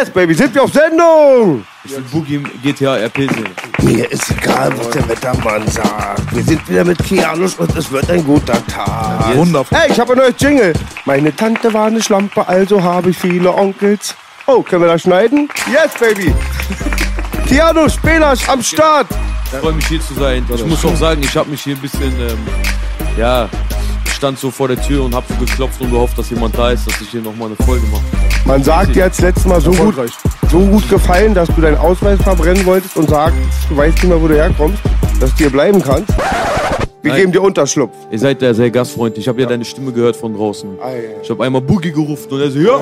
Yes, Baby, sind wir auf Sendung? Ich will Boogie GTA RP sehen. Mir ist egal, was der Wettermann sagt. Wir sind wieder mit Kianus und es wird ein guter Tag. Wundervoll. Hey, ich habe ein neues Jingle. Meine Tante war eine Schlampe, also habe ich viele Onkels. Oh, können wir das schneiden? Yes, Baby. Kianus, Spelasch am Start. Ich freue mich hier zu sein. Ich muss auch sagen, ich habe mich hier ein bisschen, ähm, ja, stand so vor der Tür und habe so geklopft und gehofft, dass jemand da ist, dass ich hier nochmal eine Folge mache. Man sagt dir jetzt letztes Mal so gut, so gut gefallen, dass du deinen Ausweis verbrennen wolltest und sagst, du weißt nicht mehr, wo du herkommst, dass du hier bleiben kannst. Wir Nein. geben dir Unterschlupf. Ihr seid ja sehr gastfreundlich. Ich habe ja deine Stimme gehört von draußen. Ei, Ich habe einmal Boogie gerufen und er so, ja.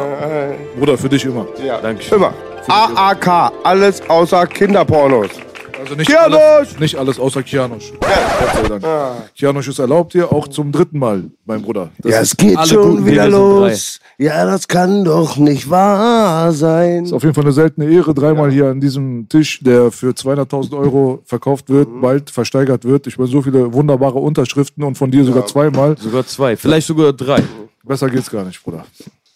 Bruder, für dich immer. Ja, Dankeschön. Immer. AAK, alles außer Kinderpornos. Also nicht Kianosch! alles, nicht alles außer Kianosch. Gott sei Dank. Kianosch ist erlaubt hier, auch zum dritten Mal, mein Bruder. Das Ja, ist es geht schon wieder Dinge los. Ja, das kann doch nicht wahr sein. auf jeden Fall eine seltene Ehre, dreimal hier an diesem Tisch, der für 200.000 Euro verkauft wird, Mhm. bald versteigert wird. Ich meine, so viele wunderbare Unterschriften und von dir sogar zweimal. Sogar zwei, vielleicht sogar drei. Besser geht's gar nicht, Bruder.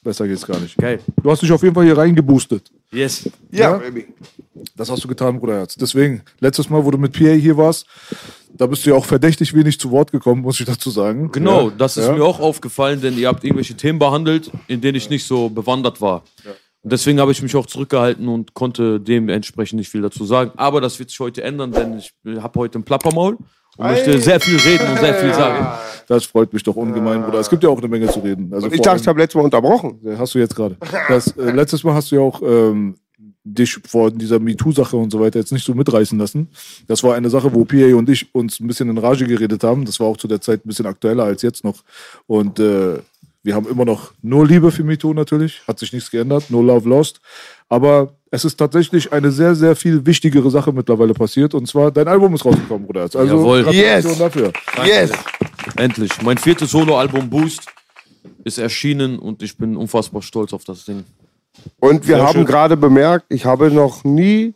Besser geht's gar nicht. Geil. Du hast dich auf jeden Fall hier reingeboostet. Yes. Ja, Ja? Baby. Das hast du getan, Bruderherz. Deswegen, letztes Mal, wo du mit Pierre hier warst, da bist du ja auch verdächtig wenig zu Wort gekommen, muss ich dazu sagen. Genau, Ja. das ist Ja. mir auch aufgefallen, denn ihr habt irgendwelche Themen behandelt, in denen ich nicht so bewandert war. Und deswegen habe ich mich auch zurückgehalten und konnte dementsprechend nicht viel dazu sagen. Aber das wird sich heute ändern, denn ich habe heute ein Plappermaul und möchte sehr viel reden und sehr viel sagen. Das freut mich doch ungemein, Bruder. Es gibt ja auch eine Menge zu reden. Also Ich vor dachte, ich habe letztes Mal unterbrochen. hast du jetzt gerade. Das, äh, letztes Mal hast du ja auch ähm, dich vor dieser MeToo-Sache und so weiter jetzt nicht so mitreißen lassen. Das war eine Sache, wo PA und ich uns ein bisschen in Rage geredet haben. Das war auch zu der Zeit ein bisschen aktueller als jetzt noch. Und äh, wir haben immer noch nur Liebe für MeToo natürlich. Hat sich nichts geändert. No love lost. Aber es ist tatsächlich eine sehr, sehr viel wichtigere Sache mittlerweile passiert. Und zwar, dein Album ist rausgekommen, Bruder. Also Jawohl. Yes. dafür. Yes. Endlich. Mein viertes Soloalbum Boost ist erschienen und ich bin unfassbar stolz auf das Ding. Und wir Sehr haben schön. gerade bemerkt, ich habe noch nie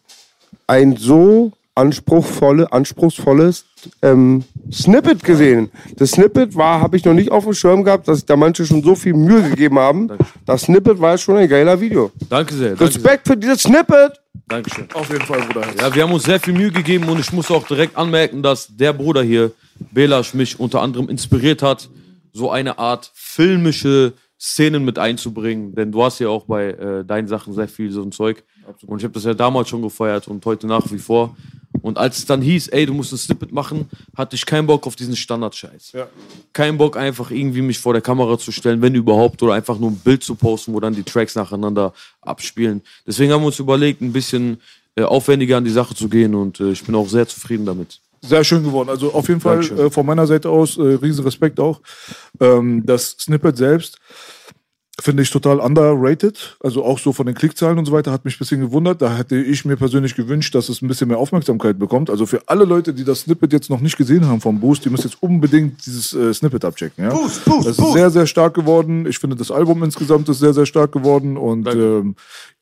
ein so anspruchsvolle, anspruchsvolles ähm, Snippet gesehen. Das Snippet war, habe ich noch nicht auf dem Schirm gehabt, dass da manche schon so viel Mühe gegeben haben. Das Snippet war schon ein geiler Video. Danke sehr. Danke sehr. Respekt für dieses Snippet. Dankeschön. Auf jeden Fall, Bruder. Ja, wir haben uns sehr viel Mühe gegeben und ich muss auch direkt anmerken, dass der Bruder hier, Belasch, mich unter anderem inspiriert hat, so eine Art filmische Szenen mit einzubringen. Denn du hast ja auch bei äh, deinen Sachen sehr viel so ein Zeug. Und ich habe das ja damals schon gefeiert und heute nach wie vor. Und als es dann hieß, ey, du musst ein Snippet machen, hatte ich keinen Bock auf diesen Standardscheiß. Ja. Keinen Bock, einfach irgendwie mich vor der Kamera zu stellen, wenn überhaupt, oder einfach nur ein Bild zu posten, wo dann die Tracks nacheinander abspielen. Deswegen haben wir uns überlegt, ein bisschen äh, aufwendiger an die Sache zu gehen und äh, ich bin auch sehr zufrieden damit. Sehr schön geworden. Also auf jeden Fall äh, von meiner Seite aus äh, riesen Respekt auch. Ähm, das Snippet selbst finde ich total underrated. Also auch so von den Klickzahlen und so weiter hat mich ein bisschen gewundert. Da hätte ich mir persönlich gewünscht, dass es ein bisschen mehr Aufmerksamkeit bekommt. Also für alle Leute, die das Snippet jetzt noch nicht gesehen haben vom Boost, die müssen jetzt unbedingt dieses äh, Snippet abchecken. Ja? Boost, Boost, das ist Boost. sehr, sehr stark geworden. Ich finde, das Album insgesamt ist sehr, sehr stark geworden. Und ähm,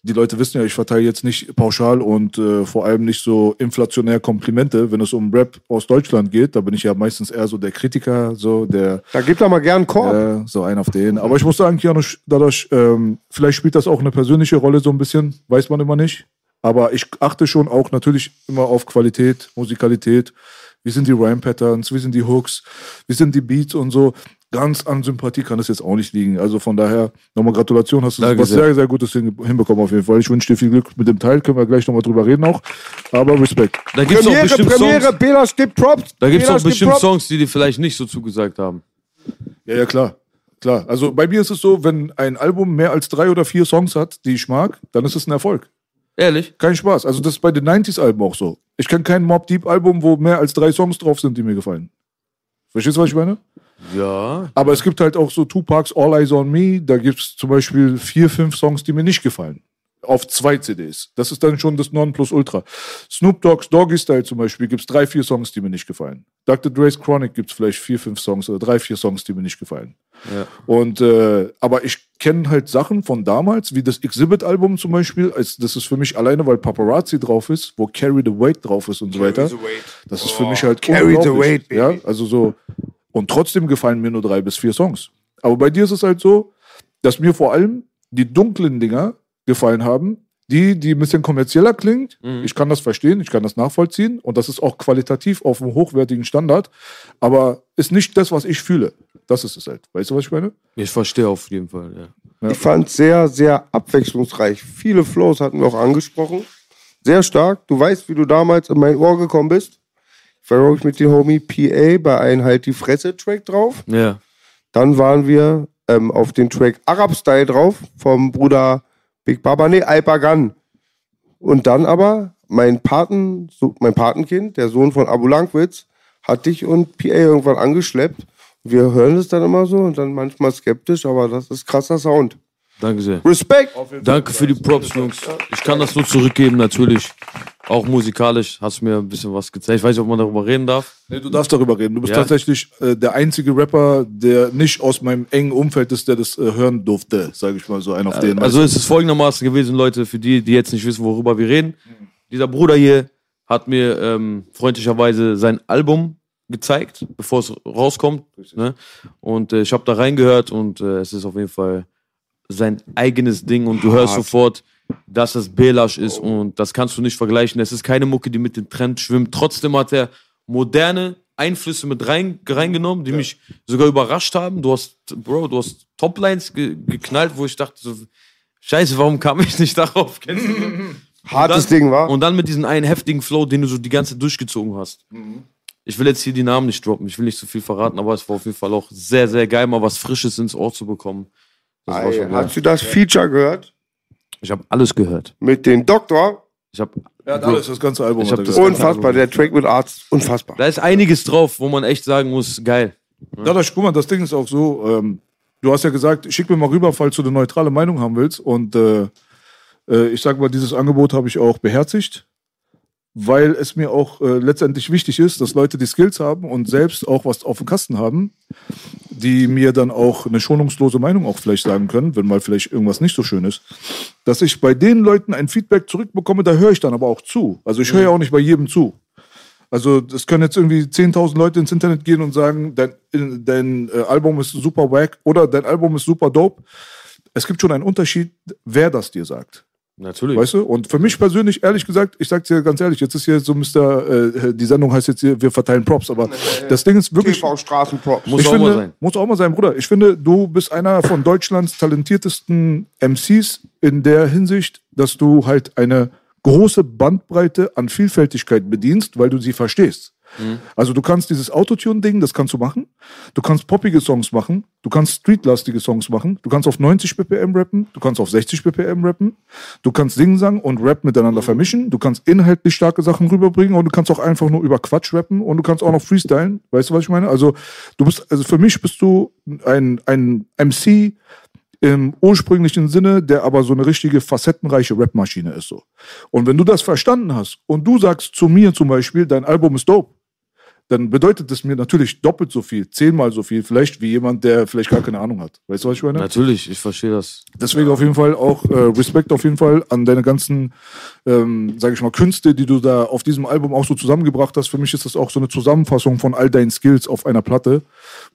die Leute wissen ja, ich verteile jetzt nicht pauschal und äh, vor allem nicht so inflationär Komplimente, wenn es um Rap aus Deutschland geht. Da bin ich ja meistens eher so der Kritiker, so der Da gibt er mal gern einen Korb. äh, so ein auf den. Aber ich muss sagen, Kianosch, dadurch, ähm, vielleicht spielt das auch eine persönliche Rolle so ein bisschen, weiß man immer nicht. Aber ich achte schon auch natürlich immer auf Qualität, Musikalität. Wie sind die Rhyme-Patterns, wie sind die Hooks, wie sind die Beats und so. Ganz an Sympathie kann es jetzt auch nicht liegen. Also von daher, nochmal Gratulation, hast du Danke was sehr. sehr, sehr Gutes hin- hinbekommen auf jeden Fall. Ich wünsche dir viel Glück mit dem Teil, können wir gleich nochmal drüber reden auch. Aber Respekt. Da gibt es auch Premiere, bestimmt Premiere, Songs, Belasch gibt Props. da gibt's auch Belasch gibt bestimmt. Songs, die dir vielleicht nicht so zugesagt haben. Ja, ja, klar. Klar. Also bei mir ist es so, wenn ein Album mehr als drei oder vier Songs hat, die ich mag, dann ist es ein Erfolg. Ehrlich? Kein Spaß. Also das ist bei den 90s-Alben auch so. Ich kenne kein Mob Deep-Album, wo mehr als drei Songs drauf sind, die mir gefallen. Verstehst du, was ich meine? Ja. Aber es gibt halt auch so Tupacs All Eyes on Me, da gibt es zum Beispiel vier, fünf Songs, die mir nicht gefallen. Auf zwei CDs. Das ist dann schon das Nonplusultra. Snoop Dogg's Doggy Style zum Beispiel gibt es drei, vier Songs, die mir nicht gefallen. Dr. Dre's Chronic gibt es vielleicht vier, fünf Songs oder drei, vier Songs, die mir nicht gefallen. Ja. Und äh, aber ich kenne halt Sachen von damals, wie das Exhibit-Album zum Beispiel. Das ist für mich alleine, weil Paparazzi drauf ist, wo Carry the Weight drauf ist und so weiter. Das ist für mich halt Carry the weight. Ja, also so. Und trotzdem gefallen mir nur drei bis vier Songs. Aber bei dir ist es halt so, dass mir vor allem die dunklen Dinger gefallen haben. Die, die ein bisschen kommerzieller klingt. Ich kann das verstehen, ich kann das nachvollziehen. Und das ist auch qualitativ auf einem hochwertigen Standard. Aber ist nicht das, was ich fühle. Das ist es halt. Weißt du, was ich meine? Ich verstehe auf jeden Fall, ja. Ich fand es sehr, sehr abwechslungsreich. Viele Flows hatten wir auch angesprochen. Sehr stark. Du weißt, wie du damals in mein Ohr gekommen bist. Ich, mit dem Homie PA bei einem halt die Fresse-Track drauf. Ja. Dann waren wir ähm, auf den Track Arab Style drauf vom Bruder Big Baba, nee, Alpagan. Und dann aber mein Paten, so, mein Patenkind, der Sohn von Abu Langwitz, hat dich und PA irgendwann angeschleppt. Wir hören es dann immer so und dann manchmal skeptisch, aber das ist krasser Sound. Danke sehr. Respekt! Danke für die Props, Jungs. Ich kann das nur zurückgeben, natürlich. Auch musikalisch hast du mir ein bisschen was gezeigt. Ich weiß nicht, ob man darüber reden darf. Nee, du darfst darüber reden. Du bist Ja. tatsächlich äh, der einzige Rapper, der nicht aus meinem engen Umfeld ist, der das äh, hören durfte, sage ich mal so. Ein auf den. Also es ist folgendermaßen gewesen, Leute, für die, die jetzt nicht wissen, worüber wir reden. Dieser Bruder hier hat mir ähm, freundlicherweise sein Album gezeigt, bevor es rauskommt. Ne? Und äh, ich habe da reingehört und äh, es ist auf jeden Fall sein eigenes Ding und du hörst sofort, dass es Belash ist und das kannst du nicht vergleichen. Es ist keine Mucke, die mit dem Trend schwimmt. Trotzdem hat er moderne Einflüsse mit rein, reingenommen, die mich sogar überrascht haben. Du hast, Bro, du hast Toplines ge geknallt, wo ich dachte, so, Scheiße, warum kam ich nicht darauf? So? Hartes dann, Ding, war. Und dann mit diesem einen heftigen Flow, den du so die ganze Zeit durchgezogen hast. Ich will jetzt hier die Namen nicht droppen, ich will nicht zu viel verraten, aber es war auf jeden Fall auch sehr, sehr geil, mal was Frisches ins Ohr zu bekommen. Das geil. Hast du das Feature gehört? Ich habe alles gehört. Mit dem Doktor? Ich habe er hat alles, das ganze Album. Ich hab das-. Unfassbar. Der Track mit Arzt, unfassbar. Da ist einiges drauf, wo man echt sagen muss, geil. Dadasch, guck mal, das Ding ist auch so, ähm, du hast ja gesagt, schick mir mal rüber, falls du eine neutrale Meinung haben willst. Und äh, äh, ich sag mal, dieses Angebot habe ich auch beherzigt, weil es mir auch äh, letztendlich wichtig ist, dass Leute die Skills haben und selbst auch was auf dem Kasten haben, die mir dann auch eine schonungslose Meinung auch vielleicht sagen können, wenn mal vielleicht irgendwas nicht so schön ist. Dass ich bei den Leuten ein Feedback zurückbekomme, da höre ich dann aber auch zu. Also ich höre ja auch nicht bei jedem zu. Also es können jetzt irgendwie 10.000 Leute ins Internet gehen und sagen, dein, dein äh, Album ist super wack oder dein Album ist super dope. Es gibt schon einen Unterschied, wer das dir sagt. Natürlich. Weißt du? Und für mich persönlich, ehrlich gesagt, ich sag's dir ganz ehrlich, jetzt ist hier so Mr., äh, die Sendung heißt jetzt hier, wir verteilen Props, aber das Ding ist wirklich. TV Straßenprops. Muss ich auch finde, mal sein. Muss auch mal sein, Bruder. Ich finde, du bist einer von Deutschlands talentiertesten MCs in der Hinsicht, dass du halt eine große Bandbreite an Vielfältigkeit bedienst, weil du sie verstehst. Mhm. Also du kannst dieses Autotune-Ding, das kannst du machen. Du kannst poppige Songs machen. Du kannst streetlastige Songs machen. Du kannst auf 90 BPM rappen. Du kannst auf 60 BPM rappen. Du kannst Singsang und Rap miteinander Mhm. vermischen. Du kannst inhaltlich starke Sachen rüberbringen und du kannst auch einfach nur über Quatsch rappen und du kannst auch noch freestylen. Weißt du, was ich meine? Also du bist, also für mich bist du ein, ein MC im ursprünglichen Sinne, der aber so eine richtige facettenreiche Rapmaschine ist so. Und wenn du das verstanden hast und du sagst zu mir zum Beispiel, dein Album ist dope, dann bedeutet das mir natürlich doppelt so viel, zehnmal so viel, vielleicht wie jemand, der vielleicht gar keine Ahnung hat. Weißt du, was ich meine? Natürlich, ich verstehe das. Deswegen auf jeden Fall auch äh, Respekt auf jeden Fall an deine ganzen, ähm, sage ich mal, Künste, die du da auf diesem Album auch so zusammengebracht hast. Für mich ist das auch so eine Zusammenfassung von all deinen Skills auf einer Platte,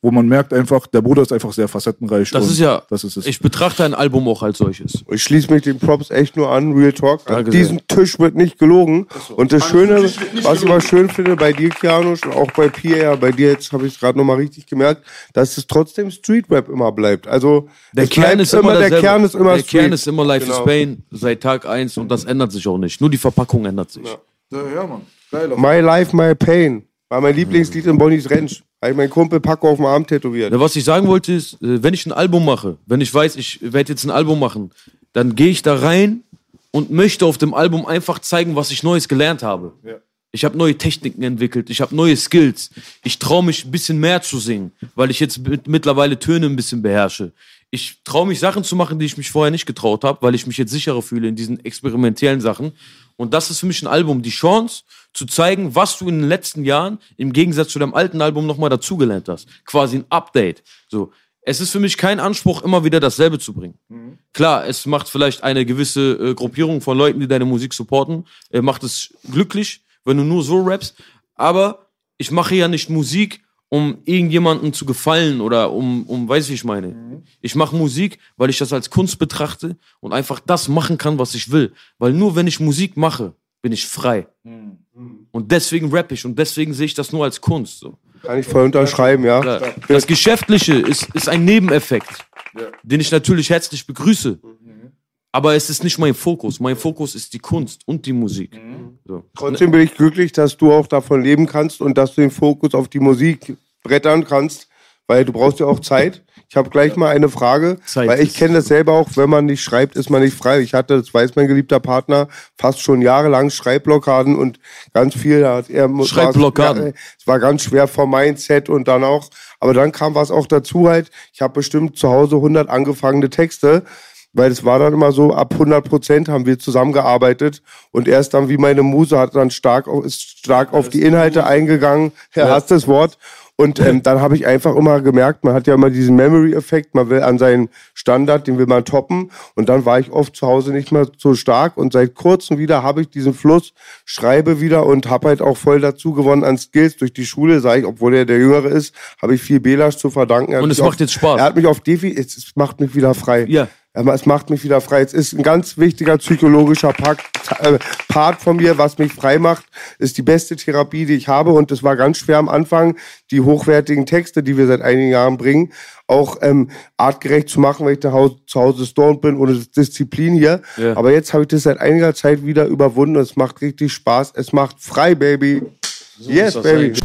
wo man merkt einfach, der Bruder ist einfach sehr facettenreich. Das und ist ja, das ist es. ich betrachte ein Album auch als solches. Ich schließe mich den Props echt nur an, Real Talk. An Danke diesem Tisch wird nicht gelogen. Und das Schöne, was ich aber schön finde bei dir, Kianosch, und auch bei Pierre, bei dir jetzt habe ich es gerade nochmal richtig gemerkt, dass es trotzdem Street Rap immer bleibt. Also Der Kern bleibt ist immer, der. Kern ist immer Der Street. Kern ist immer Life Genau. is Pain seit Tag 1 und das ändert sich auch nicht. Nur die Verpackung ändert sich. Ja, ja Mann. Geil. My Life, My Pain war mein Lieblingslied in Bonnie's Ranch. Habe ich meinen Kumpel Paco auf dem Arm tätowiert. Ja, was ich sagen wollte ist, äh, wenn ich ein Album mache, wenn ich weiß, ich werde jetzt ein Album machen, dann gehe ich da rein und möchte auf dem Album einfach zeigen, was ich Neues gelernt habe. Ja. Ich habe neue Techniken entwickelt, ich habe neue Skills. Ich traue mich ein bisschen mehr zu singen, weil ich jetzt mit, mittlerweile Töne ein bisschen beherrsche. Ich traue mich Sachen zu machen, die ich mich vorher nicht getraut habe, weil ich mich jetzt sicherer fühle in diesen experimentellen Sachen. Und das ist für mich ein Album, die Chance zu zeigen, was du in den letzten Jahren im Gegensatz zu deinem alten Album nochmal dazugelernt hast. Quasi ein Update. So. Es ist für mich kein Anspruch, immer wieder dasselbe zu bringen. Klar, es macht vielleicht eine gewisse äh, Gruppierung von Leuten, die deine Musik supporten, äh, macht es glücklich, wenn du nur so rappst. Aber ich mache ja nicht Musik, um irgendjemandem zu gefallen oder um, um weiß ich, wie ich meine. Ich mache Musik, weil ich das als Kunst betrachte und einfach das machen kann, was ich will. Weil nur wenn ich Musik mache, bin ich frei. Und deswegen rapp ich und deswegen sehe ich das nur als Kunst. So. Kann ich voll unterschreiben, ja. Klar. Das Geschäftliche ist, ist ein Nebeneffekt, den ich natürlich herzlich begrüße. Aber es ist nicht mein Fokus. Mein Fokus ist die Kunst und die Musik. So. Trotzdem bin ich glücklich, dass du auch davon leben kannst und dass du den Fokus auf die Musik brettern kannst, weil du brauchst ja auch Zeit. Ich habe gleich mal eine Frage, Zeit weil ich kenne das selber auch, wenn man nicht schreibt, ist man nicht frei. Ich hatte, das weiß mein geliebter Partner, fast schon jahrelang Schreibblockaden und ganz viel er Schreibblockaden. Ja, es war ganz schwer vom Mindset und dann auch, aber dann kam was auch dazu halt, ich habe bestimmt zu Hause 100 angefangene Texte, weil es war dann immer so, ab 100 Prozent haben wir zusammengearbeitet und erst dann, wie meine Muse hat dann stark, auf- ist stark auf die Inhalte eingegangen, Herr hasst das Wort. Und ähm, dann habe ich einfach immer gemerkt, man hat ja immer diesen Memory-Effekt, man will an seinen Standard, den will man toppen. Und dann war ich oft zu Hause nicht mehr so stark. Und seit kurzem wieder habe ich diesen Fluss, schreibe wieder und habe halt auch voll dazu gewonnen an Skills durch die Schule, sage ich, obwohl er der Jüngere ist, habe ich viel Belasch zu verdanken. Er Und es macht auf, jetzt Spaß. Er hat mich auf Defi, es, es macht mich wieder frei. Ja. Es macht mich wieder frei. Es ist ein ganz wichtiger psychologischer Part, äh, Part von mir, was mich frei macht, ist die beste Therapie, die ich habe. Und es war ganz schwer am Anfang, die hochwertigen Texte, die wir seit einigen Jahren bringen, auch ähm, artgerecht zu machen, weil ich zu Hause, zu Hause stoned bin, ohne Disziplin hier. Ja. Aber jetzt habe ich das seit einiger Zeit wieder überwunden. Es macht richtig Spaß. Es macht frei, Baby. yes, das baby. eigentlich.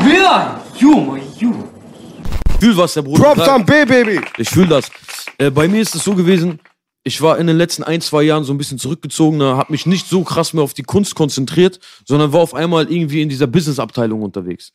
Wer? Junge, Junge. Ich fühl was, der Bruder. Props am B, Baby. Ich fühle das. Äh, bei mir ist es so gewesen, ich war in den letzten ein, zwei Jahren so ein bisschen zurückgezogener, habe mich nicht so krass mehr auf die Kunst konzentriert, sondern war auf einmal irgendwie in dieser Business-Abteilung unterwegs.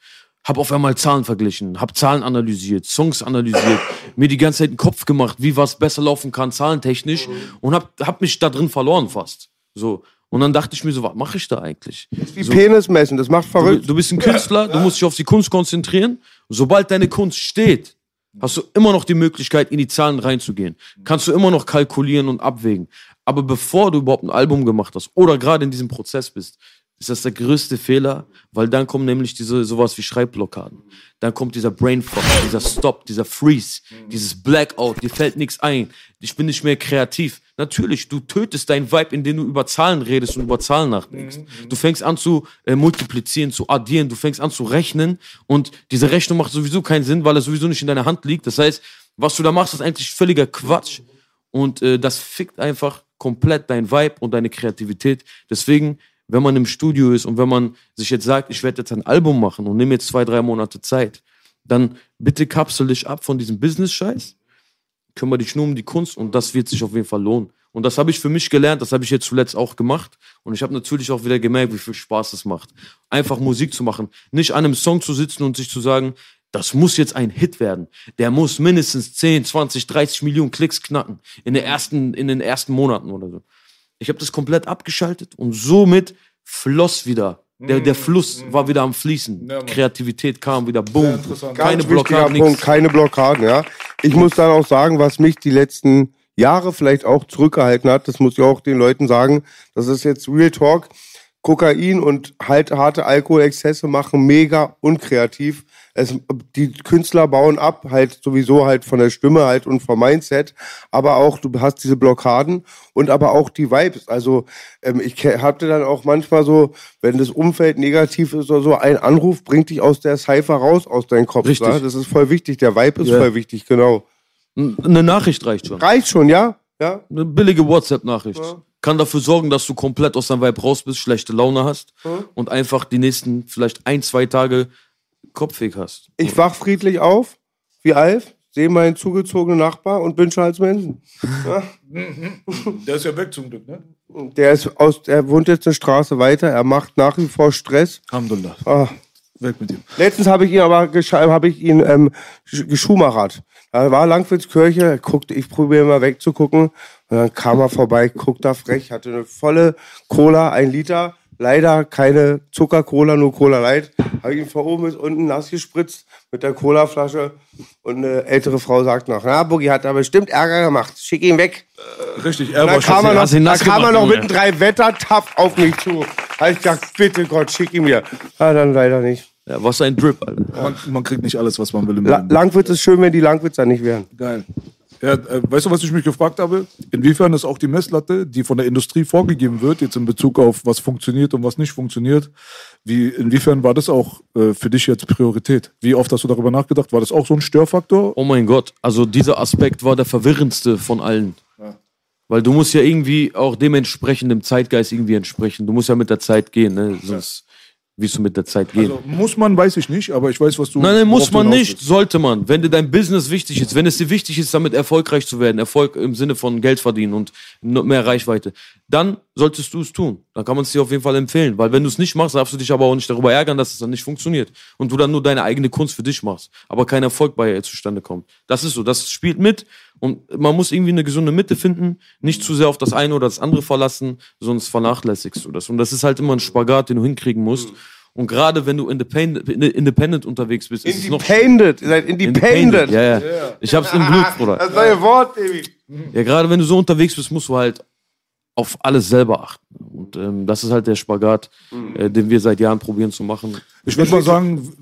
Hab auf einmal Zahlen verglichen, hab Zahlen analysiert, Songs analysiert, mir die ganze Zeit den Kopf gemacht, wie was besser laufen kann, zahlentechnisch und hab, hab mich da drin verloren fast. So. Und dann dachte ich mir so, was mache ich da eigentlich? Wie Penis messen, das macht Du, verrückt. du bist ein Künstler, du musst dich auf die Kunst konzentrieren. Sobald deine Kunst steht, hast du immer noch die Möglichkeit, in die Zahlen reinzugehen. Kannst du immer noch kalkulieren und abwägen. Aber bevor du überhaupt ein Album gemacht hast oder gerade in diesem Prozess bist, ist das der größte Fehler, weil dann kommen nämlich diese sowas wie Schreibblockaden. Dann kommt dieser Brainfuck, dieser Stop, dieser Freeze, dieses Blackout, dir fällt nichts ein. Ich bin nicht mehr kreativ. Natürlich, du tötest dein Vibe, indem du über Zahlen redest und über Zahlen nachdenkst. Du fängst an zu äh, multiplizieren, zu addieren, du fängst an zu rechnen und diese Rechnung macht sowieso keinen Sinn, weil er sowieso nicht in deiner Hand liegt. Das heißt, was du da machst, ist eigentlich völliger Quatsch. Und äh, das fickt einfach komplett dein Vibe und deine Kreativität. Deswegen, wenn man im Studio ist und wenn man sich jetzt sagt, ich werde jetzt ein Album machen und nehme jetzt zwei, drei Monate Zeit, dann bitte kapsel dich ab von diesem Business-Scheiß, kümmere dich nur um die Kunst und das wird sich auf jeden Fall lohnen. Und das habe ich für mich gelernt, das habe ich jetzt zuletzt auch gemacht. Und ich habe natürlich auch wieder gemerkt, wie viel Spaß es macht. Einfach Musik zu machen. Nicht an einem Song zu sitzen und sich zu sagen, das muss jetzt ein Hit werden. Der muss mindestens 10, 20, 30 Millionen Klicks knacken. In, der ersten, in den ersten Monaten oder so. Ich habe das komplett abgeschaltet und somit floss wieder. Der, der Fluss war wieder am Fließen. Ja. Kreativität kam wieder, boom. Keine Blockaden, Punkt, keine Blockaden, ja. Ich muss dann auch sagen, was mich die letzten Jahre vielleicht auch zurückgehalten hat, das muss ich auch den Leuten sagen, das ist jetzt Real Talk. Kokain und halt harte Alkoholexzesse machen mega unkreativ. Es, die Künstler bauen ab, halt sowieso halt von der Stimme halt und vom Mindset, aber auch du hast diese Blockaden und aber auch die Vibes. Also ähm, ich hatte dann auch manchmal so, wenn das Umfeld negativ ist oder so, ein Anruf bringt dich aus der Cypher raus, aus deinem Kopf. Richtig. wa? Das ist voll wichtig. Der Vibe ist Ja. voll wichtig, genau. Eine Nachricht reicht schon. Reicht schon, ja? Ja. Eine billige WhatsApp-Nachricht. Ja. Kann dafür sorgen, dass du komplett aus deinem Vibe raus bist, schlechte Laune hast Ja. und einfach die nächsten vielleicht ein, zwei Tage kopfweg hast. Ich wach friedlich auf, wie Alf, sehe meinen zugezogenen Nachbar und bin Charles Manson. Ja. Der ist ja weg zum Glück, ne? Der ist aus, er wohnt jetzt eine Straße weiter, er macht nach wie vor Stress. Alhamdulillah. Ah. Weg mit ihm. Letztens habe ich ihn aber habe ich ihn ähm, sch- geschumachert. Da war Langwitzkirche, guckte, ich probiere mal wegzugucken. Und dann kam er vorbei, guckt da frech, hatte eine volle Cola, ein Liter. Leider keine Zucker-Cola, nur Cola Light. Habe ich ihn von oben bis unten nass gespritzt mit der Colaflasche. Und eine ältere Frau sagt noch, na, Boogie hat da bestimmt Ärger gemacht. Schick ihn weg. Richtig, er war kam er schon. noch, nass kam er noch mit einem drei wetter auf mich zu. Habe ich gedacht, bitte Gott, schick ihn mir. Ja, dann leider nicht. Ja, was ein Drip, Alter. Man, man kriegt nicht alles, was man will im La Leben. Langwitz ist schön, wenn die Langwitzer nicht wären. Geil. Ja, äh, weißt du, was ich mich gefragt habe? Inwiefern ist auch die Messlatte, die von der Industrie vorgegeben wird, jetzt in Bezug auf was funktioniert und was nicht funktioniert, wie, inwiefern war das auch äh, für dich jetzt Priorität? Wie oft hast du darüber nachgedacht? War das auch so ein Störfaktor? Oh mein Gott, also dieser Aspekt war der verwirrendste von allen. Weil du musst ja irgendwie auch dementsprechend dem Zeitgeist irgendwie entsprechen. Du musst ja mit der Zeit gehen, ne? Sonst wirst du mit der Zeit gehen. Also, muss man, weiß ich nicht, aber ich weiß, was du. Nein, nein, muss man nicht, sollte man. Wenn dir dein Business wichtig ist, wenn es dir wichtig ist, damit erfolgreich zu werden, Erfolg im Sinne von Geld verdienen und mehr Reichweite, dann solltest du es tun. Dann kann man es dir auf jeden Fall empfehlen. Weil wenn du es nicht machst, darfst du dich aber auch nicht darüber ärgern, dass es dann nicht funktioniert. Und du dann nur deine eigene Kunst für dich machst, aber kein Erfolg bei ihr zustande kommt. Das ist so, das spielt mit und man muss irgendwie eine gesunde Mitte finden, nicht zu sehr auf das eine oder das andere verlassen, sonst vernachlässigst du das. Und das ist halt immer ein Spagat, den du hinkriegen musst. Und gerade wenn du independent, independent unterwegs bist, ist es noch Independent, ihr seid independent. ja, ja. Ich hab's im Blut, Bruder. Das neue Wort, Baby. Ja, gerade wenn du so unterwegs bist, musst du halt auf alles selber achten. Und ähm, das ist halt der Spagat, äh, den wir seit Jahren probieren zu machen. Ich würde mal sagen,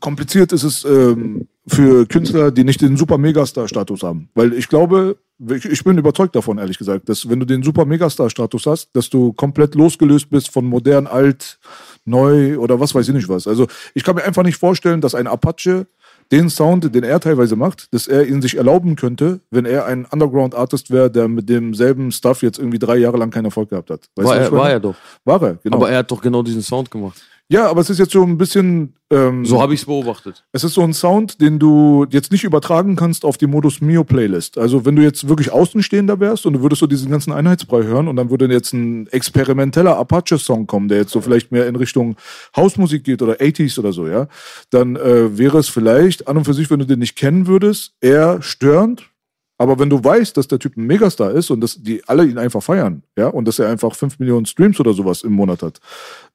kompliziert ist es ähm, für Künstler, die nicht den Super-Megastar-Status haben. Weil ich glaube, ich, bin überzeugt davon, ehrlich gesagt, dass wenn du den Super-Megastar-Status hast, dass du komplett losgelöst bist von modern, alt, neu oder was weiß ich nicht was. Also ich kann mir einfach nicht vorstellen, dass ein Apache den Sound, den er teilweise macht, dass er ihn sich erlauben könnte, wenn er ein Underground-Artist wäre, der mit demselben Stuff jetzt irgendwie drei Jahre lang keinen Erfolg gehabt hat. Weißt War er, war er doch. War er, genau. Aber er hat doch genau diesen Sound gemacht. Ja, aber es ist jetzt so ein bisschen... Ähm, So habe ich es beobachtet. es ist so ein Sound, den du jetzt nicht übertragen kannst auf die Modus Mio Playlist. Also wenn du jetzt wirklich Außenstehender wärst und du würdest so diesen ganzen Einheitsbrei hören und dann würde jetzt ein experimenteller Apache-Song kommen, der jetzt so vielleicht mehr in Richtung Hausmusik geht oder 80s oder so, ja, dann äh, wäre es vielleicht an und für sich, wenn du den nicht kennen würdest, eher störend. Aber wenn du weißt, dass der Typ ein Megastar ist und dass die alle ihn einfach feiern, ja, und dass er einfach 5 Millionen Streams oder sowas im Monat hat,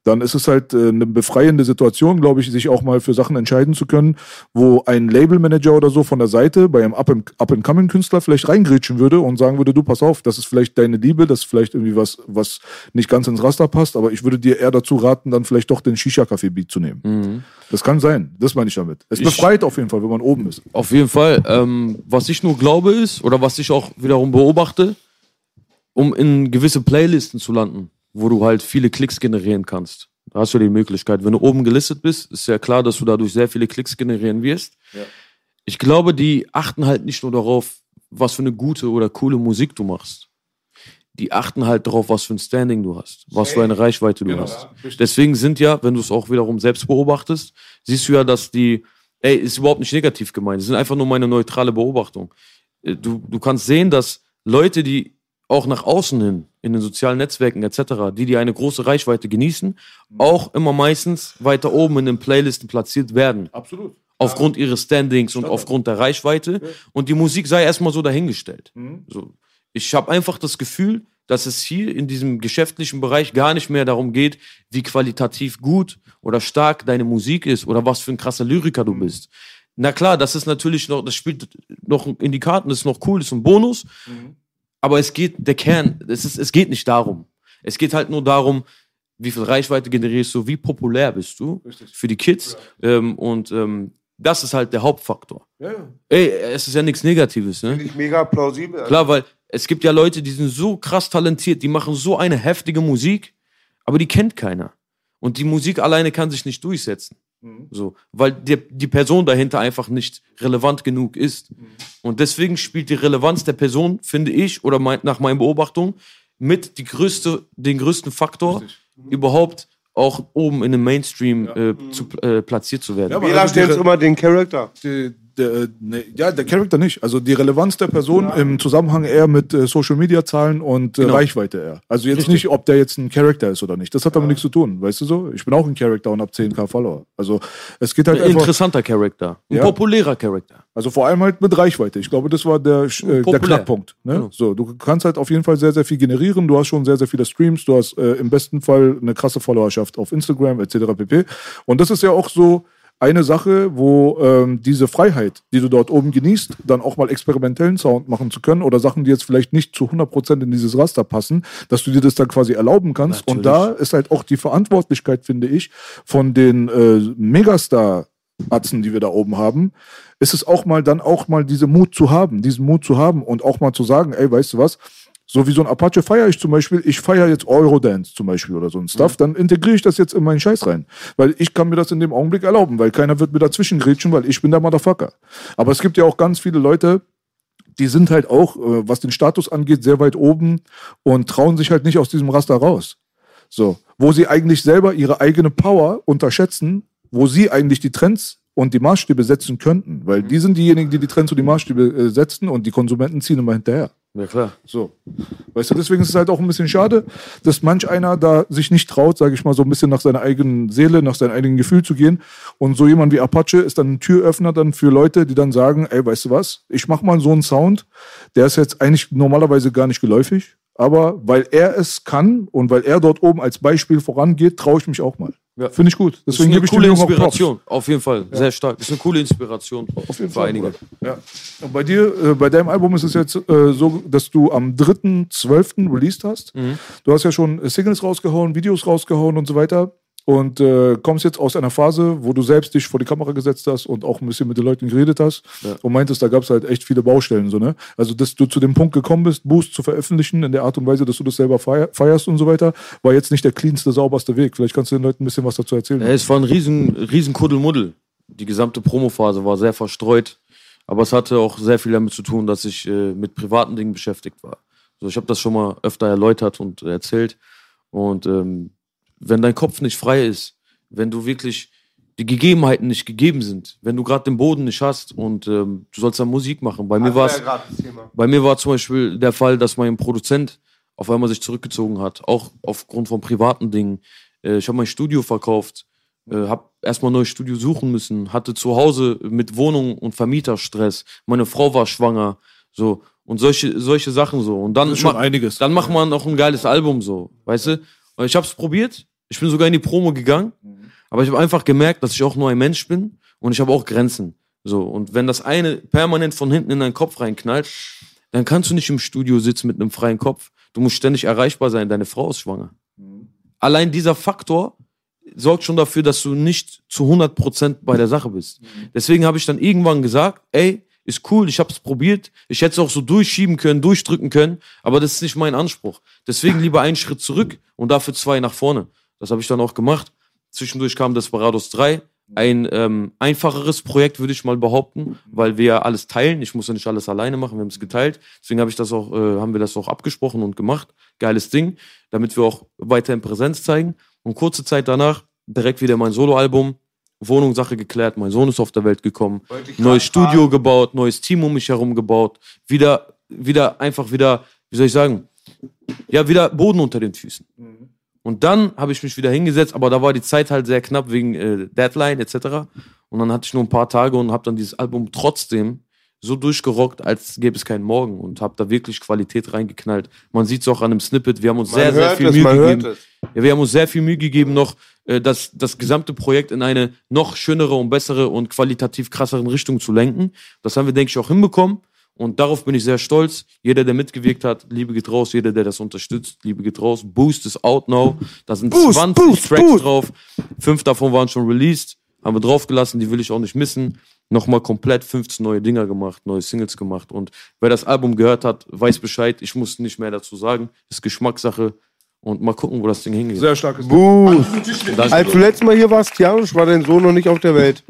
dann ist es halt äh, eine befreiende Situation, glaube ich, sich auch mal für Sachen entscheiden zu können, wo ein Labelmanager oder so von der Seite bei einem Up-and-Coming-Künstler vielleicht reingrätschen würde und sagen würde, du, pass auf, das ist vielleicht deine Liebe, das ist vielleicht irgendwie was, was nicht ganz ins Raster passt, aber ich würde dir eher dazu raten, dann vielleicht doch den Shisha-Café-Beat zu nehmen. Das kann sein, das meine ich damit. Es Ich- befreit auf jeden Fall, wenn man oben ist. Auf jeden Fall. Ähm, was ich nur glaube ist, oder was ich auch wiederum beobachte, um in gewisse Playlisten zu landen, wo du halt viele Klicks generieren kannst. Da hast du die Möglichkeit. Wenn du oben gelistet bist, ist ja klar, dass du dadurch sehr viele Klicks generieren wirst. Ich glaube, die achten halt nicht nur darauf, was für eine gute oder coole Musik du machst. Die achten halt darauf, was für ein Standing du hast, was für eine Reichweite du hast. Deswegen sind ja, wenn du es auch wiederum selbst beobachtest, siehst du ja, dass die, ey, ist überhaupt nicht negativ gemeint, das sind einfach nur meine neutrale Beobachtung. Äh, Du, du kannst sehen, dass Leute, die auch nach außen hin, in den sozialen Netzwerken etc., die, die eine große Reichweite genießen, auch immer meistens weiter oben in den Playlisten platziert werden. Absolut. Aufgrund ihres Standings und aufgrund der Reichweite. Und die Musik sei erstmal so dahingestellt. So. Ich habe einfach das Gefühl, dass es hier in diesem geschäftlichen Bereich gar nicht mehr darum geht, wie qualitativ gut oder stark deine Musik ist oder was für ein krasser Lyriker du bist. Na klar, das ist natürlich noch, das spielt noch in die Karten, das ist noch cool, das ist ein Bonus. Aber es geht, der Kern, es, ist, es geht nicht darum. Es geht halt nur darum, wie viel Reichweite generierst du, wie populär bist du für die Kids. Ähm, und ähm, das ist halt der Hauptfaktor. Ja, ja. Ey, es ist ja nichts Negatives, ne? Finde ich mega plausibel. Klar, weil es gibt ja Leute, die sind so krass talentiert, die machen so eine heftige Musik, aber die kennt keiner. Und die Musik alleine kann sich nicht durchsetzen. So, weil die, die Person dahinter einfach nicht relevant genug ist. Und deswegen spielt die Relevanz der Person, finde ich, oder mein, nach meinen Beobachtungen, mit die größte, den größten Faktor, überhaupt auch oben in dem Mainstream äh, zu, äh, platziert zu werden. Ja, aber- stellt Re- immer den Charakter. Die, der, nee, ja, der Charakter nicht. Also die Relevanz der Person im Zusammenhang eher mit äh, Social Media Zahlen und äh, Genau. Reichweite eher. Also jetzt nicht, ob der jetzt ein Charakter ist oder nicht. Das hat damit nichts zu tun, weißt du so? Ich bin auch ein Charakter und hab 10k Follower. Also es geht halt Ein einfach, interessanter Charakter, ein Ja. populärer Charakter. also vor allem halt mit Reichweite. Ich glaube, das war der, äh, der. Knackpunkt. Ne? Genau. So, du kannst halt auf jeden Fall sehr, sehr viel generieren. Du hast schon sehr, sehr viele Streams. Du hast äh, im besten Fall eine krasse Followerschaft auf Instagram etc. pp. Und das ist ja auch so eine Sache, wo ähm, diese Freiheit, die du dort oben genießt, dann auch mal experimentellen Sound machen zu können oder Sachen, die jetzt vielleicht nicht zu 100% in dieses Raster passen, dass du dir das dann quasi erlauben kannst. Und da ist halt auch die Verantwortlichkeit, finde ich, von den äh, Megastar Atzen, die wir da oben haben, ist es auch mal dann auch mal diese Mut zu haben, diesen Mut zu haben und auch mal zu sagen, ey, weißt du was, so wie so ein Apache feiere ich zum Beispiel, ich feiere jetzt Eurodance zum Beispiel oder so ein Stuff, dann integriere ich das jetzt in meinen Scheiß rein. Weil ich kann mir das in dem Augenblick erlauben, weil keiner wird mir dazwischen grätschen, weil ich bin der Motherfucker. Aber es gibt ja auch ganz viele Leute, die sind halt auch, äh, was den Status angeht, sehr weit oben und trauen sich halt nicht aus diesem Raster raus. So, wo sie eigentlich selber ihre eigene Power unterschätzen, wo sie eigentlich die Trends und die Maßstäbe setzen könnten, weil die sind diejenigen, die die Trends und die Maßstäbe äh, setzen und die Konsumenten ziehen immer hinterher. Ja, klar. So. Weißt du, deswegen ist es halt auch ein bisschen schade, dass manch einer da sich nicht traut, sage ich mal, so ein bisschen nach seiner eigenen Seele, nach seinem eigenen Gefühl zu gehen. Und so jemand wie Apache ist dann ein Türöffner dann für Leute, die dann sagen, ey, weißt du was, ich mach mal so einen Sound, der ist jetzt eigentlich normalerweise gar nicht geläufig, aber weil er es kann und weil er dort oben als Beispiel vorangeht, traue ich mich auch mal. Ja. Finde ich gut. Deswegen eine gebe ich dem coole Props. Inspiration, auf jeden Fall, sehr stark. Das ist eine coole Inspiration Auf jeden für Fall. einige. Ja. Und bei dir, äh, bei deinem Album ist es jetzt äh, so, dass du am 3.12. released hast. Mhm. Du hast ja schon äh, Singles rausgehauen, Videos rausgehauen und so weiter. Und äh, kommst jetzt aus einer Phase, wo du selbst dich vor die Kamera gesetzt hast und auch ein bisschen mit den Leuten geredet hast und meintest, da gab es halt echt viele Baustellen. So, ne? Also, dass du zu dem Punkt gekommen bist, Boost zu veröffentlichen in der Art und Weise, dass du das selber feier feierst und so weiter, war jetzt nicht der cleanste, sauberste Weg. Vielleicht kannst du den Leuten ein bisschen was dazu erzählen. Ja, es war ein riesen, riesen Kuddelmuddel. Die gesamte Promophase war sehr verstreut. Aber es hatte auch sehr viel damit zu tun, dass ich äh, mit privaten Dingen beschäftigt war. So, ich habe das schon mal öfter erläutert und erzählt. Und ähm, wenn dein Kopf nicht frei ist, wenn du wirklich die Gegebenheiten nicht gegeben sind, wenn du gerade den Boden nicht hast und ähm, du sollst dann Musik machen. Bei mir war es bei mir war zum Beispiel der Fall, dass mein Produzent auf einmal sich zurückgezogen hat, auch aufgrund von privaten Dingen. Äh, ich habe mein Studio verkauft, äh, habe erstmal ein neues Studio suchen müssen, hatte zu Hause mit Wohnung und Vermieterstress. Meine Frau war schwanger, so und solche solche Sachen so. Und dann Das ist schon ma- einiges. Dann macht man noch ein geiles Album so, weißt du? Ich habe es probiert. Ich bin sogar in die Promo gegangen, aber ich habe einfach gemerkt, dass ich auch nur ein Mensch bin und ich habe auch Grenzen. So und wenn das eine permanent von hinten in deinen Kopf reinknallt, dann kannst du nicht im Studio sitzen mit einem freien Kopf. Du musst ständig erreichbar sein. Deine Frau ist schwanger. Allein dieser Faktor sorgt schon dafür, dass du nicht zu 100% bei der Sache bist. Deswegen habe ich dann irgendwann gesagt, ey, ist cool, ich habe es probiert. Ich hätte es auch so durchschieben können, durchdrücken können, aber das ist nicht mein Anspruch. Deswegen lieber einen Schritt zurück und dafür zwei nach vorne. Das habe ich dann auch gemacht. Zwischendurch kam Desperados 3. Ein ähm, einfacheres Projekt, würde ich mal behaupten, weil wir ja alles teilen. Ich muss ja nicht alles alleine machen, wir haben es geteilt. Deswegen habe ich das auch, äh, haben wir das auch abgesprochen und gemacht. Geiles Ding, damit wir auch weiterhin Präsenz zeigen. Und kurze Zeit danach direkt wieder mein Soloalbum. Wohnungssache geklärt, mein Sohn ist auf der Welt gekommen, neues Studio gebaut, neues Team um mich herum gebaut, wieder, wieder einfach wieder, wie soll ich sagen, ja, wieder Boden unter den Füßen. Und dann habe ich mich wieder hingesetzt, aber da war die Zeit halt sehr knapp wegen äh, Deadline etc. Und dann hatte ich nur ein paar Tage und habe dann dieses Album trotzdem so durchgerockt, als gäbe es keinen Morgen und habe da wirklich Qualität reingeknallt. Man sieht es auch an dem Snippet, wir haben uns sehr, sehr viel es, Mühe man gegeben. Ja, wir haben uns sehr viel Mühe gegeben, noch äh, das, das gesamte Projekt in eine noch schönere und bessere und qualitativ krasseren Richtung zu lenken. Das haben wir, denke ich, auch hinbekommen. Und darauf bin ich sehr stolz. Jeder, der mitgewirkt hat, Liebe geht raus. Jeder, der das unterstützt, Liebe geht raus. Boost ist out now. Da sind Boost, 20 Boost, Tracks Boost. drauf. Fünf davon waren schon released. Haben wir draufgelassen, die will ich auch nicht missen. Nochmal komplett 15 neue Dinger gemacht, neue Singles gemacht. Und wer das Album gehört hat, weiß Bescheid. Ich muss nicht mehr dazu sagen. Ist Geschmackssache. Und mal gucken, wo das Ding hingeht. Sehr starkes. Danke. Als du letztes Mal hier warst, Janusz, war dein Sohn noch nicht auf der Welt.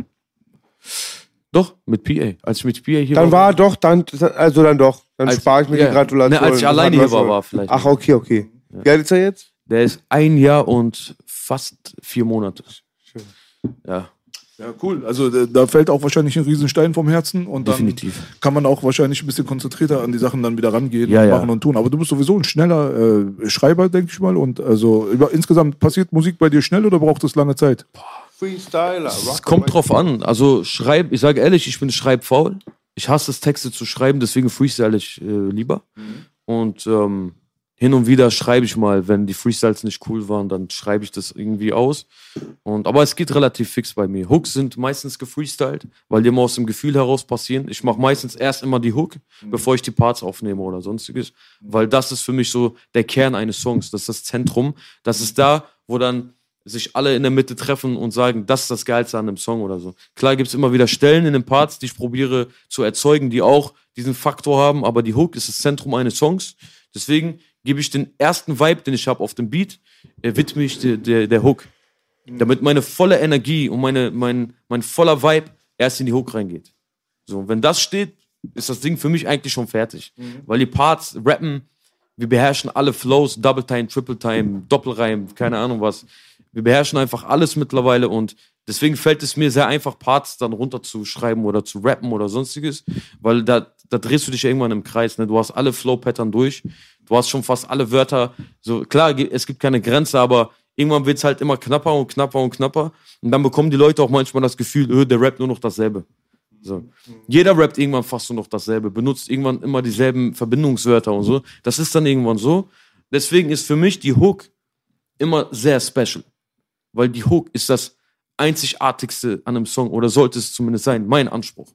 Doch, mit PA. Als ich mit PA hier Dann war doch, dann, also dann doch. Dann Als- spare ich mir ja. die Gratulation. Ne, als ich alleine hier war, war vielleicht Ach, okay, okay. Wie alt ist er jetzt? Der ist ein Jahr und fast vier Monate. Ja, Ja, cool. Also äh, da fällt auch wahrscheinlich ein Riesenstein vom Herzen und dann Definitiv. kann man auch wahrscheinlich ein bisschen konzentrierter an die Sachen dann wieder rangehen Ja, und ja. machen und tun. Aber du bist sowieso ein schneller äh, Schreiber, denke ich mal. Und also über, insgesamt passiert Musik bei dir schnell oder braucht es lange Zeit? Freestyler. Es kommt drauf an. Also schreib, ich sage ehrlich, ich bin schreibfaul. Ich hasse es, Texte zu schreiben, deswegen freestyle ich äh, lieber. Und ähm, hin und wieder schreibe ich mal, wenn die Freestyles nicht cool waren, dann schreibe ich das irgendwie aus. Und, aber es geht relativ fix bei mir. Hooks sind meistens gefreestylt, weil die immer aus dem Gefühl heraus passieren. Ich mache meistens erst immer die Hook, bevor ich die Parts aufnehme oder sonstiges. Weil das ist für mich so der Kern eines Songs. Das ist das Zentrum. Das ist da, wo dann sich alle in der Mitte treffen und sagen, das ist das Geilste an dem Song oder so. Klar gibt es immer wieder Stellen in den Parts, die ich probiere zu erzeugen, die auch diesen Faktor haben, aber die Hook ist das Zentrum eines Songs. Deswegen gebe ich den ersten Vibe, den ich habe auf dem Beat, äh, widme ich der, der, der Hook. Damit meine volle Energie und meine, mein, mein voller Vibe erst in die Hook reingeht. So, und wenn das steht, ist das Ding für mich eigentlich schon fertig. Weil die Parts rappen, wir beherrschen alle Flows, Double Time, Triple Time, Doppelreim, keine Ahnung was. Wir beherrschen einfach alles mittlerweile und deswegen fällt es mir sehr einfach, Parts dann runterzuschreiben oder zu rappen oder sonstiges, weil da, da drehst du dich irgendwann im Kreis. Ne? Du hast alle Flow-Pattern durch, du hast schon fast alle Wörter. So klar, es gibt keine Grenze, aber irgendwann wird es halt immer knapper und knapper und knapper und dann bekommen die Leute auch manchmal das Gefühl, öh, der rappt nur noch dasselbe. So. Jeder rappt irgendwann fast nur noch dasselbe, benutzt irgendwann immer dieselben Verbindungswörter und so. Das ist dann irgendwann so. Deswegen ist für mich die Hook immer sehr special. Weil die Hook ist das einzigartigste an einem Song oder sollte es zumindest sein, mein Anspruch.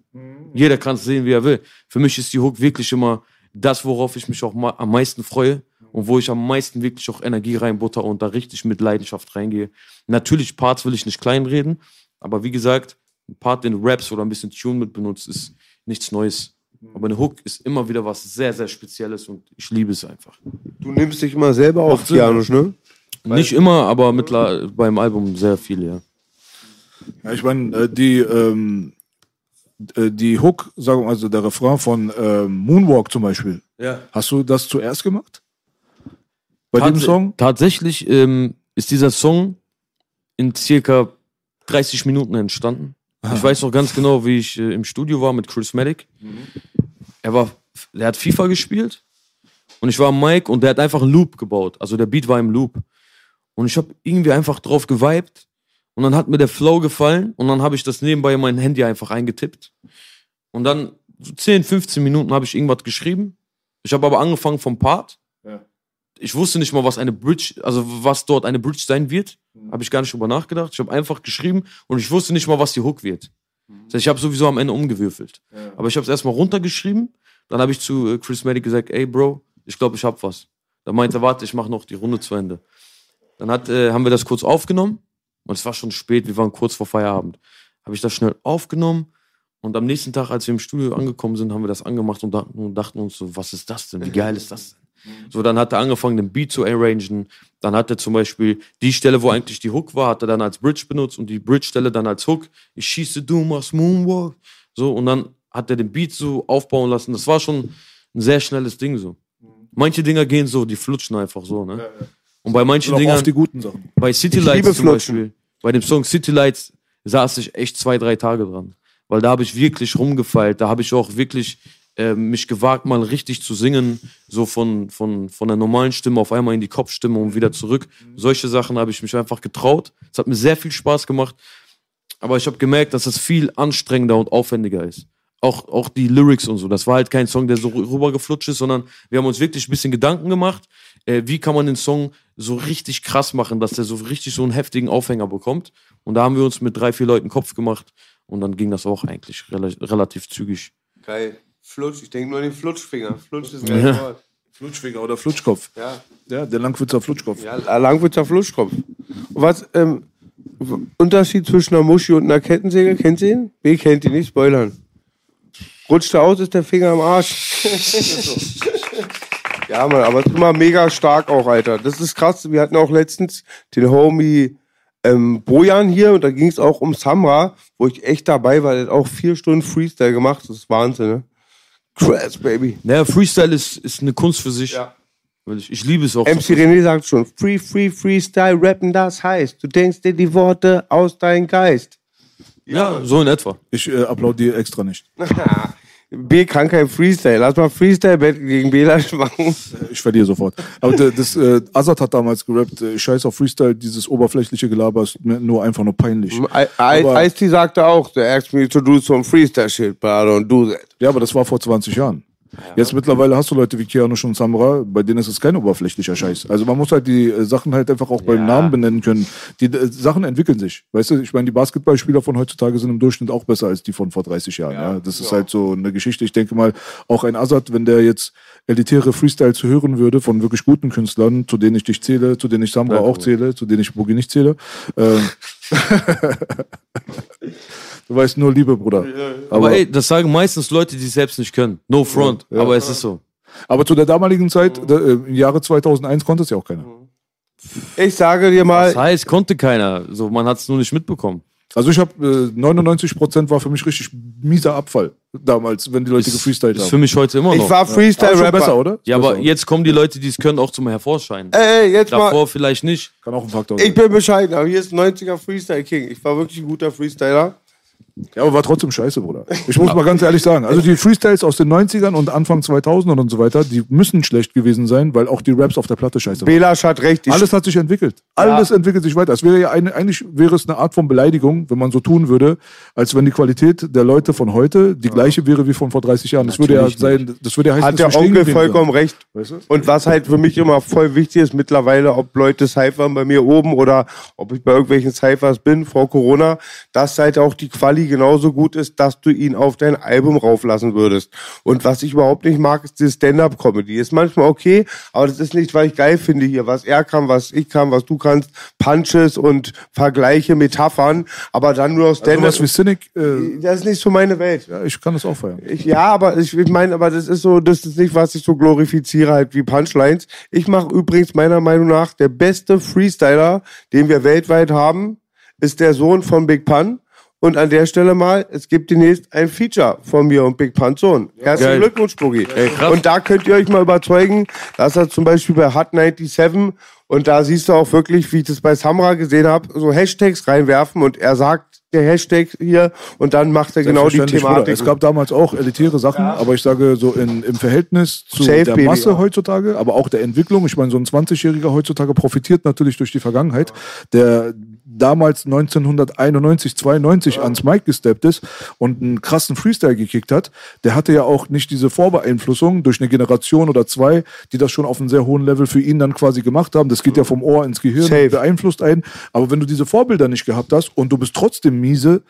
Jeder kann es sehen, wie er will. Für mich ist die Hook wirklich immer das, worauf ich mich auch am meisten freue und wo ich am meisten wirklich auch Energie reinbutter und da richtig mit Leidenschaft reingehe. Natürlich, Parts will ich nicht kleinreden, aber wie gesagt, ein Part, den du raps oder ein bisschen Tune mit benutzt, ist nichts Neues. Aber eine Hook ist immer wieder was sehr, sehr Spezielles und ich liebe es einfach. Du nimmst dich mal selber auf, Janusz, ne? Nicht immer, aber mittler beim Album sehr viel, ja. Ja, ich meine, äh, die, ähm, äh, die Hook, sagen wir mal, also der Refrain von ähm, Moonwalk zum Beispiel. Ja. Hast du das zuerst gemacht? Bei dem Tats- Song? Tatsächlich ähm, ist dieser Song in circa 30 Minuten entstanden. Ich weiß noch ganz genau, wie ich äh, im Studio war mit Chris Medic. Er war, der hat FIFA gespielt und ich war am Mic und der hat einfach einen Loop gebaut. Also der Beat war im Loop. Und ich habe irgendwie einfach drauf geweibt und dann hat mir der Flow gefallen und dann habe ich das nebenbei in mein Handy einfach eingetippt. Und dann so 10, 15 Minuten habe ich irgendwas geschrieben. Ich habe aber angefangen vom Part ich wusste nicht mal, was eine Bridge, also was dort eine Bridge sein wird. Habe ich gar nicht drüber nachgedacht. Ich habe einfach geschrieben und ich wusste nicht mal, was die Hook wird. Das heißt, ich habe sowieso am Ende umgewürfelt. Aber ich habe es erstmal runtergeschrieben. Dann habe ich zu äh, Chris Medic gesagt, ey Bro, ich glaube, ich habe was. Dann meinte er, warte, ich mache noch die Runde zu Ende. Dann hat, äh, haben wir das kurz aufgenommen und es war schon spät, wir waren kurz vor Feierabend. Habe ich das schnell aufgenommen und am nächsten Tag, als wir im Studio angekommen sind, haben wir das angemacht und dachten, und dachten uns so, was ist das denn? Wie geil ist das denn? So, dann hat er angefangen, den Beat zu arrangen. Dann hat er zum Beispiel die Stelle, wo eigentlich die Hook war, hat er dann als Bridge benutzt und die Bridge-Stelle dann als Hook. Ich schieße, du machst Moonwalk. So, und dann hat er den Beat so aufbauen lassen. Das war schon ein sehr schnelles Ding so. Manche Dinger gehen so, die flutschen einfach so, ne? Und bei manchen Dingern, auf die guten Sachen. bei City Lights zum Flutschen. Beispiel, bei dem Song City Lights saß ich echt zwei, drei Tage dran. Weil da habe ich wirklich rumgefeilt, da habe ich auch wirklich äh, mich gewagt, mal richtig zu singen, so von, von, von der normalen Stimme auf einmal in die Kopfstimme und wieder zurück. Solche Sachen habe ich mich einfach getraut. Es hat mir sehr viel Spaß gemacht, aber ich habe gemerkt, dass es viel anstrengender und aufwendiger ist. Auch, auch die Lyrics und so. Das war halt kein Song, der so rübergeflutscht ist, sondern wir haben uns wirklich ein bisschen Gedanken gemacht, äh, wie kann man den Song so richtig krass machen, dass der so richtig so einen heftigen Aufhänger bekommt. Und da haben wir uns mit drei, vier Leuten Kopf gemacht und dann ging das auch eigentlich rela relativ zügig. Geil. Flutsch, ich denke nur an den Flutschfinger. Flutsch ist ein ja. Wort. Flutschfinger oder Flutschkopf. Ja. Ja, der Langwitzer Flutschkopf. Ja, Langwitzer Flutschkopf. Und was, ähm, Unterschied zwischen einer Muschi und einer Kettensäge, kennt ihr ihn? B kennt ihn nicht, spoilern. Rutscht er aus, ist der Finger am Arsch. ja, Mann, aber es ist immer mega stark auch, Alter. Das ist krass. Wir hatten auch letztens den Homie ähm, Bojan hier und da ging es auch um Samra, wo ich echt dabei war. Der hat auch vier Stunden Freestyle gemacht. Das ist Wahnsinn, ne? Crash, Baby. Naja, Freestyle ist, ist eine Kunst für sich. Ja. Weil Ich, ich liebe es auch. MC René sagt schon, Free, Free, Freestyle, rappen, das heißt, du denkst dir die Worte aus deinem Geist. ja, so in etwa. Ich äh, applaudiere extra nicht. B kann kein Freestyle. Lass mal Freestyle-Battle gegen Belasch machen. Ich verliere sofort. Aber das, äh, Azad hat damals gerappt, äh, scheiß auf Freestyle, dieses oberflächliche Gelaber ist mir nur einfach nur peinlich. Ice-T sagte auch, they asked me to do some Freestyle-Shit, but I don't do that. Ja, aber das war vor 20 Jahren. Jetzt mittlerweile hast du Leute wie Keanu und Samra, bei denen ist es kein oberflächlicher Scheiß. Also man muss halt die äh, Sachen halt einfach auch beim Ja. Namen benennen können. Die äh, Sachen entwickeln sich. Weißt du, ich meine, die Basketballspieler von heutzutage sind im Durchschnitt auch besser als die von vor 30 Jahren. Ja, Das ist halt so eine Geschichte. Ich denke mal, auch ein Azad, wenn der jetzt elitäre Freestyles hören würde von wirklich guten Künstlern, zu denen ich dich zähle, zu denen ich Samra auch zähle, zu denen ich Boogie nicht zähle. Ähm, du weißt nur Liebe, Bruder. Aber, ey, das sagen meistens Leute, die es selbst nicht können. No front. Aber es ist so. Aber zu der damaligen Zeit, da, äh, im Jahre 2001, konnte es ja auch keiner. Ich sage dir Das mal, heißt, konnte keiner. So, man hat es nur nicht mitbekommen. Also ich habe äh, 99% war für mich richtig mieser Abfall damals, wenn die Leute gefreestylt Ist haben. für mich heute immer noch. ich war Freestyle-Rapper. besser, oder? ja, aber jetzt kommen die Leute, die es können, auch zum Hervorscheinen. Ey, jetzt mal, Davor vielleicht nicht. kann auch ein Faktor ich sein. bin bescheiden, aber hier ist 90er Freestyle King. Ich war wirklich ein guter Freestyler. Ja, aber war trotzdem scheiße, Bruder. Ich muss mal ganz ehrlich sagen. Also die Freestyles aus den 90ern und Anfang 2000 und so weiter, die müssen schlecht gewesen sein, weil auch die Raps auf der Platte scheiße waren. Belasch hat recht. Ich Alles hat sich entwickelt. Alles entwickelt sich weiter. Es wäre ja eine, eigentlich wäre es eine Art von Beleidigung, wenn man so tun würde, als wenn die Qualität der Leute von heute die gleiche wäre wie von vor 30 Jahren. Das würde ja sein, das würde ja heißen, hat dass der wir stehen Onkel geblieben vollkommen recht. Weißt du? Und was halt für mich immer voll wichtig ist mittlerweile, ob Leute cyphern bei mir oben oder ob ich bei irgendwelchen Cyphers bin vor Corona, dass halt auch die Quali genauso gut ist, dass du ihn auf dein Album rauflassen würdest. Und was ich überhaupt nicht mag, ist die Stand-Up-Comedy. Ist manchmal okay, aber das ist nicht, weil ich geil finde hier, was er kann, was ich kann, was du kannst. Punches und Vergleiche, Metaphern, aber dann nur Also Stand-Up. was wie Cynic, äh, das ist nicht so meine Welt. ja, ich kann das auch feiern. Ich, ja, aber ich, ich meine, aber das ist so, das ist nicht, was ich so glorifiziere, halt wie Punchlines. Ich mache übrigens meiner Meinung nach der beste Freestyler, den wir weltweit haben, ist der Sohn von Big Pun. Und an der Stelle mal, es gibt demnächst ein Feature von mir und Big Puns Sohn. Herzlichen Geil. Glückwunsch, Boogie. und da könnt ihr euch mal überzeugen, dass er zum Beispiel bei Hot 97 und da siehst du auch wirklich, wie ich das bei Samra gesehen habe, so Hashtags reinwerfen und er sagt der Hashtag hier und dann macht er genau die Selbstverständlich, Bruder. Thematik. Es gab damals auch elitäre Sachen, aber ich sage so in, im Verhältnis zu Safe, der Baby, Masse ja. heutzutage, aber auch der Entwicklung. Ich meine, so ein 20-Jähriger heutzutage profitiert natürlich durch die Vergangenheit, der damals 1991, 92 ans Mic gesteppt ist und einen krassen Freestyle gekickt hat, der hatte ja auch nicht diese Vorbeeinflussung durch eine Generation oder zwei, die das schon auf einem sehr hohen Level für ihn dann quasi gemacht haben. Das geht ja vom Ohr ins Gehirn, Safe. beeinflusst einen. Aber wenn du diese Vorbilder nicht gehabt hast und du bist trotzdem miese,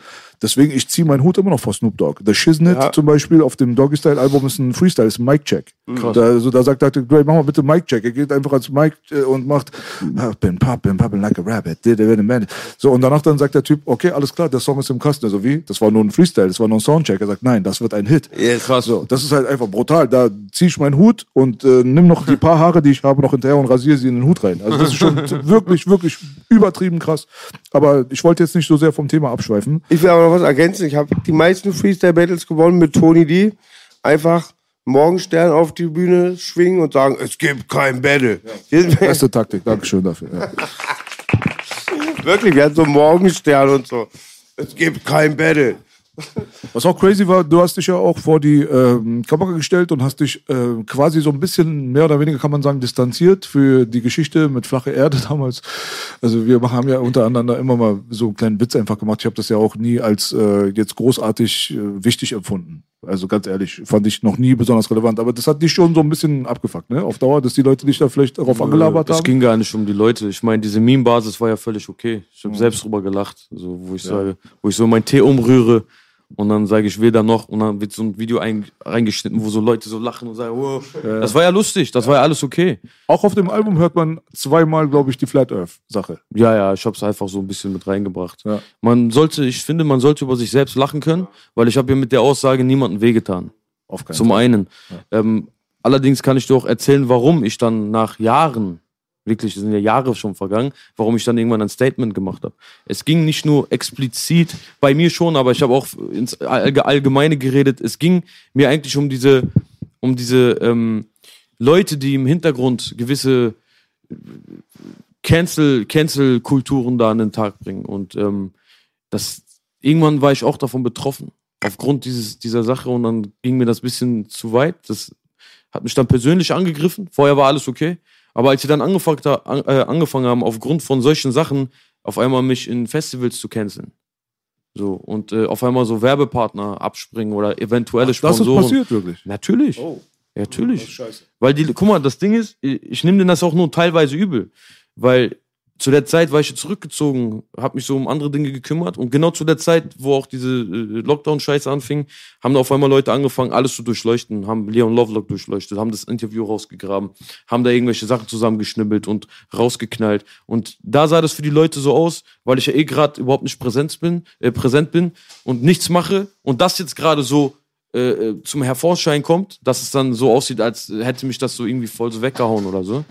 deswegen, ich ziehe meinen Hut immer noch vor Snoop Dogg. The Shiznit Ja. zum Beispiel auf dem Doggy Style Album ist ein Freestyle, ist ein Mic-Check. Da, also, da sagt Dr. Dre, mach mal bitte Mic-Check. Er geht einfach als Mic äh, und macht Poppin', poppin', poppin' like a rabbit. did it in a minute. So, und danach dann sagt der Typ, okay, alles klar, der Song ist im Kasten. Also wie? Das war nur ein Freestyle, das war nur ein Soundcheck. Er sagt, nein, das wird ein Hit. Krass. So, das ist halt einfach brutal. Da ziehe ich meinen Hut und äh, nimm noch die paar Haare, die ich habe, noch hinterher und rasiere sie in den Hut rein. Also das ist schon wirklich, wirklich übertrieben krass. Aber ich wollte jetzt nicht so sehr vom Thema abschweifen. Ich will aber noch was ergänzen. Ich habe die meisten Freestyle-Battles gewonnen mit Tony D. Einfach Morgenstern auf die Bühne schwingen und sagen, es gibt kein Battle. Hier- Beste Taktik, Dankeschön dafür. Ja. Wirklich, wir hatten so Morgenstern und so. Es gibt kein Battle. Was auch crazy war, du hast dich ja auch vor die ähm, Kamera gestellt und hast dich äh, quasi so ein bisschen mehr oder weniger, kann man sagen, distanziert für die Geschichte mit flache Erde damals. Also wir haben ja untereinander immer mal so einen kleinen Witz einfach gemacht. Ich habe das ja auch nie als äh, jetzt großartig äh, wichtig empfunden. Also ganz ehrlich, fand ich noch nie besonders relevant. Aber das hat dich schon so ein bisschen abgefuckt, ne? Auf Dauer, dass die Leute dich da vielleicht darauf angelabert Es haben. ging gar nicht um die Leute. Ich meine, diese Meme-Basis war ja völlig okay. Ich habe selbst drüber gelacht, so, wo ich sage, wo ich so meinen Tee umrühre Und dann sage ich weder noch und dann wird so ein Video ein, reingeschnitten, wo so Leute so lachen und sagen, wow. Das war ja lustig, das war ja alles okay. Auch auf dem Album hört man zweimal, glaube ich, die Flat Earth Sache. Ja, ja, ich habe es einfach so ein bisschen mit reingebracht. Ja. Man sollte, ich finde, man sollte über sich selbst lachen können, weil ich habe ja mit der Aussage niemanden wehgetan. Auf keinen Zum Fall. einen. Ähm, allerdings kann ich dir auch erzählen, warum ich dann nach Jahren, wirklich, es sind ja Jahre schon vergangen, warum ich dann irgendwann ein Statement gemacht habe. Es ging nicht nur explizit, bei mir schon, aber ich habe auch ins Allge- Allgemeine geredet. Es ging mir eigentlich um diese, um diese ähm, Leute, die im Hintergrund gewisse Cancel, Cancel-Kulturen da an den Tag bringen. Und ähm, das, irgendwann war ich auch davon betroffen, aufgrund dieses, dieser Sache. Und dann ging mir das bisschen zu weit. Das hat mich dann persönlich angegriffen. Vorher war alles okay. Aber als sie dann angefangen, äh, angefangen haben, aufgrund von solchen Sachen auf einmal mich in Festivals zu canceln. So, und äh, auf einmal so Werbepartner abspringen oder eventuelle Das ist Sponsoren. passiert wirklich. Natürlich. Oh. Natürlich. scheiße. Weil die, guck mal, das Ding ist, ich, ich nehme denen das auch nur teilweise übel. Weil zu der Zeit war ich zurückgezogen, habe mich so um andere Dinge gekümmert und genau zu der Zeit, wo auch diese äh, Lockdown-Scheiße anfing, haben auf einmal Leute angefangen, alles zu durchleuchten, haben Leon Lovelock durchleuchtet, haben das Interview rausgegraben, haben da irgendwelche Sachen zusammengeschnibbelt und rausgeknallt. Und da sah das für die Leute so aus, weil ich ja eh gerade überhaupt nicht präsent bin, äh, präsent bin und nichts mache und das jetzt gerade so äh, äh, zum Hervorschein kommt, dass es dann so aussieht, als hätte mich das so irgendwie voll so weggehauen oder so.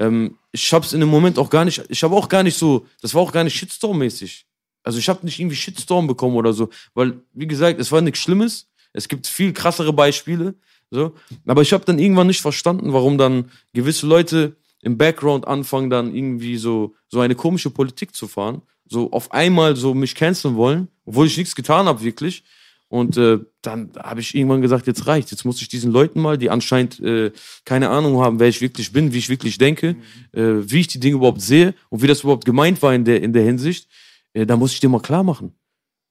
Ähm, ich hab's in dem Moment auch gar nicht, ich habe auch gar nicht so, das war auch gar nicht Shitstorm-mäßig. Also ich habe nicht irgendwie Shitstorm bekommen oder so, weil, wie gesagt, es war nichts Schlimmes. Es gibt viel krassere Beispiele. So. Aber ich habe dann irgendwann nicht verstanden, warum dann gewisse Leute im Background anfangen, dann irgendwie so, so eine komische Politik zu fahren. So auf einmal so mich canceln wollen, obwohl ich nichts getan habe, wirklich. Und äh, dann habe ich irgendwann gesagt, jetzt reicht. Jetzt muss ich diesen Leuten mal, die anscheinend äh, keine Ahnung haben, wer ich wirklich bin, wie ich wirklich denke, äh, wie ich die Dinge überhaupt sehe und wie das überhaupt gemeint war in der, in der Hinsicht, äh, da muss ich dir mal klar machen.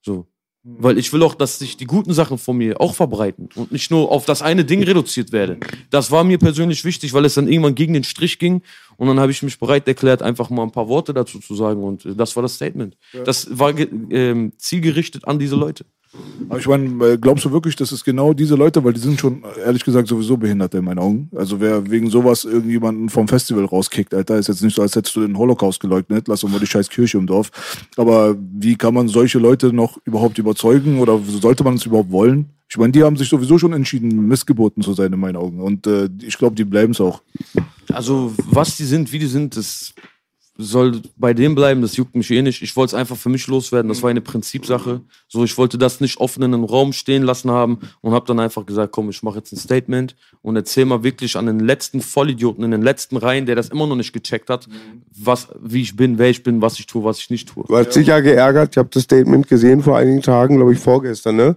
So. Weil ich will auch, dass sich die guten Sachen von mir auch verbreiten und nicht nur auf das eine Ding reduziert werde. Das war mir persönlich wichtig, weil es dann irgendwann gegen den Strich ging und dann habe ich mich bereit erklärt, einfach mal ein paar Worte dazu zu sagen und äh, das war das Statement. Das war ähm, zielgerichtet an diese Leute. Aber ich meine, äh, glaubst du wirklich, das ist genau diese Leute, weil die sind schon, äh, ehrlich gesagt, sowieso behindert in meinen Augen. Also wer wegen sowas irgendjemanden vom Festival rauskickt, Alter, ist jetzt nicht so, als hättest du den Holocaust geleugnet, lass uns mal die scheiß Kirche im Dorf. Aber wie kann man solche Leute noch überhaupt überzeugen oder sollte man es überhaupt wollen? Ich meine, die haben sich sowieso schon entschieden, Missgeboten zu sein in meinen Augen. Und äh, ich glaube, die bleiben es auch. Also, was die sind, wie die sind, das soll bei dem bleiben, das juckt mich eh nicht. Ich wollte es einfach für mich loswerden, das war eine Prinzipsache. So, ich wollte das nicht offen in einem Raum stehen lassen haben und habe dann einfach gesagt, komm, ich mache jetzt ein Statement und erzähl mal wirklich an den letzten Vollidioten in den letzten Reihen, der das immer noch nicht gecheckt hat, was, wie ich bin, wer ich bin, was ich tue, was ich nicht tue. Du hast dich ja geärgert. Ich habe das Statement gesehen vor einigen Tagen, glaube ich, vorgestern, ne?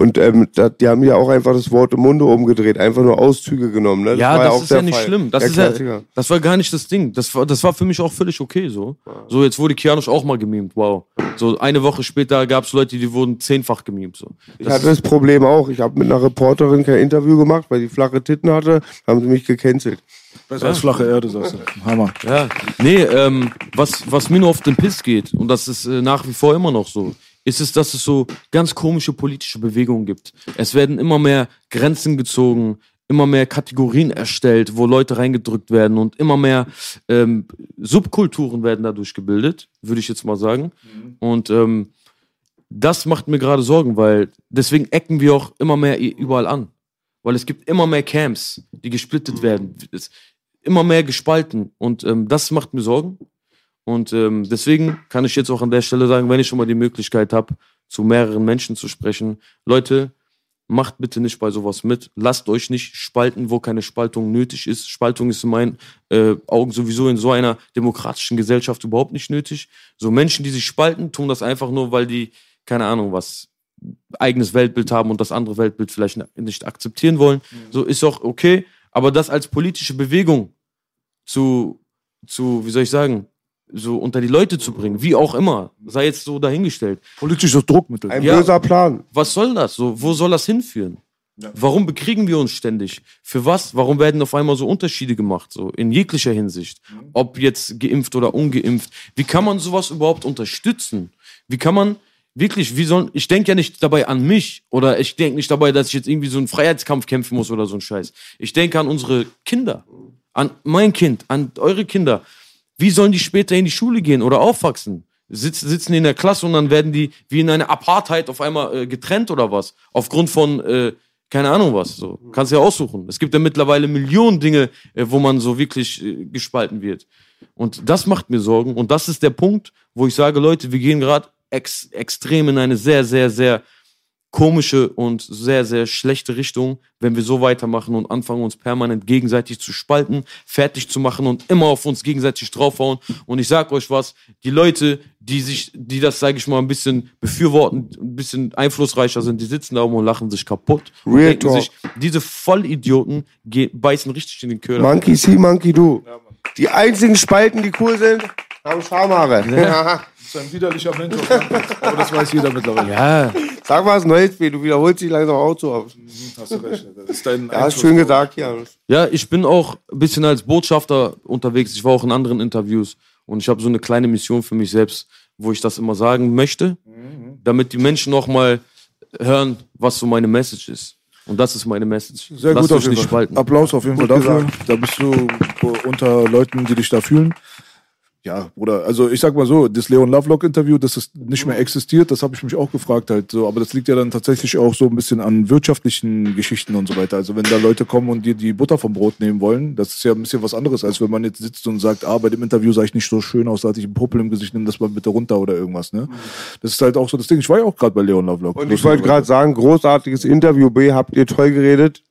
Und ähm, da, die haben ja auch einfach das Wort im Munde umgedreht, einfach nur Auszüge genommen. Ne? Ja, war das auch ist ja nicht Fall. schlimm. Das, Der ist ja, das war gar nicht das Ding. Das war, das war für mich auch völlig okay so. So, jetzt wurde Kianosch auch mal gemimt. Wow. So, eine Woche später gab es Leute, die wurden zehnfach gemimt. So. Ich hatte das Problem auch. Ich habe mit einer Reporterin kein Interview gemacht, weil die flache Titten hatte. Haben sie mich gecancelt. Besser als flache Erde, sagst du. Hammer. Ja, nee, ähm, was, was mir nur auf den Piss geht, und das ist äh, nach wie vor immer noch so, ist es, dass es so ganz komische politische Bewegungen gibt. Es werden immer mehr Grenzen gezogen, immer mehr Kategorien erstellt, wo Leute reingedrückt werden und immer mehr ähm, Subkulturen werden dadurch gebildet, würde ich jetzt mal sagen. Und ähm, das macht mir gerade Sorgen, weil deswegen ecken wir auch immer mehr überall an. Weil es gibt immer mehr Camps, die gesplittet werden. Es, immer mehr gespalten. Und ähm, das macht mir Sorgen. Und ähm, deswegen kann ich jetzt auch an der Stelle sagen, wenn ich schon mal die Möglichkeit habe, zu mehreren Menschen zu sprechen, Leute, macht bitte nicht bei sowas mit. Lasst euch nicht spalten, wo keine Spaltung nötig ist. Spaltung ist in meinen äh, Augen sowieso in so einer demokratischen Gesellschaft überhaupt nicht nötig. So Menschen, die sich spalten, tun das einfach nur, weil die, keine Ahnung, was eigenes Weltbild haben und das andere Weltbild vielleicht nicht akzeptieren wollen. So ist auch okay. Aber das als politische Bewegung zu, zu, wie soll ich sagen, so unter die Leute zu bringen, wie auch immer, sei jetzt so dahingestellt. Politisches Druckmittel. Ein Ja. böser Plan. Was soll das? So, wo soll das hinführen? Warum bekriegen wir uns ständig? Für was? Warum werden auf einmal so Unterschiede gemacht? So in jeglicher Hinsicht. Ob jetzt geimpft oder ungeimpft. Wie kann man sowas überhaupt unterstützen? Wie kann man, wirklich, wie soll, ich denke ja nicht dabei an mich oder ich denke nicht dabei, dass ich jetzt irgendwie so einen Freiheitskampf kämpfen muss oder so ein Scheiß. Ich denke an unsere Kinder, an mein Kind, an eure Kinder. Wie sollen die später in die Schule gehen oder aufwachsen? Sitz, sitzen in der Klasse und dann werden die wie in einer Apartheid auf einmal äh, getrennt oder was? Aufgrund von, äh, keine Ahnung was. So. Kannst ja aussuchen. Es gibt ja mittlerweile Millionen Dinge, äh, wo man so wirklich äh, gespalten wird. Und das macht mir Sorgen. Und das ist der Punkt, wo ich sage, Leute, wir gehen gerade ex extrem in eine sehr, sehr, sehr komische und sehr, sehr schlechte Richtung, wenn wir so weitermachen und anfangen, uns permanent gegenseitig zu spalten, fertig zu machen und immer auf uns gegenseitig draufhauen. Und ich sag euch was, die Leute, die sich, die das, sage ich mal, ein bisschen befürworten, ein bisschen einflussreicher sind, die sitzen da oben und lachen sich kaputt. Real talk. sich, diese Vollidioten beißen richtig in den Köder. Monkey see, Monkey do. Die einzigen Spalten, die cool sind, haben Schamhaare. Das ist ein widerlicher Mensch. Aber das weiß jeder mittlerweile. Ja, Sag was Neues, du wiederholst dich langsam auch zu oft. Hast du recht. Das ist dein Ja, ist schön gesagt, ja. Ja, ich bin auch ein bisschen als Botschafter unterwegs. Ich war auch in anderen Interviews und ich habe so eine kleine Mission für mich selbst, wo ich das immer sagen möchte, damit die Menschen noch mal hören, was so meine Message ist. Und das ist meine Message. Sehr Lasst gut auf jeden Fall. spalten. Applaus auf jeden Fall dafür. Da bist du unter Leuten, die dich da fühlen. Ja, Bruder, also ich sag mal so, das Leon Lovelock Interview, dass es nicht mehr existiert, das habe ich mich auch gefragt halt so, aber das liegt ja dann tatsächlich auch so ein bisschen an wirtschaftlichen Geschichten und so weiter. Also wenn da Leute kommen und dir die Butter vom Brot nehmen wollen, das ist ja ein bisschen was anderes, als wenn man jetzt sitzt und sagt, ah, bei dem Interview sah ich nicht so schön aus, da hatte ich einen Popel im Gesicht, nimm das mal bitte runter oder irgendwas, ne? Das ist halt auch so das Ding. Ich war ja auch gerade bei Leon Lovelock. Und ich wollte gerade sagen, großartiges Interview, B, habt ihr toll geredet.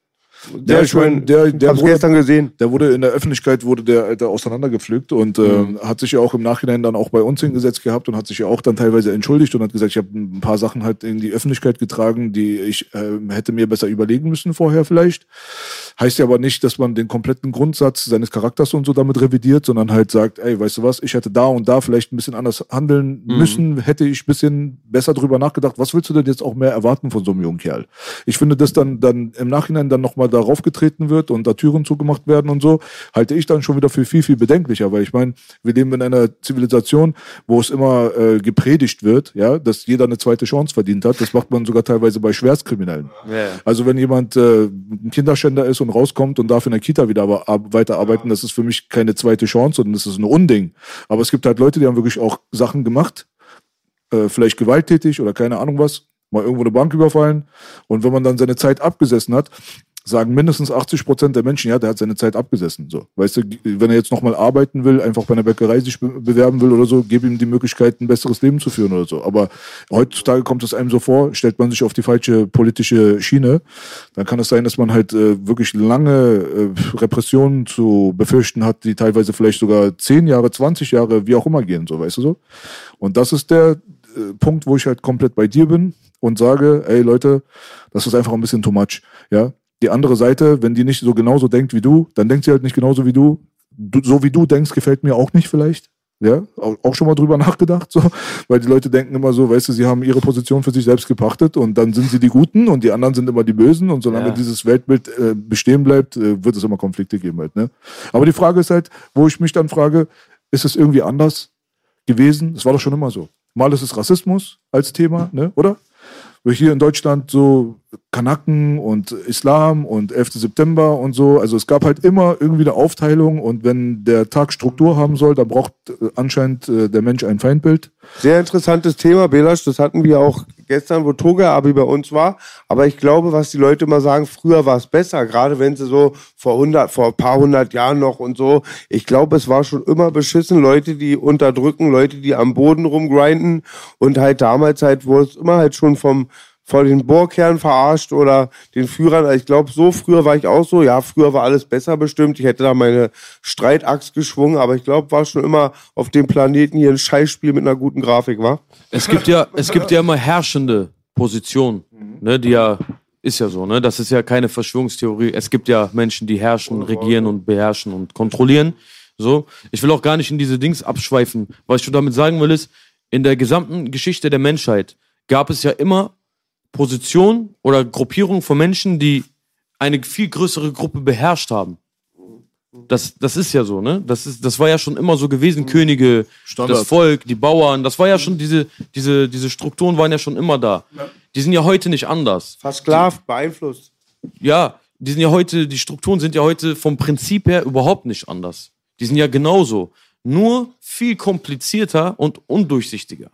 Der, ich mein, der, der wurde- gestern gesehen. Der wurde in der Öffentlichkeit wurde der Alter auseinandergepflückt und Mhm. äh, hat sich ja auch im Nachhinein dann auch bei uns hingesetzt gehabt und hat sich ja auch dann teilweise entschuldigt und hat gesagt, ich habe ein paar Sachen halt in die Öffentlichkeit getragen, die ich äh, hätte mir besser überlegen müssen vorher vielleicht. Heißt ja aber nicht, dass man den kompletten Grundsatz seines Charakters und so damit revidiert, sondern halt sagt, ey, weißt du was, ich hätte da und da vielleicht ein bisschen anders handeln Mhm. müssen, hätte ich ein bisschen besser drüber nachgedacht, was willst du denn jetzt auch mehr erwarten von so einem jungen Kerl? Ich finde, dass dann, dann im Nachhinein dann nochmal darauf getreten wird und da Türen zugemacht werden und so, halte ich dann schon wieder für viel, viel bedenklicher, weil ich meine, wir leben in einer Zivilisation, wo es immer äh, gepredigt wird, ja, dass jeder eine zweite Chance verdient hat. Das macht man sogar teilweise bei Schwerstkriminellen. Ja. Also wenn jemand äh, ein Kinderschänder ist und rauskommt und darf in der Kita wieder weiterarbeiten, das ist für mich keine zweite Chance, sondern das ist ein Unding. Aber es gibt halt Leute, die haben wirklich auch Sachen gemacht, äh, vielleicht gewalttätig oder keine Ahnung was, mal irgendwo eine Bank überfallen. Und wenn man dann seine Zeit abgesessen hat, sagen mindestens 80 Prozent der Menschen, ja, der hat seine Zeit abgesessen. So, weißt du, wenn er jetzt nochmal arbeiten will, einfach bei einer Bäckerei sich be bewerben will oder so, gib ihm die Möglichkeit, ein besseres Leben zu führen oder so. Aber heutzutage kommt es einem so vor, stellt man sich auf die falsche politische Schiene, dann kann es sein, dass man halt äh, wirklich lange äh, Repressionen zu befürchten hat, die teilweise vielleicht sogar 10 Jahre, 20 Jahre, wie auch immer gehen, so, weißt du so. Und das ist der äh, Punkt, wo ich halt komplett bei dir bin und sage, ey Leute, das ist einfach ein bisschen too much, ja. Die andere Seite, wenn die nicht so genauso denkt wie du, dann denkt sie halt nicht genauso wie du. du so wie du denkst, gefällt mir auch nicht vielleicht. Ja, auch, schon mal drüber nachgedacht, so, weil die Leute denken immer so, weißt du, sie haben ihre Position für sich selbst gepachtet und dann sind sie die Guten und die anderen sind immer die Bösen und solange Ja. dieses Weltbild äh, bestehen bleibt, äh, wird es immer Konflikte geben halt, ne? Aber die Frage ist halt, wo ich mich dann frage, ist es irgendwie anders gewesen? Es war doch schon immer so. Mal ist es Rassismus als Thema, ne, oder? Weil Hier in Deutschland so Kanaken und Islam und 11. September und so. Also es gab halt immer irgendwie eine Aufteilung und wenn der Tag Struktur haben soll, dann braucht äh, anscheinend äh, der Mensch ein Feindbild. Sehr interessantes Thema, Belasch. Das hatten wir auch gestern, wo Toga Abi bei uns war. Aber ich glaube, was die Leute immer sagen, früher war es besser. Gerade wenn sie so vor hundert, vor ein paar hundert Jahren noch und so. Ich glaube, es war schon immer beschissen. Leute, die unterdrücken, Leute, die am Boden rumgrinden. Und halt damals halt, wo es immer halt schon vom, vor den Bohrkernen verarscht oder den Führern. Also Ich glaube, so früher war ich auch so. Ja, früher war alles besser bestimmt. Ich hätte da meine Streitaxt geschwungen, aber ich glaube, war schon immer auf dem Planeten hier ein Scheißspiel mit einer guten Grafik, war? Es gibt ja, es gibt ja immer herrschende Positionen, ne, die ja, ist ja so, ne, das ist ja keine Verschwörungstheorie. Es gibt ja Menschen, die herrschen, regieren und beherrschen und kontrollieren. So, ich will auch gar nicht in diese Dings abschweifen. Was ich schon damit sagen will, ist, in der gesamten Geschichte der Menschheit gab es ja immer Positionen oder Gruppierungen von Menschen, die eine viel größere Gruppe beherrscht haben. Das, das ist ja so, ne? Das, ist, das war ja schon immer so gewesen. Könige, Standard. das Volk, die Bauern, das war ja schon, diese, diese, diese Strukturen waren ja schon immer da. Die sind ja heute nicht anders. Versklavt, beeinflusst. Ja, die sind ja heute, die Strukturen sind ja heute vom Prinzip her überhaupt nicht anders. Die sind ja genauso. Nur viel komplizierter und undurchsichtiger.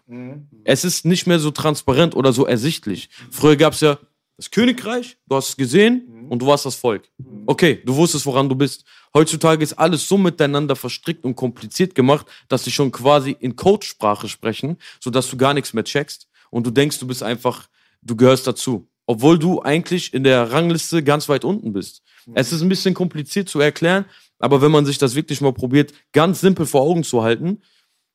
Es ist nicht mehr so transparent oder so ersichtlich. Früher gab es ja das Königreich, du hast es gesehen und du warst das Volk. Okay, du wusstest, woran du bist. Heutzutage ist alles so miteinander verstrickt und kompliziert gemacht, dass sie schon quasi in Codesprache sprechen, sodass du gar nichts mehr checkst und du denkst, du bist einfach, du gehörst dazu. Obwohl du eigentlich in der Rangliste ganz weit unten bist. Es ist ein bisschen kompliziert zu erklären, aber wenn man sich das wirklich mal probiert, ganz simpel vor Augen zu halten,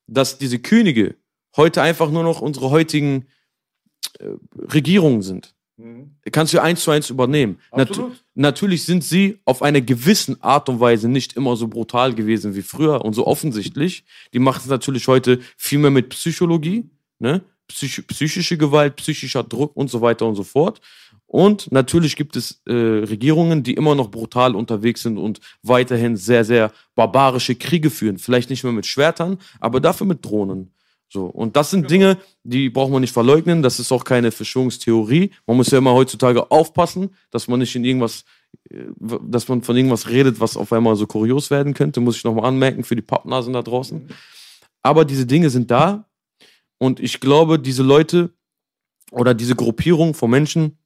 dass diese Könige heute einfach nur noch unsere heutigen äh, Regierungen sind. Kannst du eins zu eins übernehmen. Natu natürlich sind sie auf eine gewissen Art und Weise nicht immer so brutal gewesen wie früher und so offensichtlich. Die machen es natürlich heute viel mehr mit Psychologie, ne? Psych psychische Gewalt, psychischer Druck und so weiter und so fort. Und natürlich gibt es äh, Regierungen, die immer noch brutal unterwegs sind und weiterhin sehr, sehr barbarische Kriege führen. Vielleicht nicht mehr mit Schwertern, aber dafür mit Drohnen. So. Und das sind Dinge, die braucht man nicht verleugnen. Das ist auch keine Verschwörungstheorie. Man muss ja immer heutzutage aufpassen, dass man nicht in irgendwas, äh, dass man von irgendwas redet, was auf einmal so kurios werden könnte. Muss ich nochmal anmerken für die Pappnasen da draußen. Aber diese Dinge sind da. Und ich glaube, diese Leute oder diese Gruppierung von Menschen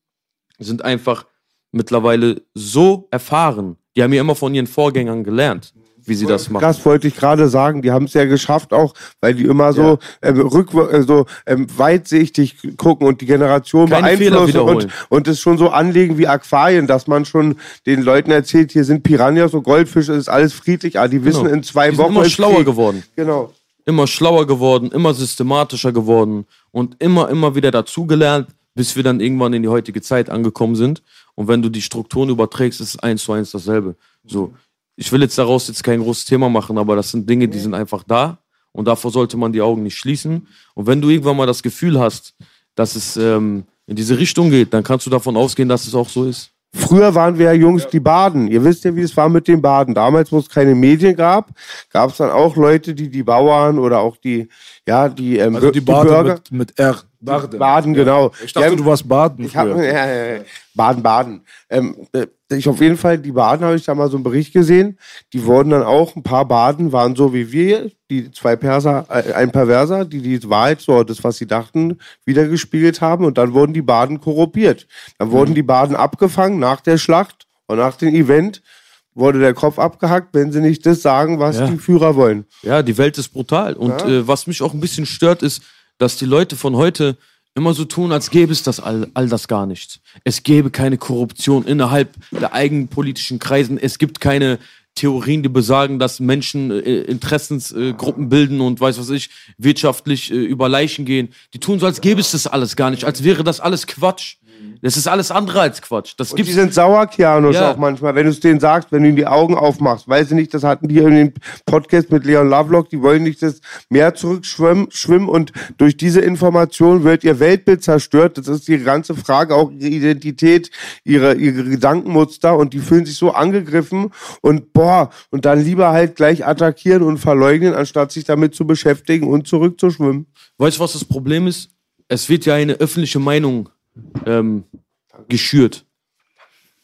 sind einfach mittlerweile so erfahren. Die haben ja immer von ihren Vorgängern gelernt, wie sie das machen. Das wollte ich gerade sagen. Die haben es ja geschafft auch, weil die immer so ähm, rückwir äh, so ähm, weitsichtig gucken und die Generation Keine beeinflussen und, und es schon so anlegen wie Aquarien, dass man schon den Leuten erzählt, hier sind Piranhas und Goldfische, es ist alles friedlich. Ah, die wissen Genau. in zwei Die sind Wochen immer ist schlauer Krieg. geworden. Genau. immer schlauer geworden, immer systematischer geworden und immer, immer wieder dazugelernt, bis wir dann irgendwann in die heutige Zeit angekommen sind. Und wenn du die Strukturen überträgst, ist es eins zu eins dasselbe. So. Ich will jetzt daraus jetzt kein großes Thema machen, aber das sind Dinge, die sind einfach da und davor sollte man die Augen nicht schließen. Und wenn du irgendwann mal das Gefühl hast, dass es ähm, in diese Richtung geht, dann kannst du davon ausgehen, dass es auch so ist. Früher waren wir ja Jungs, die baden. Ihr wisst ja, wie es war mit den Baden. Damals, wo es keine Medien gab, gab es dann auch Leute, die die Bauern oder auch die, ja, die, ähm, Also die. Baden mit, mit R. Baden. Baden, genau. Ich dachte, Ja, du warst Baden Ich früher. ja, ja. Baden, Baden. Ähm, äh, ich auf jeden Fall, die Baden habe ich da mal so einen Bericht gesehen. Die wurden dann auch, ein paar Baden waren so wie wir, die zwei Perser, äh, ein Perverser, die die Wahrheit, so das, was sie dachten, wiedergespiegelt haben. Und dann wurden die Baden korruptiert. Dann wurden die Baden abgefangen nach der Schlacht und nach dem Event wurde der Kopf abgehackt, wenn sie nicht das sagen, was Ja. die Führer wollen. Ja, die Welt ist brutal. Und Ja. äh, was mich auch ein bisschen stört, ist, dass die Leute von heute immer so tun, als gäbe es das all, all das gar nicht. Es gäbe keine Korruption innerhalb der eigenen politischen Kreisen. Es gibt keine Theorien, die besagen, dass Menschen äh, Interessensgruppen äh, bilden und weiß was ich, wirtschaftlich äh, über Leichen gehen. Die tun so, als gäbe es das alles gar nicht, als wäre das alles Quatsch. Das ist alles andere als Quatsch. Das Und die sind sauer, Kianos, Ja. auch manchmal, wenn du es denen sagst, wenn du ihnen die Augen aufmachst. Weiß ich nicht, das hatten die in dem Podcast mit Leon Lovelock, die wollen nicht das Meer zurückschwimmen schwimmen und durch diese Information wird ihr Weltbild zerstört. Das ist die ganze Frage, auch ihre Identität, ihre, ihre Gedankenmuster und die fühlen sich so angegriffen und boah, und dann lieber halt gleich attackieren und verleugnen, anstatt sich damit zu beschäftigen und zurückzuschwimmen. Weißt du, was das Problem ist? Es wird ja eine öffentliche Meinung ähm, geschürt.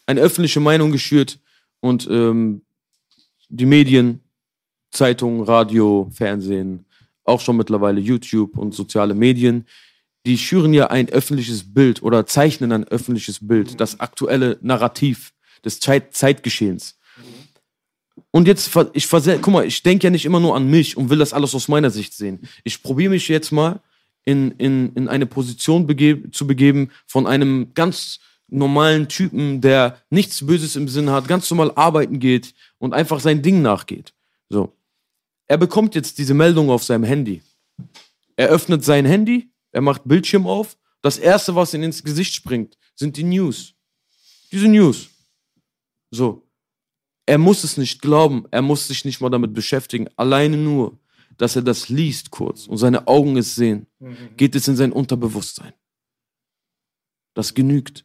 Eine öffentliche Meinung geschürt und ähm, die Medien, Zeitungen, Radio, Fernsehen, auch schon mittlerweile YouTube und soziale Medien, die schüren ja ein öffentliches Bild oder zeichnen ein öffentliches Bild, das aktuelle Narrativ des Zeit Zeitgeschehens. Und jetzt, ich guck mal, ich denke ja nicht immer nur an mich und will das alles aus meiner Sicht sehen. Ich probiere mich jetzt mal in, in, in eine Position begeb zu begeben von einem ganz normalen Typen, der nichts Böses im Sinn hat, ganz normal arbeiten geht und einfach sein Ding nachgeht. So. Er bekommt jetzt diese Meldung auf seinem Handy. Er öffnet sein Handy, er macht Bildschirm auf. Das erste, was ihm ins Gesicht springt, sind die News. Diese News. So. Er muss es nicht glauben, er muss sich nicht mal damit beschäftigen. Alleine nur, dass er das liest kurz und seine Augen es sehen, geht es in sein Unterbewusstsein. Das genügt.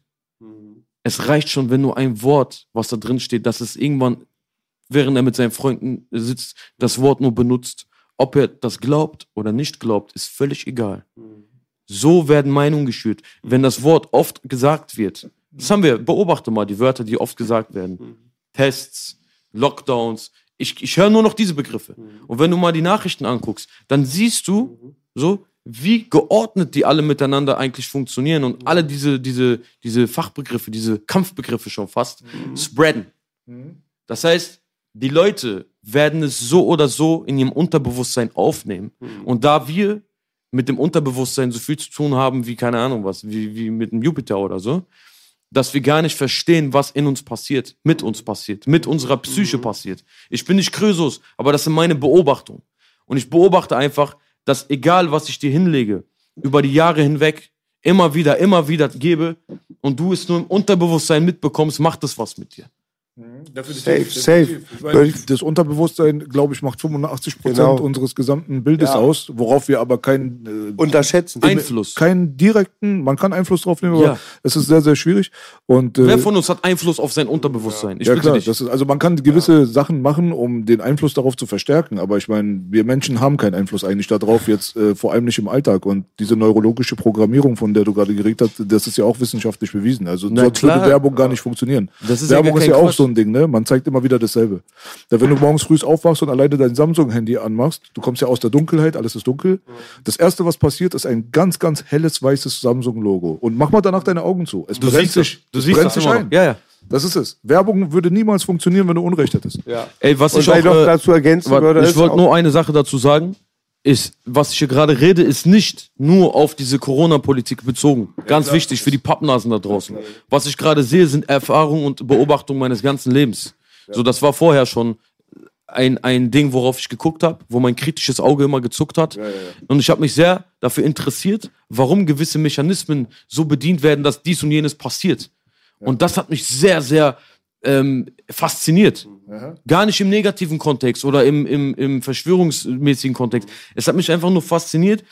Es reicht schon, wenn nur ein Wort, was da drin steht, dass es irgendwann während er mit seinen Freunden sitzt, das Wort nur benutzt. Ob er das glaubt oder nicht glaubt, ist völlig egal. So werden Meinungen geschürt. Wenn das Wort oft gesagt wird, das haben wir, beobachte mal die Wörter, die oft gesagt werden. Tests, Lockdowns. Ich, ich höre nur noch diese Begriffe. Und wenn du mal die Nachrichten anguckst, dann siehst du so, wie geordnet die alle miteinander eigentlich funktionieren und alle diese, diese, diese Fachbegriffe, diese Kampfbegriffe schon fast spreaden. Das heißt, die Leute werden es so oder so in ihrem Unterbewusstsein aufnehmen. Und da wir mit dem Unterbewusstsein so viel zu tun haben wie, keine Ahnung was, wie, wie mit dem Jupiter oder so, dass wir gar nicht verstehen, was in uns passiert, mit uns passiert, mit unserer Psyche passiert. Ich bin nicht Krösus, aber das sind meine Beobachtungen. Und ich beobachte einfach, dass egal, was ich dir hinlege, über die Jahre hinweg, immer wieder, immer wieder gebe und du es nur im Unterbewusstsein mitbekommst, macht es was mit dir. Safe, safe. Weil das Unterbewusstsein, glaube ich, macht 85 Prozent Genau. unseres gesamten Bildes Ja. aus, worauf wir aber keinen äh, Unterschätzen. Einfluss. keinen direkten, man kann Einfluss drauf nehmen, aber Ja. es ist sehr, sehr schwierig. Und, äh, Wer von uns hat Einfluss auf sein Unterbewusstsein? Ich ja klar, das ist, also man kann gewisse Sachen machen, um den Einfluss darauf zu verstärken, aber ich meine, wir Menschen haben keinen Einfluss eigentlich darauf, jetzt äh, vor allem nicht im Alltag. Und diese neurologische Programmierung, von der du gerade geredet hast, das ist ja auch wissenschaftlich bewiesen. Also Na sonst klar. würde Werbung gar nicht funktionieren. Das ist ja Werbung ist ja auch Quatsch. so ein Ding, ne? Man zeigt immer wieder dasselbe. Da wenn du morgens früh aufwachst und alleine dein Samsung-Handy anmachst, du kommst ja aus der Dunkelheit, alles ist dunkel. Das erste, was passiert, ist ein ganz, ganz helles weißes Samsung-Logo. Und mach mal danach deine Augen zu. Es Du brennt sich, Du es siehst brennt das sich ein. Ja, ja. Das ist es. Werbung würde niemals funktionieren, wenn du Unrecht hättest. Ja. Ey, was Und ich auch, noch äh, dazu ergänzen würde, ich ist wollte nur eine Sache dazu sagen. Ist, was ich hier gerade rede, ist nicht nur auf diese Corona-Politik bezogen. Ganz wichtig für die Pappnasen da draußen. Was ich gerade sehe, sind Erfahrungen und Beobachtungen meines ganzen Lebens. So, das war vorher schon ein, ein Ding, worauf ich geguckt habe, wo mein kritisches Auge immer gezuckt hat. Und ich habe mich sehr dafür interessiert, warum gewisse Mechanismen so bedient werden, dass dies und jenes passiert. Und das hat mich sehr, sehr ähm, fasziniert. Gar nicht im negativen Kontext oder im, im, im verschwörungsmäßigen Kontext. Es hat mich einfach nur fasziniert,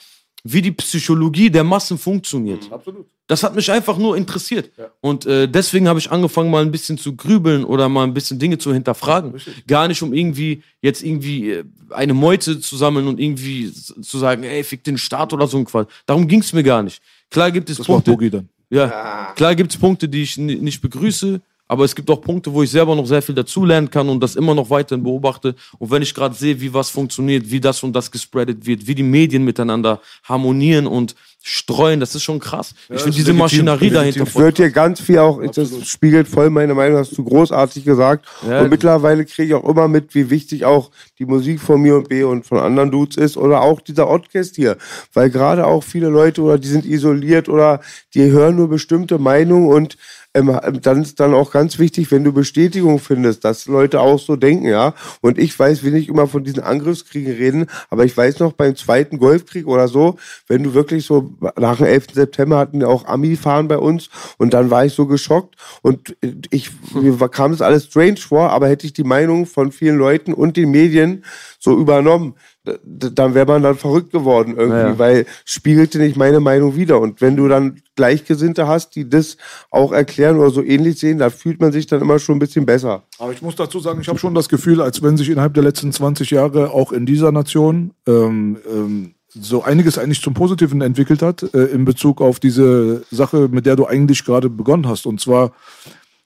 wie die Psychologie der Massen funktioniert. Absolut. Das hat mich einfach nur interessiert. Und äh, deswegen habe ich angefangen, mal ein bisschen zu grübeln oder mal ein bisschen Dinge zu hinterfragen. Gar nicht, um irgendwie jetzt irgendwie äh, eine Meute zu sammeln und irgendwie zu sagen, ey, fick den Staat oder so ein Quatsch. Darum ging es mir gar nicht. Klar gibt es Das Punkte. Boogie dann. Ja, klar gibt es Punkte, die ich ni- nicht begrüße, aber es gibt auch Punkte, wo ich selber noch sehr viel dazulernen kann und das immer noch weiterhin beobachte. Und wenn ich gerade sehe, wie was funktioniert, wie das und das gespreadet wird, wie die Medien miteinander harmonieren und streuen, das ist schon krass. ich finde diese legitim, Maschinerie legitim. dahinter Ich voll würde dir ganz viel auch, das spiegelt voll meine Meinung, hast du großartig gesagt. Ja. und mittlerweile kriege ich auch immer mit, wie wichtig auch die Musik von mir und B und von anderen Dudes ist oder auch dieser Podcast hier. Weil gerade auch viele Leute oder die sind isoliert oder die hören nur bestimmte Meinungen und dann ist dann auch ganz wichtig, wenn du Bestätigung findest, dass Leute auch so denken, ja. Und ich weiß, will nicht immer von diesen Angriffskriegen reden, aber ich weiß noch beim zweiten Golfkrieg oder so, wenn du wirklich so nach dem 11. September hatten wir auch Ami-Fahren bei uns und dann war ich so geschockt und ich, mir kam das alles strange vor, aber hätte ich die Meinung von vielen Leuten und den Medien so übernommen, dann wäre man dann verrückt geworden irgendwie, Ja. weil spiegelte nicht meine Meinung wider. Und wenn du dann Gleichgesinnte hast, die das auch erklären oder so ähnlich sehen, da fühlt man sich dann immer schon ein bisschen besser. Aber ich muss dazu sagen, ich habe schon das Gefühl, als wenn sich innerhalb der letzten 20 Jahre auch in dieser Nation ähm, ähm, so einiges eigentlich zum Positiven entwickelt hat äh, in Bezug auf diese Sache, mit der du eigentlich gerade begonnen hast. Und zwar,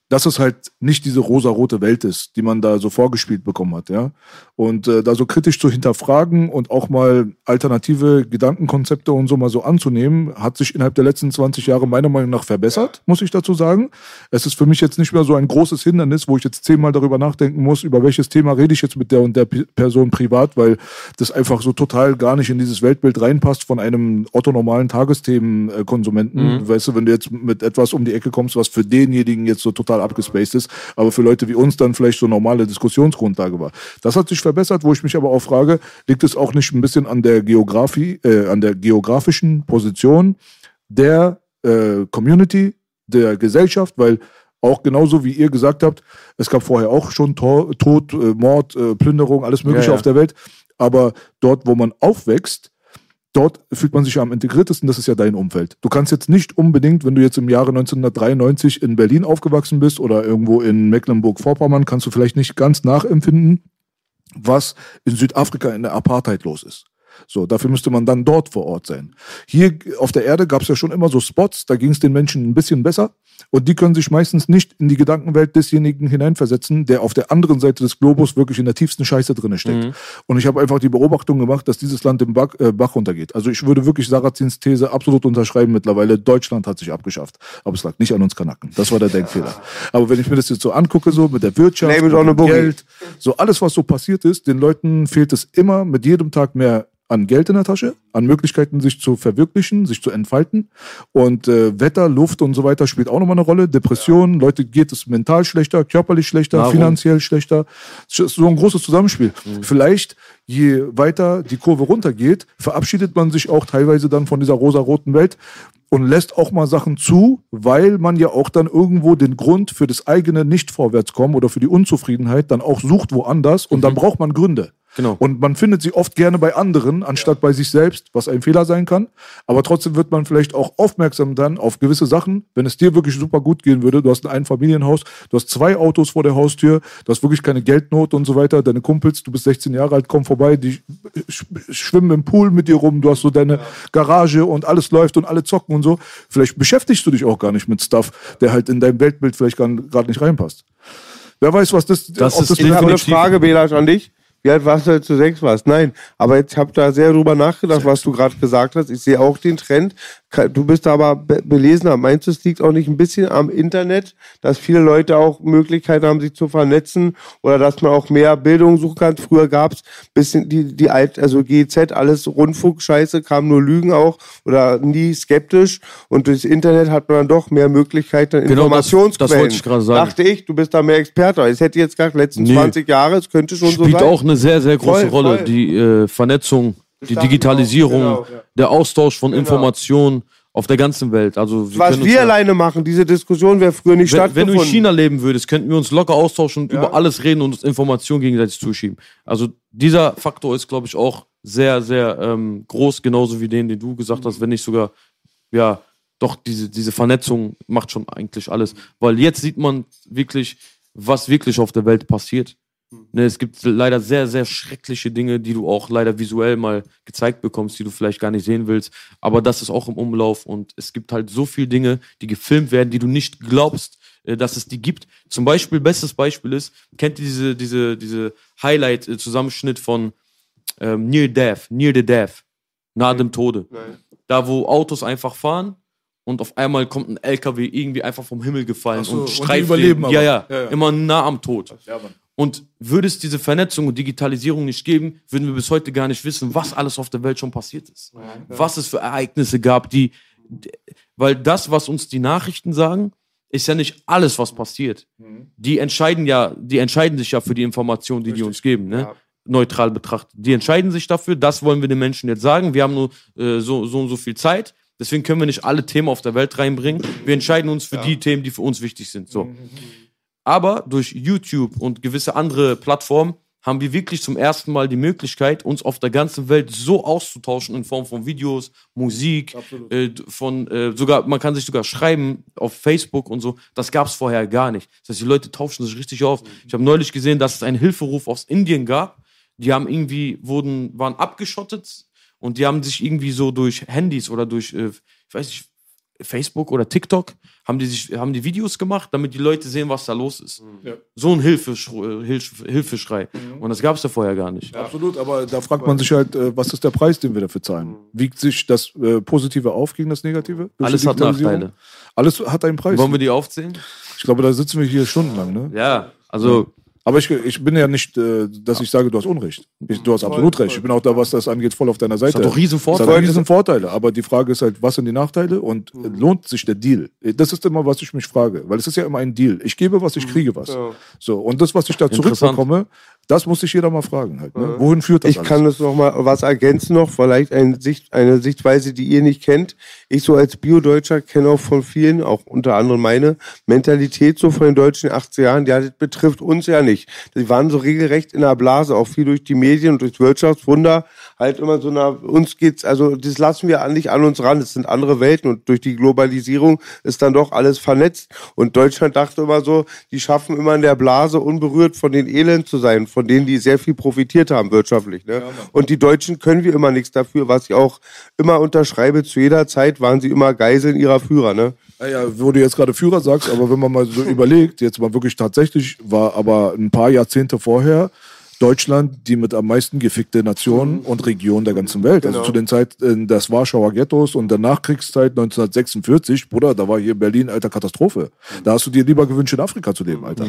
dass es halt nicht diese rosa-rote Welt ist, die man da so vorgespielt bekommen hat, ja. Und äh, da so kritisch zu hinterfragen und auch mal alternative Gedankenkonzepte und so mal so anzunehmen, hat sich innerhalb der letzten 20 Jahre meiner Meinung nach verbessert, muss ich dazu sagen. Es ist für mich jetzt nicht mehr so ein großes Hindernis, wo ich jetzt zehnmal darüber nachdenken muss, über welches Thema rede ich jetzt mit der und der P Person privat, weil das einfach so total gar nicht in dieses Weltbild reinpasst von einem otto-normalen Tagesthemenkonsumenten. Weißt du, wenn du jetzt mit etwas um die Ecke kommst, was für denjenigen jetzt so total abgespaced ist, aber für Leute wie uns dann vielleicht so normale Diskussionsgrundlage war. Das hat sich verbessert, wo ich mich aber auch frage, liegt es auch nicht ein bisschen an der Geografie, äh, an der geografischen Position der äh, Community, der Gesellschaft, weil auch genauso wie ihr gesagt habt, es gab vorher auch schon Tor, Tod, äh, Mord, äh, Plünderung, alles Mögliche Ja, ja. auf der Welt. Aber dort, wo man aufwächst, dort fühlt man sich ja am integriertesten, das ist ja dein Umfeld. Du kannst jetzt nicht unbedingt, wenn du jetzt im Jahre 1993 in Berlin aufgewachsen bist oder irgendwo in Mecklenburg-Vorpommern, kannst du vielleicht nicht ganz nachempfinden, was in Südafrika in der Apartheid los ist. So, dafür müsste man dann dort vor Ort sein. Hier auf der Erde gab es ja schon immer so Spots, da ging es den Menschen ein bisschen besser. Und die können sich meistens nicht in die Gedankenwelt desjenigen hineinversetzen, der auf der anderen Seite des Globus wirklich in der tiefsten Scheiße drin steckt. Mhm. Und ich habe einfach die Beobachtung gemacht, dass dieses Land im Bach, äh, Bach runtergeht. Also ich würde wirklich Sarrazins These absolut unterschreiben mittlerweile. Deutschland hat sich abgeschafft. Aber es lag nicht an uns Kanaken. Das war der Denkfehler. Aber wenn ich mir das jetzt so angucke, so mit der Wirtschaft, mit dem. Geld, so alles, was so passiert ist, den Leuten fehlt es immer mit jedem Tag mehr an Geld in der Tasche, an Möglichkeiten, sich zu verwirklichen, sich zu entfalten. Und äh, Wetter, Luft und so weiter spielt auch nochmal eine Rolle. Depressionen, Leute geht es mental schlechter, körperlich schlechter, Nahrung. finanziell schlechter. So ein großes Zusammenspiel. Vielleicht, je weiter die Kurve runtergeht, verabschiedet man sich auch teilweise dann von dieser rosa-roten Welt und lässt auch mal Sachen zu, weil man ja auch dann irgendwo den Grund für das eigene Nicht-Vorwärtskommen oder für die Unzufriedenheit dann auch sucht woanders und dann braucht man Gründe. Genau. Und man findet sie oft gerne bei anderen, anstatt bei sich selbst, was ein Fehler sein kann. Aber trotzdem wird man vielleicht auch aufmerksam dann auf gewisse Sachen, wenn es dir wirklich super gut gehen würde. Du hast ein Einfamilienhaus, du hast zwei Autos vor der Haustür, du hast wirklich keine Geldnot und so weiter. Deine Kumpels, du bist 16 Jahre alt, komm vorbei, die sch- schwimmen im Pool mit dir rum, du hast so deine Garage und alles läuft und alle zocken und so. Vielleicht beschäftigst du dich auch gar nicht mit Stuff, der halt in dein Weltbild vielleicht gerade nicht reinpasst. Wer weiß, was das, Das ist das Ich habe eine Frage, Belasch, an dich. Wie alt warst du, als du sechs warst? Nein, aber jetzt habe da sehr drüber nachgedacht, was du gerade gesagt hast. Ich sehe auch den Trend. Du bist aber be belesener. Meinst du, es liegt auch nicht ein bisschen am Internet, dass viele Leute auch Möglichkeiten haben, sich zu vernetzen oder dass man auch mehr Bildung suchen kann? Früher gab es bisschen die, die alt, also GZ, alles Rundfunkscheiße, kam nur Lügen auch oder nie skeptisch. Und durchs Internet hat man dann doch mehr Möglichkeiten, Genau das- Informationsquellen. das wollte ich gerade sagen. Dachte ich, du bist da mehr Experte. Ich hätte jetzt gesagt, letzten Nee. 20 Jahre, es könnte schon so spielt sein. auch eine sehr, sehr große Voll, Rolle. voll. Die äh, Vernetzung, die dachte Digitalisierung, genau. der Austausch von Informationen auf der ganzen Welt. Also wir Was wir ja- alleine machen, diese Diskussion wäre früher nicht wenn, wenn stattgefunden. du in China leben würdest, könnten wir uns locker austauschen und über alles reden und uns Informationen gegenseitig zuschieben. Also dieser Faktor ist, glaube ich, auch sehr, sehr ähm, groß, genauso wie den, den du gesagt hast, wenn nicht sogar, ja, doch diese, diese Vernetzung macht schon eigentlich alles. Weil jetzt sieht man wirklich, was wirklich auf der Welt passiert. Ne, es gibt leider sehr, sehr schreckliche Dinge, die du auch leider visuell mal gezeigt bekommst, die du vielleicht gar nicht sehen willst. Aber das ist auch im Umlauf und es gibt halt so viele Dinge, die gefilmt werden, die du nicht glaubst, äh, dass es die gibt. Zum Beispiel, bestes Beispiel ist, kennt ihr diese, diese, diese Highlight-Zusammenschnitt von ähm, Near Death, Near the Death, nahe dem Tode. Da, wo Autos einfach fahren und auf einmal kommt ein LKW irgendwie einfach vom Himmel gefallen so, und und streift überleben den. Ja, ja, Ja, ja. immer nah am Tod. Ja, Mann. Und würde es diese Vernetzung und Digitalisierung nicht geben, würden wir bis heute gar nicht wissen, was alles auf der Welt schon passiert ist. Was es für Ereignisse gab, die, weil das, was uns die Nachrichten sagen, ist ja nicht alles, was passiert. Die entscheiden ja, die entscheiden sich ja für die Informationen, die die uns geben, ne? Neutral betrachtet. Die entscheiden sich dafür, das wollen wir den Menschen jetzt sagen. Wir haben nur äh, so, so und so viel Zeit. Deswegen können wir nicht alle Themen auf der Welt reinbringen. Wir entscheiden uns für die Themen, die für uns wichtig sind. So. Aber durch YouTube und gewisse andere Plattformen haben wir wirklich zum ersten Mal die Möglichkeit, uns auf der ganzen Welt so auszutauschen in Form von Videos, Musik, äh, von äh, sogar, man kann sich sogar schreiben auf Facebook und so. Das gab es vorher gar nicht. Das heißt, die Leute tauschen sich richtig auf. Ich habe neulich gesehen, dass es einen Hilferuf aus Indien gab. Die haben irgendwie, wurden, waren abgeschottet und die haben sich irgendwie so durch Handys oder durch, äh, ich weiß nicht, Facebook oder TikTok, haben die sich, haben die Videos gemacht, damit die Leute sehen, was da los ist. Ja. So ein Hilfeschrei, Hilf, Hilfeschrei. Und das gab es ja vorher gar nicht. Absolut, aber da fragt man sich halt, äh, was ist der Preis, den wir dafür zahlen? Wiegt sich das äh, Positive auf gegen das Negative? Alles hat? Nachteile. Alles hat einen Preis. Wollen wir die aufzählen? Ich glaube, da sitzen wir hier stundenlang, ne? Ja, also Aber ich, ich bin ja nicht, äh, dass ich sage, du hast Unrecht. Ich, du hast absolut recht. Ich bin auch da, was das angeht, voll auf deiner Seite. hat doch riesen Es hat Vorteile. riesen Vorteile. Aber die Frage ist halt, was sind die Nachteile und äh, lohnt sich der Deal? Das ist immer, was ich mich frage. Weil es ist ja immer ein Deal. Ich gebe was, ich kriege was. So. Und das, was ich da zurückbekomme, Das muss sich jeder mal fragen. Halt, ne? Wohin führt das Ich alles? kann das noch mal was ergänzen noch, vielleicht eine, Sicht, eine Sichtweise, die ihr nicht kennt. Ich so als Bio-Deutscher kenne auch von vielen, auch unter anderem meine Mentalität so von den deutschen 80er Jahren, ja, das betrifft uns ja nicht. Die waren so regelrecht in der Blase, auch viel durch die Medien und durch Wirtschaftswunder. Halt immer so nach uns geht's, also das lassen wir an- nicht an uns ran. Das sind andere Welten und durch die Globalisierung ist dann doch alles vernetzt. Und Deutschland dachte immer so, die schaffen immer in der Blase unberührt von den Elend zu sein, von denen die sehr viel profitiert haben wirtschaftlich. Ne? und die Deutschen können wir immer nichts dafür, was ich auch immer unterschreibe. Zu jeder Zeit waren sie immer Geiseln ihrer Führer. Ne? Naja, wo du jetzt gerade Führer sagst, aber wenn man mal so überlegt, jetzt mal wirklich tatsächlich war aber ein paar Jahrzehnte vorher Deutschland die mit am meisten gefickte Nation und Region der ganzen Welt. Also zu den Zeiten des Warschauer Ghettos und der Nachkriegszeit 1946, Bruder, da war hier Berlin, alter Katastrophe. Da hast du dir lieber gewünscht, in Afrika zu leben, Alter.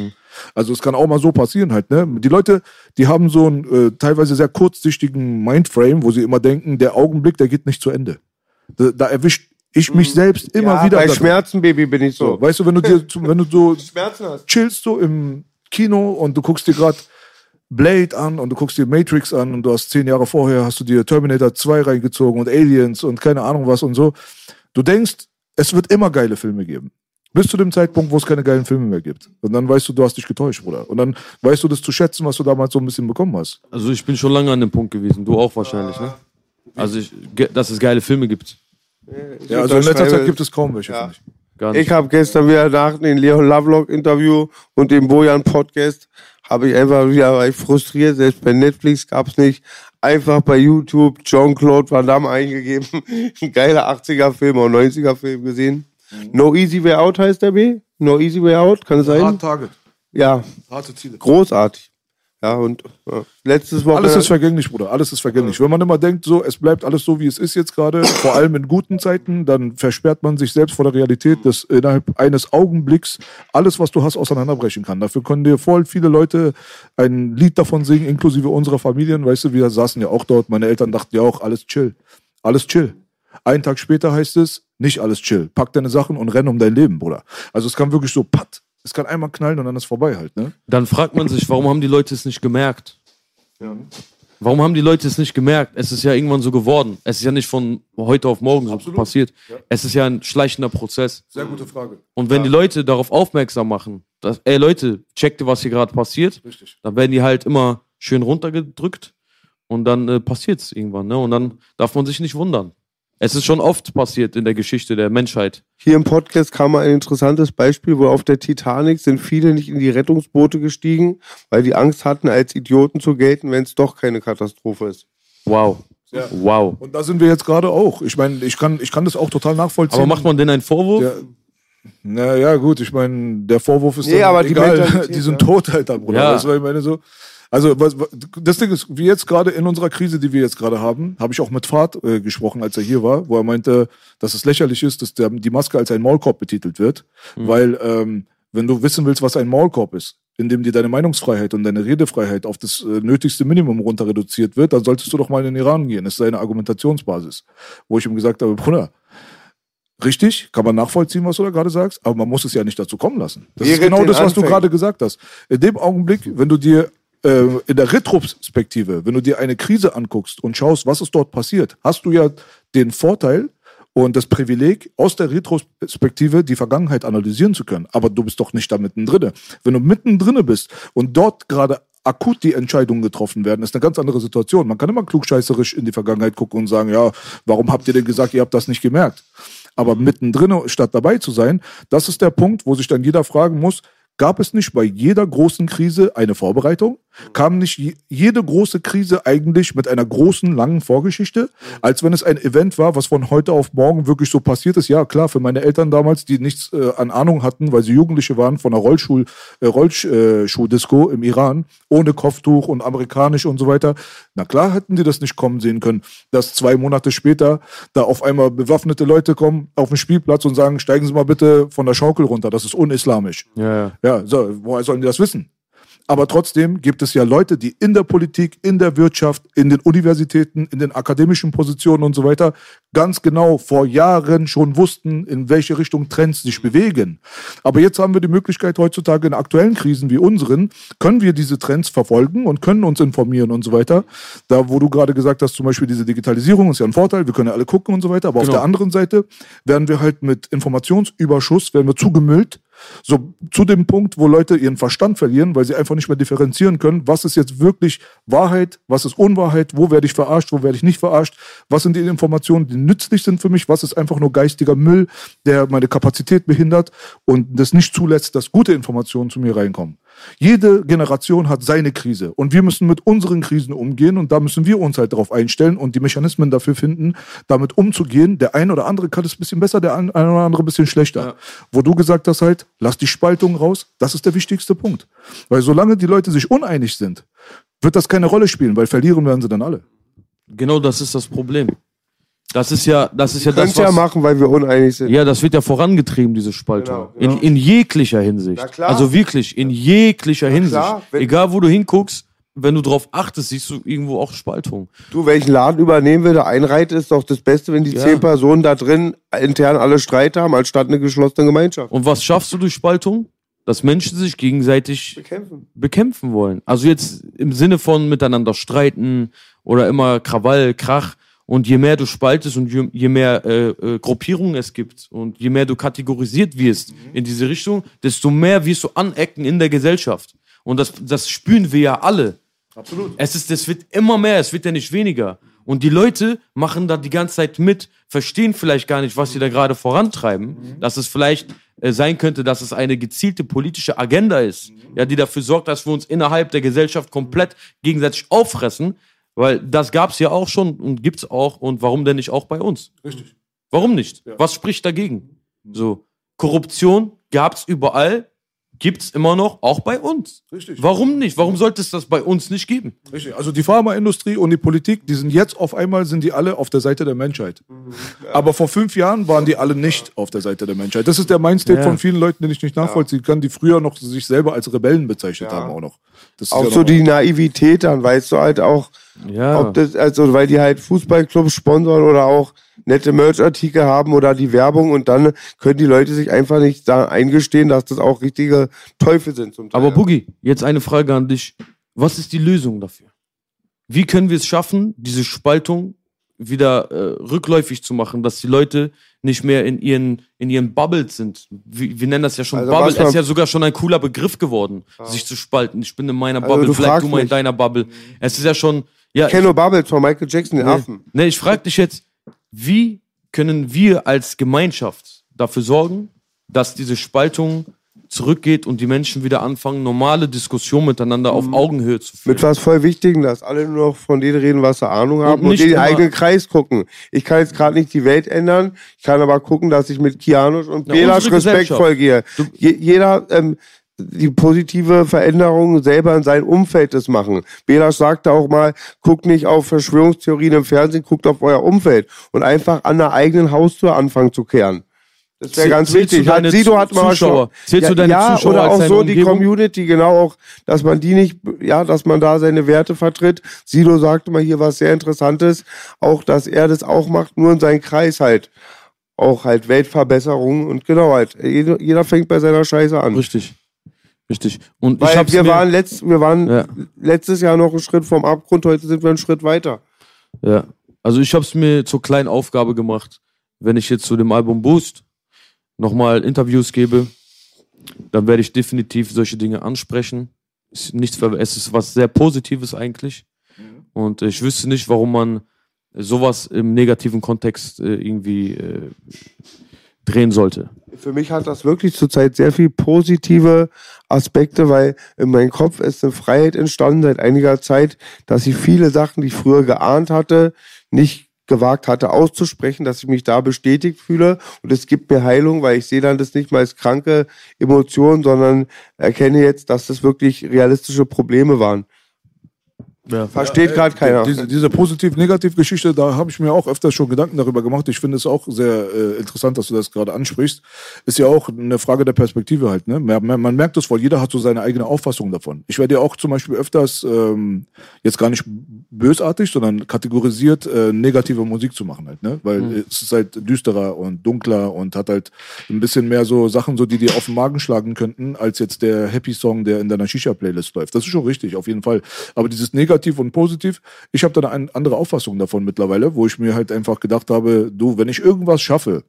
Also es kann auch mal so passieren halt, ne? Die Leute, die haben so einen äh, teilweise sehr kurzsichtigen Mindframe, wo sie immer denken, der Augenblick, der geht nicht zu Ende. Da, da erwischt ich mich selbst immer ja, wieder. Bei Schmerzen, Baby, bin ich so. so, weißt du, wenn du dir, wenn du so Schmerzen hast. chillst so im Kino und du guckst dir gerade Blade an und du guckst dir Matrix an und du hast zehn Jahre vorher hast du dir Terminator 2 reingezogen und Aliens und keine Ahnung was und so. Du denkst, es wird immer geile Filme geben. Bis zu dem Zeitpunkt, wo es keine geilen Filme mehr gibt. Und dann weißt du, du hast dich getäuscht, Bruder. Und dann weißt du das zu schätzen, was du damals so ein bisschen bekommen hast. Also ich bin schon lange an dem Punkt gewesen. Du auch wahrscheinlich, ne? Also ich, dass es geile Filme gibt. Ja, also in letzter Zeit gibt es kaum welche, Ja. finde ich. Gar nicht. Ich habe gestern wieder nach dem Leon Lovelock Interview und dem Bojan Podcast habe ich einfach wieder war ich frustriert. Selbst bei Netflix gab's nicht. Einfach bei YouTube Jean-Claude Van Damme eingegeben. Ein geiler 80er Film oder 90er Film gesehen. No Easy Way Out heißt der B. No Easy Way Out, kann es sein? Hard Target, Ja, harte Ziele. großartig. Ja, und ja. letztes Wochenende. Alles ist vergänglich, Bruder. Alles ist vergänglich. Wenn man immer denkt, so, es bleibt alles so, wie es ist jetzt gerade, vor allem in guten Zeiten, dann versperrt man sich selbst vor der Realität, dass innerhalb eines Augenblicks alles, was du hast, auseinanderbrechen kann. Dafür können dir voll viele Leute ein Lied davon singen, inklusive unserer Familien. Weißt du, wir saßen ja auch dort. Meine Eltern dachten ja auch, alles chill. Alles chill. Einen Tag später heißt es, nicht alles chill. Pack deine Sachen und renn um dein Leben, Bruder. Also es kann wirklich so, patt. Es kann einmal knallen und dann ist vorbei halt, ne? Dann fragt man sich, warum haben die Leute es nicht gemerkt? Warum haben die Leute es nicht gemerkt? Es ist ja irgendwann so geworden. Es ist ja nicht von heute auf morgen so passiert. Es ist ja ein schleichender Prozess. Sehr gute Frage. Und wenn die Leute darauf aufmerksam machen, dass, ey Leute, checkt ihr, was hier gerade passiert, Richtig. dann werden die halt immer schön runtergedrückt und dann äh, passiert es irgendwann. Ne? Und dann darf man sich nicht wundern. Es ist schon oft passiert in der Geschichte der Menschheit. Hier im Podcast kam mal ein interessantes Beispiel, wo auf der Titanic sind viele nicht in die Rettungsboote gestiegen, weil die Angst hatten, als Idioten zu gelten, wenn es doch keine Katastrophe ist. Wow. Ja. Wow. Und da sind wir jetzt gerade auch. Ich meine, ich kann, ich kann das auch total nachvollziehen. Aber macht man denn einen Vorwurf? Ja, na ja, gut, ich meine, der Vorwurf ist Nee, dann aber die egal. Mentalität, die sind ja. tot halt dann, Bruder. Ja. Weißt du, was ich meine so? Also, was, was, das Ding ist, wie jetzt gerade in unserer Krise, die wir jetzt gerade haben, habe ich auch mit Fahrt äh, gesprochen, als er hier war, wo er meinte, dass es lächerlich ist, dass der, die Maske als ein Maulkorb betitelt wird. Weil, ähm, wenn du wissen willst, was ein Maulkorb ist, in dem dir deine Meinungsfreiheit und deine Redefreiheit auf das äh, nötigste Minimum runter reduziert wird, dann solltest du doch mal in den Iran gehen. Das ist seine Argumentationsbasis. Wo ich ihm gesagt habe, Bruder, Richtig, kann man nachvollziehen, was du da gerade sagst, aber man muss es ja nicht dazu kommen lassen. Das ist Während genau das, was du Anfängen. gerade gesagt hast. In dem Augenblick, wenn du dir äh, in der Retrospektive, wenn du dir eine Krise anguckst und schaust, was ist dort passiert, hast du ja den Vorteil und das Privileg, aus der Retrospektive die Vergangenheit analysieren zu können. Aber du bist doch nicht da mittendrin. Wenn du mittendrin bist und dort gerade akut die Entscheidungen getroffen werden, ist eine ganz andere Situation. Man kann immer klugscheißerisch in die Vergangenheit gucken und sagen, ja, warum habt ihr denn gesagt, ihr habt das nicht gemerkt? Aber mittendrin statt dabei zu sein, das ist der Punkt, wo sich dann jeder fragen muss, gab es nicht bei jeder großen Krise eine Vorbereitung? Kam nicht je- jede große Krise eigentlich mit einer großen, langen Vorgeschichte? Als wenn es ein Event war, was von heute auf morgen wirklich so passiert ist? Ja, klar, für meine Eltern damals, die nichts äh, an Ahnung hatten, weil sie Jugendliche waren von einer Rollschul, äh, Rollschuhdisco im Iran, ohne Kopftuch und amerikanisch und so weiter. Na klar hätten die das nicht kommen sehen können, dass zwei Monate später da auf einmal bewaffnete Leute kommen auf den Spielplatz und sagen, steigen Sie mal bitte von der Schaukel runter, das ist unislamisch. Ja, ja. Ja, so, woher sollen die das wissen? Aber trotzdem gibt es ja Leute, die in der Politik, in der Wirtschaft, in den Universitäten, in den akademischen Positionen und so weiter ganz genau vor Jahren schon wussten, in welche Richtung Trends sich bewegen. Aber jetzt haben wir die Möglichkeit heutzutage in aktuellen Krisen wie unseren, können wir diese Trends verfolgen und können uns informieren und so weiter. Da, wo du gerade gesagt hast, zum Beispiel diese Digitalisierung ist ja ein Vorteil, wir können ja alle gucken und so weiter. Aber Genau. auf der anderen Seite werden wir halt mit Informationsüberschuss, werden wir zugemüllt so zu dem Punkt, wo Leute ihren Verstand verlieren, weil sie einfach nicht mehr differenzieren können, was ist jetzt wirklich Wahrheit, was ist Unwahrheit, wo werde ich verarscht, wo werde ich nicht verarscht, was sind die Informationen, die nützlich sind für mich, was ist einfach nur geistiger Müll, der meine Kapazität behindert und das nicht zulässt, dass gute Informationen zu mir reinkommen. Jede Generation hat seine Krise und wir müssen mit unseren Krisen umgehen und da müssen wir uns halt darauf einstellen und die Mechanismen dafür finden, damit umzugehen. Der ein oder andere kann es ein bisschen besser, der ein oder andere ein bisschen schlechter. Wo du gesagt hast halt, lass die Spaltung raus, das ist der wichtigste Punkt. Weil solange die Leute sich uneinig sind, wird das keine Rolle spielen, weil verlieren werden sie dann alle. Genau das ist das Problem. Das ist ja, das ist ja das, ja was, machen, weil wir uneinig sind. Ja, das wird ja vorangetrieben, diese Spaltung. Genau, genau. In, in jeglicher Hinsicht. Na klar. Also wirklich, in jeglicher Hinsicht. klar, Egal, wo du hinguckst, wenn du drauf achtest, siehst du irgendwo auch Spaltung. Du, welchen Laden übernehmen will, der einreiht, ist doch das Beste, wenn die Ja. zehn Personen da drin intern alle Streit haben, anstatt eine geschlossene Gemeinschaft. Und was schaffst du durch Spaltung? Dass Menschen sich gegenseitig Bekämpfen. bekämpfen wollen. Also jetzt im Sinne von miteinander streiten oder immer Krawall, Krach. Und je mehr du spaltest und je, je mehr äh, äh, Gruppierungen es gibt und je mehr du kategorisiert wirst in diese Richtung, desto mehr wirst du anecken in der Gesellschaft. Und das, das spüren wir ja alle. Absolut. Es ist, es wird immer mehr, es wird ja nicht weniger. Und die Leute machen da die ganze Zeit mit, verstehen vielleicht gar nicht, was sie da gerade vorantreiben. Dass es vielleicht äh, sein könnte, dass es eine gezielte politische Agenda ist, ja, die dafür sorgt, dass wir uns innerhalb der Gesellschaft komplett gegenseitig auffressen. Weil das gab es ja auch schon und gibt es auch. Und warum denn nicht auch bei uns? Richtig. Warum nicht? Was spricht dagegen? So, Korruption gab es überall, gibt es immer noch, auch bei uns. Richtig. Warum nicht? Warum sollte es das bei uns nicht geben? Richtig. Also die Pharmaindustrie und die Politik, die sind jetzt auf einmal sind die alle auf der Seite der Menschheit. Aber vor fünf Jahren waren die alle nicht auf der Seite der Menschheit. Das ist der Mindstate Ja. von vielen Leuten, den ich nicht nachvollziehen kann, die früher noch sich selber als Rebellen bezeichnet haben auch noch. Das ist Auch ja so noch- die Naivität dann, weißt du halt auch, Ja. ob das, also weil die halt Fußballclubs sponsern oder auch nette Merchartikel haben oder die Werbung und dann können die Leute sich einfach nicht da eingestehen, dass das auch richtige Teufel sind zum Teil. Aber Boogie, jetzt eine Frage an dich. Was ist die Lösung dafür? Wie können wir es schaffen, diese Spaltung wieder äh, rückläufig zu machen, dass die Leute nicht mehr in ihren, in ihren Bubbles sind? Wir, wir nennen das ja schon Also Bubble. Es ist ja sogar schon ein cooler Begriff geworden, sich zu spalten. Ich bin in meiner Also Bubble, du vielleicht du mal in deiner Bubble. Es ist ja schon. Ja, ich kenne nur Bubbles von Michael Jackson, den Affen. Ne, ich frage dich jetzt, wie können wir als Gemeinschaft dafür sorgen, dass diese Spaltung zurückgeht und die Menschen wieder anfangen, normale Diskussionen miteinander auf Augenhöhe zu führen? Mit was voll Wichtigem, dass alle nur noch von denen reden, was sie Ahnung haben und, in den eigenen Kreis gucken. Ich kann jetzt gerade nicht die Welt ändern, ich kann aber gucken, dass ich mit Kianusch und Belasch respektvoll gehe. Je, jeder ähm, die positive Veränderung selber in seinem Umfeld das machen. Belasch sagte auch mal, guckt nicht auf Verschwörungstheorien im Fernsehen, guckt auf euer Umfeld und einfach an der eigenen Haustür anfangen zu kehren. Das wäre ganz wichtig. Hat Sido hat mal Zuschauer? schon, ja, deine ja, Zuschauer oder auch so die Umgebung? Community, genau auch, dass man die nicht, ja, dass man da seine Werte vertritt. Sido sagte mal hier was sehr Interessantes, auch, dass er das auch macht, nur in seinem Kreis halt. Auch halt Weltverbesserung und genau halt. Jeder, jeder fängt bei seiner Scheiße an. Richtig. Richtig. Und ich Weil wir waren, letzt, wir waren Ja. letztes Jahr noch einen Schritt vom Abgrund, heute sind wir einen Schritt weiter. Ja. Also ich habe es mir zur kleinen Aufgabe gemacht, wenn ich jetzt zu dem Album Boost nochmal Interviews gebe, dann werde ich definitiv solche Dinge ansprechen. Ist nichts, es ist was sehr Positives eigentlich. Und ich wüsste nicht, warum man sowas im negativen Kontext äh, irgendwie äh, drehen sollte. Für mich hat das wirklich zurzeit sehr viel positive Aspekte, weil in meinem Kopf ist eine Freiheit entstanden seit einiger Zeit, dass ich viele Sachen, die ich früher geahnt hatte, nicht gewagt hatte auszusprechen, dass ich mich da bestätigt fühle und es gibt mir Heilung, weil ich sehe dann das nicht mal als kranke Emotion, sondern erkenne jetzt, dass das wirklich realistische Probleme waren. Versteht gerade keiner. Diese, diese positiv-negativ-Geschichte, da habe ich mir auch öfter schon Gedanken darüber gemacht. Ich finde es auch sehr äh, interessant, dass du das gerade ansprichst. Ist ja auch eine Frage der Perspektive halt. Ne? Man, man merkt das wohl, jeder hat so seine eigene Auffassung davon. Ich werde ja auch zum Beispiel öfters, ähm, jetzt gar nicht bösartig, sondern kategorisiert äh, negative Musik zu machen halt. Ne? Weil Mhm. es ist halt düsterer und dunkler und hat halt ein bisschen mehr so Sachen, so die dir auf den Magen schlagen könnten, als jetzt der Happy-Song, der in deiner Shisha-Playlist läuft. Das ist schon richtig, auf jeden Fall. Aber dieses Negativ und Positiv, ich habe da eine andere Auffassung davon mittlerweile, wo ich mir halt einfach gedacht habe, du, wenn ich irgendwas schaffe,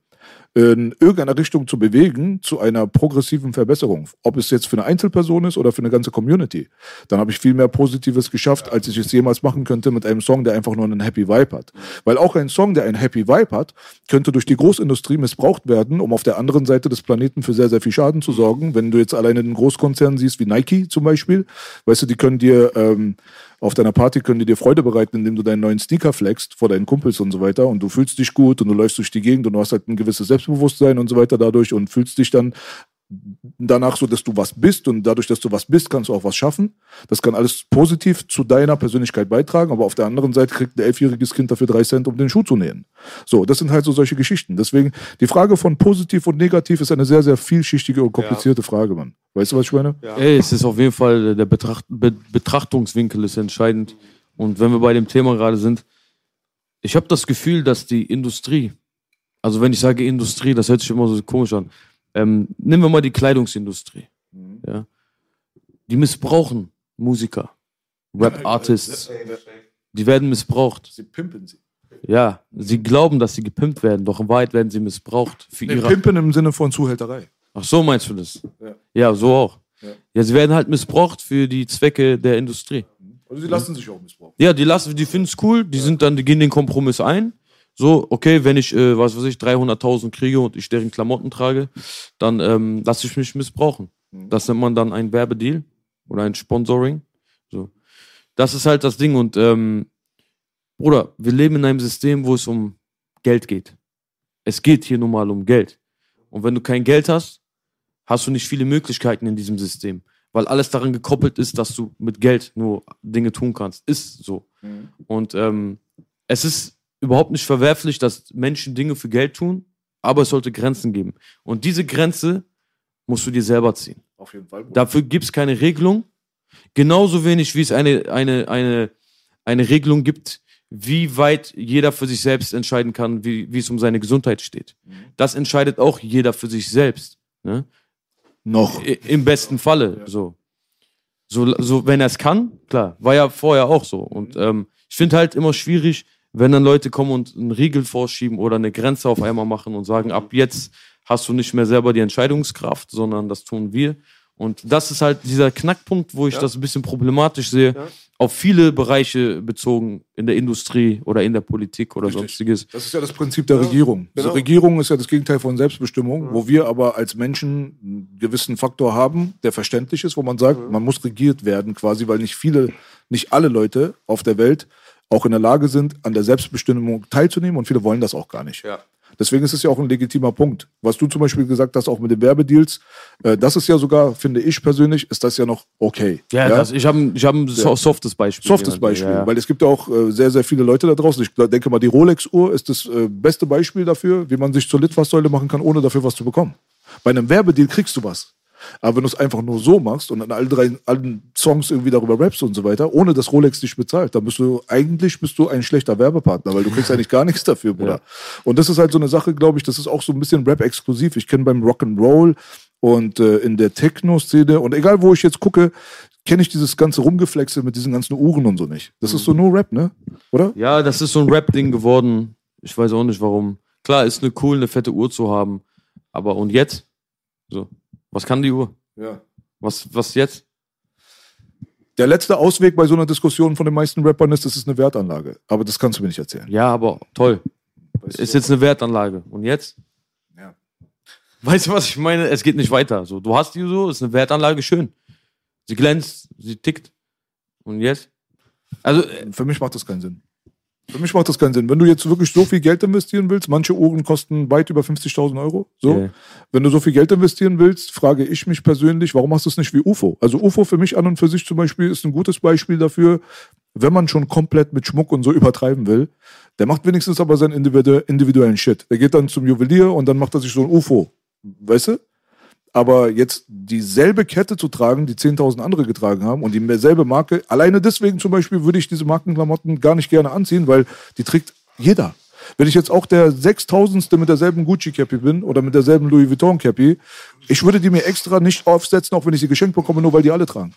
in irgendeiner Richtung zu bewegen zu einer progressiven Verbesserung. Ob es jetzt für eine Einzelperson ist oder für eine ganze Community. Dann habe ich viel mehr Positives geschafft, als ich es jemals machen könnte mit einem Song, der einfach nur einen Happy Vibe hat. Weil auch ein Song, der einen Happy Vibe hat, könnte durch die Großindustrie missbraucht werden, um auf der anderen Seite des Planeten für sehr, sehr viel Schaden zu sorgen. Wenn du jetzt alleine einen Großkonzern siehst, wie Nike zum Beispiel, weißt du, die können dir ähm, auf deiner Party können die dir Freude bereiten, indem du deinen neuen Sneaker flexst vor deinen Kumpels und so weiter. Und du fühlst dich gut und du läufst durch die Gegend und du hast halt ein gewisses Selbstbewusstsein und so weiter dadurch und fühlst dich dann danach so, dass du was bist und dadurch, dass du was bist, kannst du auch was schaffen. Das kann alles positiv zu deiner Persönlichkeit beitragen, aber auf der anderen Seite kriegt ein elfjähriges Kind dafür drei Cent, um den Schuh zu nähen. So, das sind halt so solche Geschichten. Deswegen, die Frage von positiv und negativ ist eine sehr, sehr vielschichtige und komplizierte Frage, Mann. Weißt du, was ich meine? Ey, es ist auf jeden Fall, der Betracht, Be Betrachtungswinkel ist entscheidend. Und wenn wir bei dem Thema gerade sind, ich habe das Gefühl, dass die Industrie, also wenn ich sage Industrie, das hört sich immer so komisch an. Ähm, nehmen wir mal die Kleidungsindustrie. Ja. Die missbrauchen Musiker, Rap-Artists. Die werden missbraucht. Sie pimpen sie. Ja, sie glauben, dass sie gepimpt werden, doch in Wahrheit werden sie missbraucht für Nee, ihre. pimpen im Sinne von Zuhälterei. Ach so meinst du das? Ja. Ja, so auch. Ja. Ja, sie werden halt missbraucht für die Zwecke der Industrie. Also sie lassen sich auch missbrauchen. Ja, die lassen, die finden es cool, die sind dann, die gehen den Kompromiss ein. So, okay, wenn ich, äh, was weiß ich, 300.000 kriege und ich deren Klamotten trage, dann ähm, lasse ich mich missbrauchen. Das nennt man dann ein Werbedeal oder ein Sponsoring. So, das ist halt das Ding und ähm, Bruder, wir leben in einem System, wo es um Geld geht. Es geht hier nun mal um Geld. Und wenn du kein Geld hast, hast du nicht viele Möglichkeiten in diesem System, weil alles daran gekoppelt ist, dass du mit Geld nur Dinge tun kannst. Ist so. Und ähm, es ist überhaupt nicht verwerflich, dass Menschen Dinge für Geld tun, aber es sollte Grenzen geben. Und diese Grenze musst du dir selber ziehen. Auf jeden Fall. Dafür gibt es keine Regelung. Genauso wenig, wie es eine, eine, eine, eine Regelung gibt, wie weit jeder für sich selbst entscheiden kann, wie, wie es um seine Gesundheit steht. Das entscheidet auch jeder für sich selbst. Ne? Noch. I- Im besten Falle. So. So, so, wenn er es kann, klar. War ja vorher auch so. Und ähm, ich finde halt immer schwierig, wenn dann Leute kommen und einen Riegel vorschieben oder eine Grenze auf einmal machen und sagen, ab jetzt hast du nicht mehr selber die Entscheidungskraft, sondern das tun wir. Und das ist halt dieser Knackpunkt, wo ich das ein bisschen problematisch sehe, auf viele Bereiche bezogen in der Industrie oder in der Politik oder Richtig. sonstiges. Das ist ja das Prinzip der Regierung. genau. Die Regierung ist ja das Gegenteil von Selbstbestimmung, wo wir aber als Menschen einen gewissen Faktor haben, der verständlich ist, wo man sagt, man muss regiert werden quasi, weil nicht viele, nicht alle Leute auf der Welt auch in der Lage sind, an der Selbstbestimmung teilzunehmen und viele wollen das auch gar nicht. Ja. Deswegen ist es ja auch ein legitimer Punkt. Was du zum Beispiel gesagt hast, auch mit den Werbedeals, äh, das ist ja sogar, finde ich persönlich, ist das ja noch okay. Ja, Das, ich habe ich hab ein so, softes Beispiel. Softes. Beispiel, Ja, ja. weil es gibt ja auch äh, sehr, sehr viele Leute da draußen. Ich denke mal, die Rolex-Uhr ist das äh, beste Beispiel dafür, wie man sich zur Litfaßsäule machen kann, ohne dafür was zu bekommen. Bei einem Werbedeal kriegst du was. Aber wenn du es einfach nur so machst und an allen drei allen Songs irgendwie darüber rappst und so weiter, ohne dass Rolex dich bezahlt, dann bist du eigentlich bist du ein schlechter Werbepartner, weil du kriegst eigentlich gar nichts dafür, Bruder. Und das ist halt so eine Sache, glaube ich, das ist auch so ein bisschen Rap-exklusiv. Ich kenne beim Rock'n'Roll und äh, in der Techno-Szene und egal wo ich jetzt gucke, kenne ich dieses ganze Rumgeflexe mit diesen ganzen Uhren und so nicht. Das ist so nur Rap, ne? Oder? Ja, das ist so ein Rap-Ding geworden. Ich weiß auch nicht warum. Klar, ist eine cool, eine fette Uhr zu haben. Aber und jetzt? So. Was kann die Uhr? Ja. Was, was jetzt? Der letzte Ausweg bei so einer Diskussion von den meisten Rappern ist, das ist eine Wertanlage. Aber das kannst du mir nicht erzählen. Ja, aber toll. Weißt Ist jetzt eine Wertanlage. Und jetzt? Ja. Weißt du, was ich meine? Es geht nicht weiter. So, du hast die so, ist eine Wertanlage, schön. Sie glänzt, sie tickt. Und jetzt? Also, äh, Für mich macht das keinen Sinn. Für mich macht das keinen Sinn. Wenn du jetzt wirklich so viel Geld investieren willst, manche Uhren kosten weit über 50.000 Euro. So. Okay. Wenn du so viel Geld investieren willst, frage ich mich persönlich, warum machst du es nicht wie UFO? Also UFO für mich an und für sich zum Beispiel ist ein gutes Beispiel dafür. wenn man schon komplett mit Schmuck und so übertreiben will, der macht wenigstens aber seinen individu individuellen Shit. Der geht dann zum Juwelier und dann macht er sich so ein UFO. Weißt du? Aber jetzt dieselbe Kette zu tragen, die 10.000 andere getragen haben und dieselbe Marke, alleine deswegen zum Beispiel würde ich diese Markenklamotten gar nicht gerne anziehen, weil die trägt jeder. Wenn ich jetzt auch der 6000. mit derselben Gucci-Cappy bin oder mit derselben Louis Vuitton-Cappy, ich würde die mir extra nicht aufsetzen, auch wenn ich sie geschenkt bekomme, nur weil die alle tragen.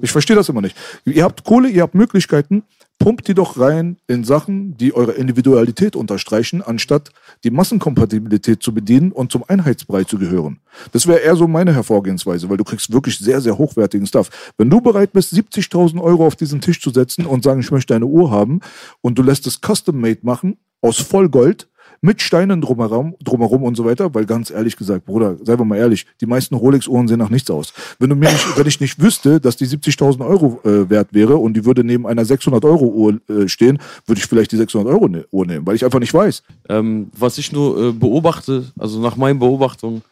Ich verstehe das immer nicht. Ihr habt Kohle, ihr habt Möglichkeiten, pumpt die doch rein in Sachen, die eure Individualität unterstreichen, anstatt die Massenkompatibilität zu bedienen und zum Einheitsbrei zu gehören. Das wäre eher so meine Hervorgehensweise, weil du kriegst wirklich sehr, sehr hochwertigen Stuff. Wenn du bereit bist, 70.000 Euro auf diesen Tisch zu setzen und sagen, ich möchte eine Uhr haben und du lässt es custom-made machen aus Vollgold, mit Steinen drumherum, drumherum und so weiter, weil ganz ehrlich gesagt, Bruder, seien wir mal ehrlich, die meisten Rolex-Uhren sehen nach nichts aus. Wenn du mir nicht, wenn ich nicht wüsste, dass die 70.000 Euro äh, wert wäre und die würde neben einer 600 Euro Uhr äh, stehen, würde ich vielleicht die 600 Euro ne Uhr nehmen, weil ich einfach nicht weiß. Ähm, was ich nur äh, beobachte, also nach meinen Beobachtungen,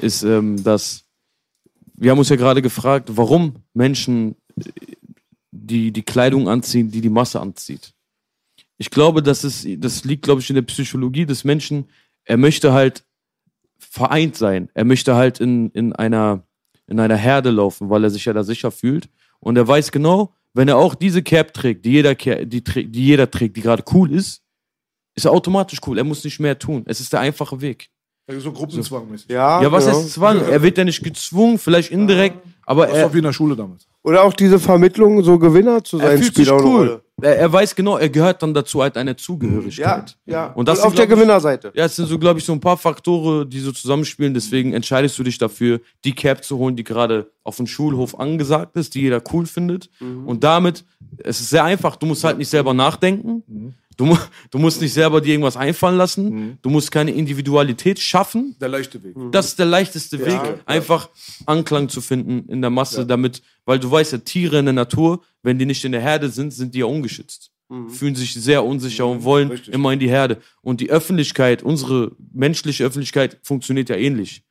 ist, ähm, dass wir haben uns ja gerade gefragt, warum Menschen äh, die, die Kleidung anziehen, die die Masse anzieht. Ich glaube, das, ist, das liegt, glaube ich, in der Psychologie des Menschen. Er möchte halt vereint sein. Er möchte halt in, in, einer, in einer Herde laufen, weil er sich ja da sicher fühlt. Und er weiß genau, wenn er auch diese Cap trägt, die jeder, die, die jeder trägt, die gerade cool ist, ist er automatisch cool. Er muss nicht mehr tun. Es ist der einfache Weg. So Gruppenzwangmäßig. Ja, Ja, was genau. heißt Zwang? Er wird ja nicht gezwungen, vielleicht indirekt, aber Das war er, wie in der Schule damals. Oder auch diese Vermittlung, so Gewinner zu er sein, fühlt sich cool. Rolle. Er, er weiß genau, er gehört dann dazu halt eine Ja, Zugehörigkeit. ja. Und das sind, auf der glaub ich, Gewinnerseite. Ja, es sind so, glaube ich, so ein paar Faktoren, die so zusammenspielen. Deswegen entscheidest du dich dafür, die Cap zu holen, die gerade auf dem Schulhof angesagt ist, die jeder cool findet. Und damit, es ist sehr einfach, du musst halt nicht selber nachdenken. Du, du musst nicht selber dir irgendwas einfallen lassen. Du musst keine Individualität schaffen. Der leichte Weg. Das ist der leichteste Weg, einfach Anklang zu finden in der Masse, damit, weil du weißt ja, Tiere in der Natur, wenn die nicht in der Herde sind, sind die ja ungeschützt. Fühlen sich sehr unsicher und wollen Richtig. immer in die Herde. Und die Öffentlichkeit, unsere menschliche Öffentlichkeit funktioniert ja ähnlich.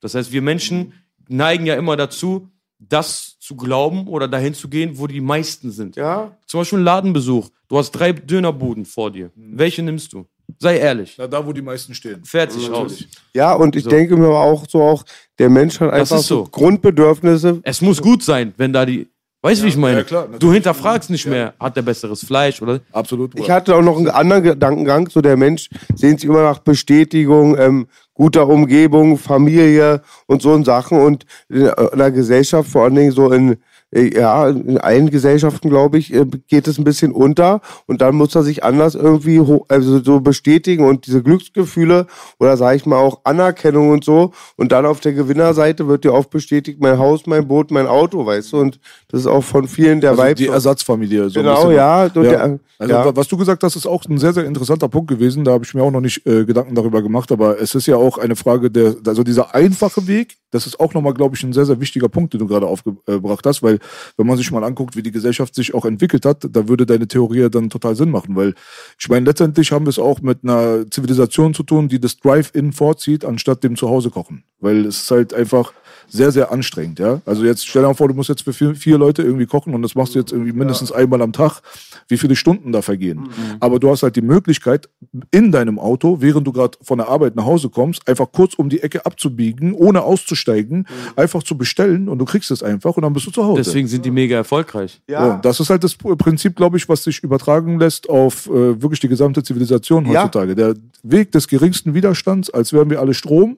Das heißt, wir Menschen neigen ja immer dazu, das zu glauben oder dahin zu gehen, wo die meisten sind. Ja, Zum Beispiel ein Ladenbesuch. Du hast drei Dönerbuden vor dir. Welche nimmst du? Sei ehrlich. Na, da, wo die meisten stehen. Fertig aus. ja, und ich denke mir aber auch so auch, der Mensch hat einfach ist so so. Grundbedürfnisse. Es muss gut sein, wenn da die. Weißt du, wie ich meine? ja, klar, du hinterfragst nicht mehr, hat der besseres Fleisch oder. Absolut. Ich hatte auch noch einen anderen Gedankengang, so der Mensch sehnt sich immer nach Bestätigung, ähm, guter Umgebung, Familie und so Sachen und in der Gesellschaft, vor allen Dingen so in, äh, ja, in allen Gesellschaften, glaube ich, äh, geht es ein bisschen unter und dann muss er sich anders irgendwie also so bestätigen und diese Glücksgefühle oder sage ich mal auch Anerkennung und so und dann auf der Gewinnerseite wird dir oft bestätigt, mein Haus, mein Boot, mein Auto, weißt du, und das ist auch von vielen der also die Ersatzfamilie. So Genau, bisschen. ja. Ja. der- also, ja. wa- was du gesagt hast, ist auch ein sehr, sehr interessanter Punkt gewesen. Da habe ich mir auch noch nicht äh, Gedanken darüber gemacht. Aber es ist ja auch eine Frage der, also dieser einfache Weg, das ist auch nochmal, glaube ich, ein sehr, sehr wichtiger Punkt, den du gerade aufgebracht hast. Weil, wenn man sich mal anguckt, wie die Gesellschaft sich auch entwickelt hat, da würde deine Theorie ja dann total Sinn machen. Weil, ich meine, letztendlich haben wir es auch mit einer Zivilisation zu tun, die das Drive-In vorzieht, anstatt dem Zuhause kochen. Weil es ist halt einfach sehr, sehr anstrengend, ja. Also jetzt stell dir mal vor, du musst jetzt für vier, vier Leute irgendwie kochen und das machst du jetzt irgendwie mindestens einmal am Tag, wie viele Stunden da vergehen. Aber du hast halt die Möglichkeit, in deinem Auto, während du gerade von der Arbeit nach Hause kommst, einfach kurz um die Ecke abzubiegen, ohne auszusteigen, einfach zu bestellen und du kriegst es einfach und dann bist du zu Hause. Deswegen sind die mega erfolgreich. Ja. das ist halt das Prinzip, glaube ich, was sich übertragen lässt auf äh, wirklich die gesamte Zivilisation Ja. heutzutage. Der Weg des geringsten Widerstands, als wären wir alle Strom.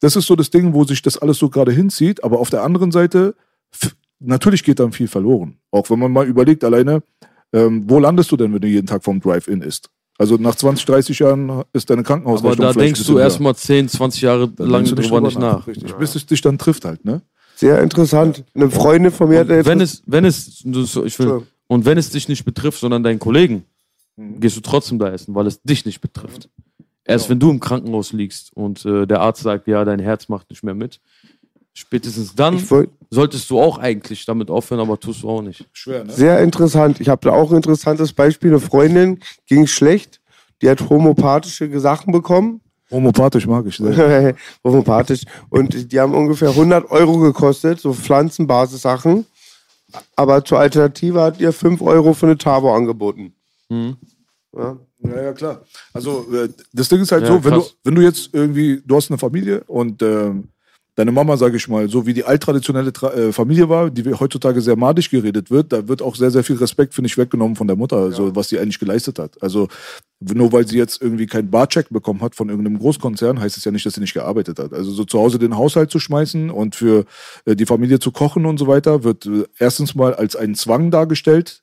Das ist so das Ding, wo sich das alles so gerade hinzieht. Aber auf der anderen Seite, natürlich geht dann viel verloren. Auch wenn man mal überlegt, alleine, ähm, wo landest du denn, wenn du jeden Tag vom Drive-In isst? Also nach 20, 30 Jahren ist deine Aber Krankenhausrechnung da vielleicht ein denkst du erstmal 10, 20 Jahre Da lang du drüber nicht nach. Richtig. Bis es dich dann trifft halt, ne? Sehr interessant. Eine Freundin von mir hat Und wenn es, wenn es, ich will, und wenn es dich nicht betrifft, sondern deinen Kollegen, Mhm. gehst du trotzdem da essen, weil es dich nicht betrifft. Erst wenn du im Krankenhaus liegst und äh, der Arzt sagt, ja, dein Herz macht nicht mehr mit, spätestens dann wollt- solltest du auch eigentlich damit aufhören, aber tust du auch nicht. Schwer, ne? sehr interessant. Ich habe da auch ein interessantes Beispiel. Eine Freundin ging schlecht. Die hat homopathische Sachen bekommen. Homopathisch mag ich. Sehr. homopathisch. Und die haben ungefähr 100 Euro gekostet, so Pflanzenbasis-Sachen. aber zur Alternative hat ihr 5 Euro für eine Tavo angeboten. Ja. Ja, ja, klar. Also äh, das Ding ist halt Ja, so, wenn du, wenn du jetzt irgendwie, du hast eine Familie und ähm, deine Mama, sage ich mal, so wie die alttraditionelle Tra äh, Familie war, die heutzutage sehr madig geredet wird, da wird auch sehr, sehr viel Respekt, finde ich, weggenommen von der Mutter, also was sie eigentlich geleistet hat. Also nur weil sie jetzt irgendwie keinen Barcheck bekommen hat von irgendeinem Großkonzern, heißt es ja nicht, dass sie nicht gearbeitet hat. Also so zu Hause den Haushalt zu schmeißen und für äh, die Familie zu kochen und so weiter, wird äh, erstens mal als ein Zwang dargestellt,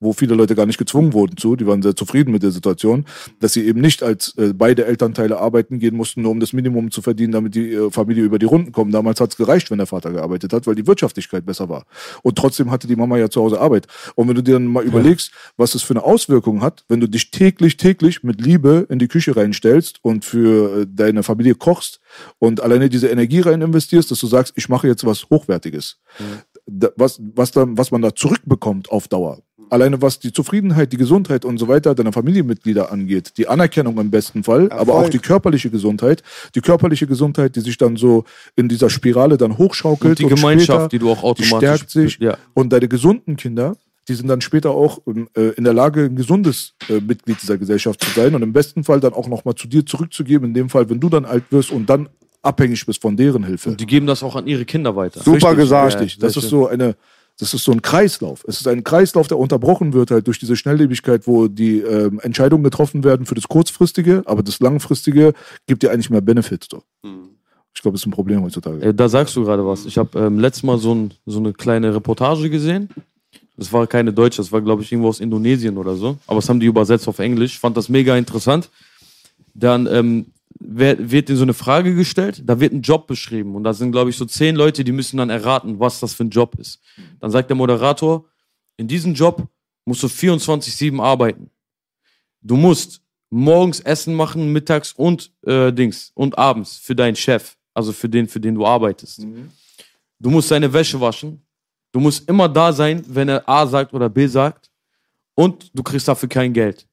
wo viele Leute gar nicht gezwungen wurden zu, die waren sehr zufrieden mit der Situation, dass sie eben nicht als äh, beide Elternteile arbeiten gehen mussten, nur um das Minimum zu verdienen, damit die äh, Familie über die Runden kommt. Damals hat es gereicht, wenn der Vater gearbeitet hat, weil die Wirtschaftlichkeit besser war. Und trotzdem hatte die Mama ja zu Hause Arbeit. Und wenn du dir dann mal überlegst, was das für eine Auswirkung hat, wenn du dich täglich, täglich mit Liebe in die Küche reinstellst und für äh, deine Familie kochst und alleine diese Energie rein investierst, dass du sagst, ich mache jetzt was Hochwertiges. Da, was, was, dann, was man da zurückbekommt auf Dauer. Alleine was die Zufriedenheit, die Gesundheit und so weiter deiner Familienmitglieder angeht, die Anerkennung im besten Fall, aber auch Erfolg. die körperliche Gesundheit, die körperliche Gesundheit, die sich dann so in dieser Spirale dann hochschaukelt Und die Gemeinschaft, später, die du auch die automatisch- stärkt sich ja. und deine gesunden Kinder, die sind dann später auch äh, in der Lage, ein gesundes äh, Mitglied dieser Gesellschaft zu sein und im besten Fall dann auch nochmal zu dir zurückzugeben, in dem Fall, wenn du dann alt wirst und dann abhängig bist von deren Hilfe. Und die geben das auch an ihre Kinder weiter. Super Richtig, gesagt. Richtig. Ja, Das ist so eine, das ist so ein Kreislauf. Es ist ein Kreislauf, der unterbrochen wird halt durch diese Schnelllebigkeit, wo die ähm, Entscheidungen getroffen werden für das Kurzfristige, aber das Langfristige gibt dir eigentlich mehr Benefits. So. Ich glaube, das ist ein Problem heutzutage. Äh, Da sagst du gerade was. Ich habe ähm, letztes Mal so, ein, so eine kleine Reportage gesehen. Das war keine deutsche, das war, glaube ich, irgendwo aus Indonesien oder so. Aber das haben die übersetzt auf Englisch. Fand das mega interessant. Dann ähm, wird dir so eine Frage gestellt, da wird ein Job beschrieben. Und da sind, glaube ich, so zehn Leute, die müssen dann erraten, was das für ein Job ist. Dann sagt der Moderator, in diesem Job musst du 24-7 arbeiten. Du musst morgens Essen machen, mittags und äh, Dings und abends für deinen Chef, also für den, für den du arbeitest. Du musst deine Wäsche waschen. Du musst immer da sein, wenn er A sagt oder B sagt. Und du kriegst dafür kein Geld.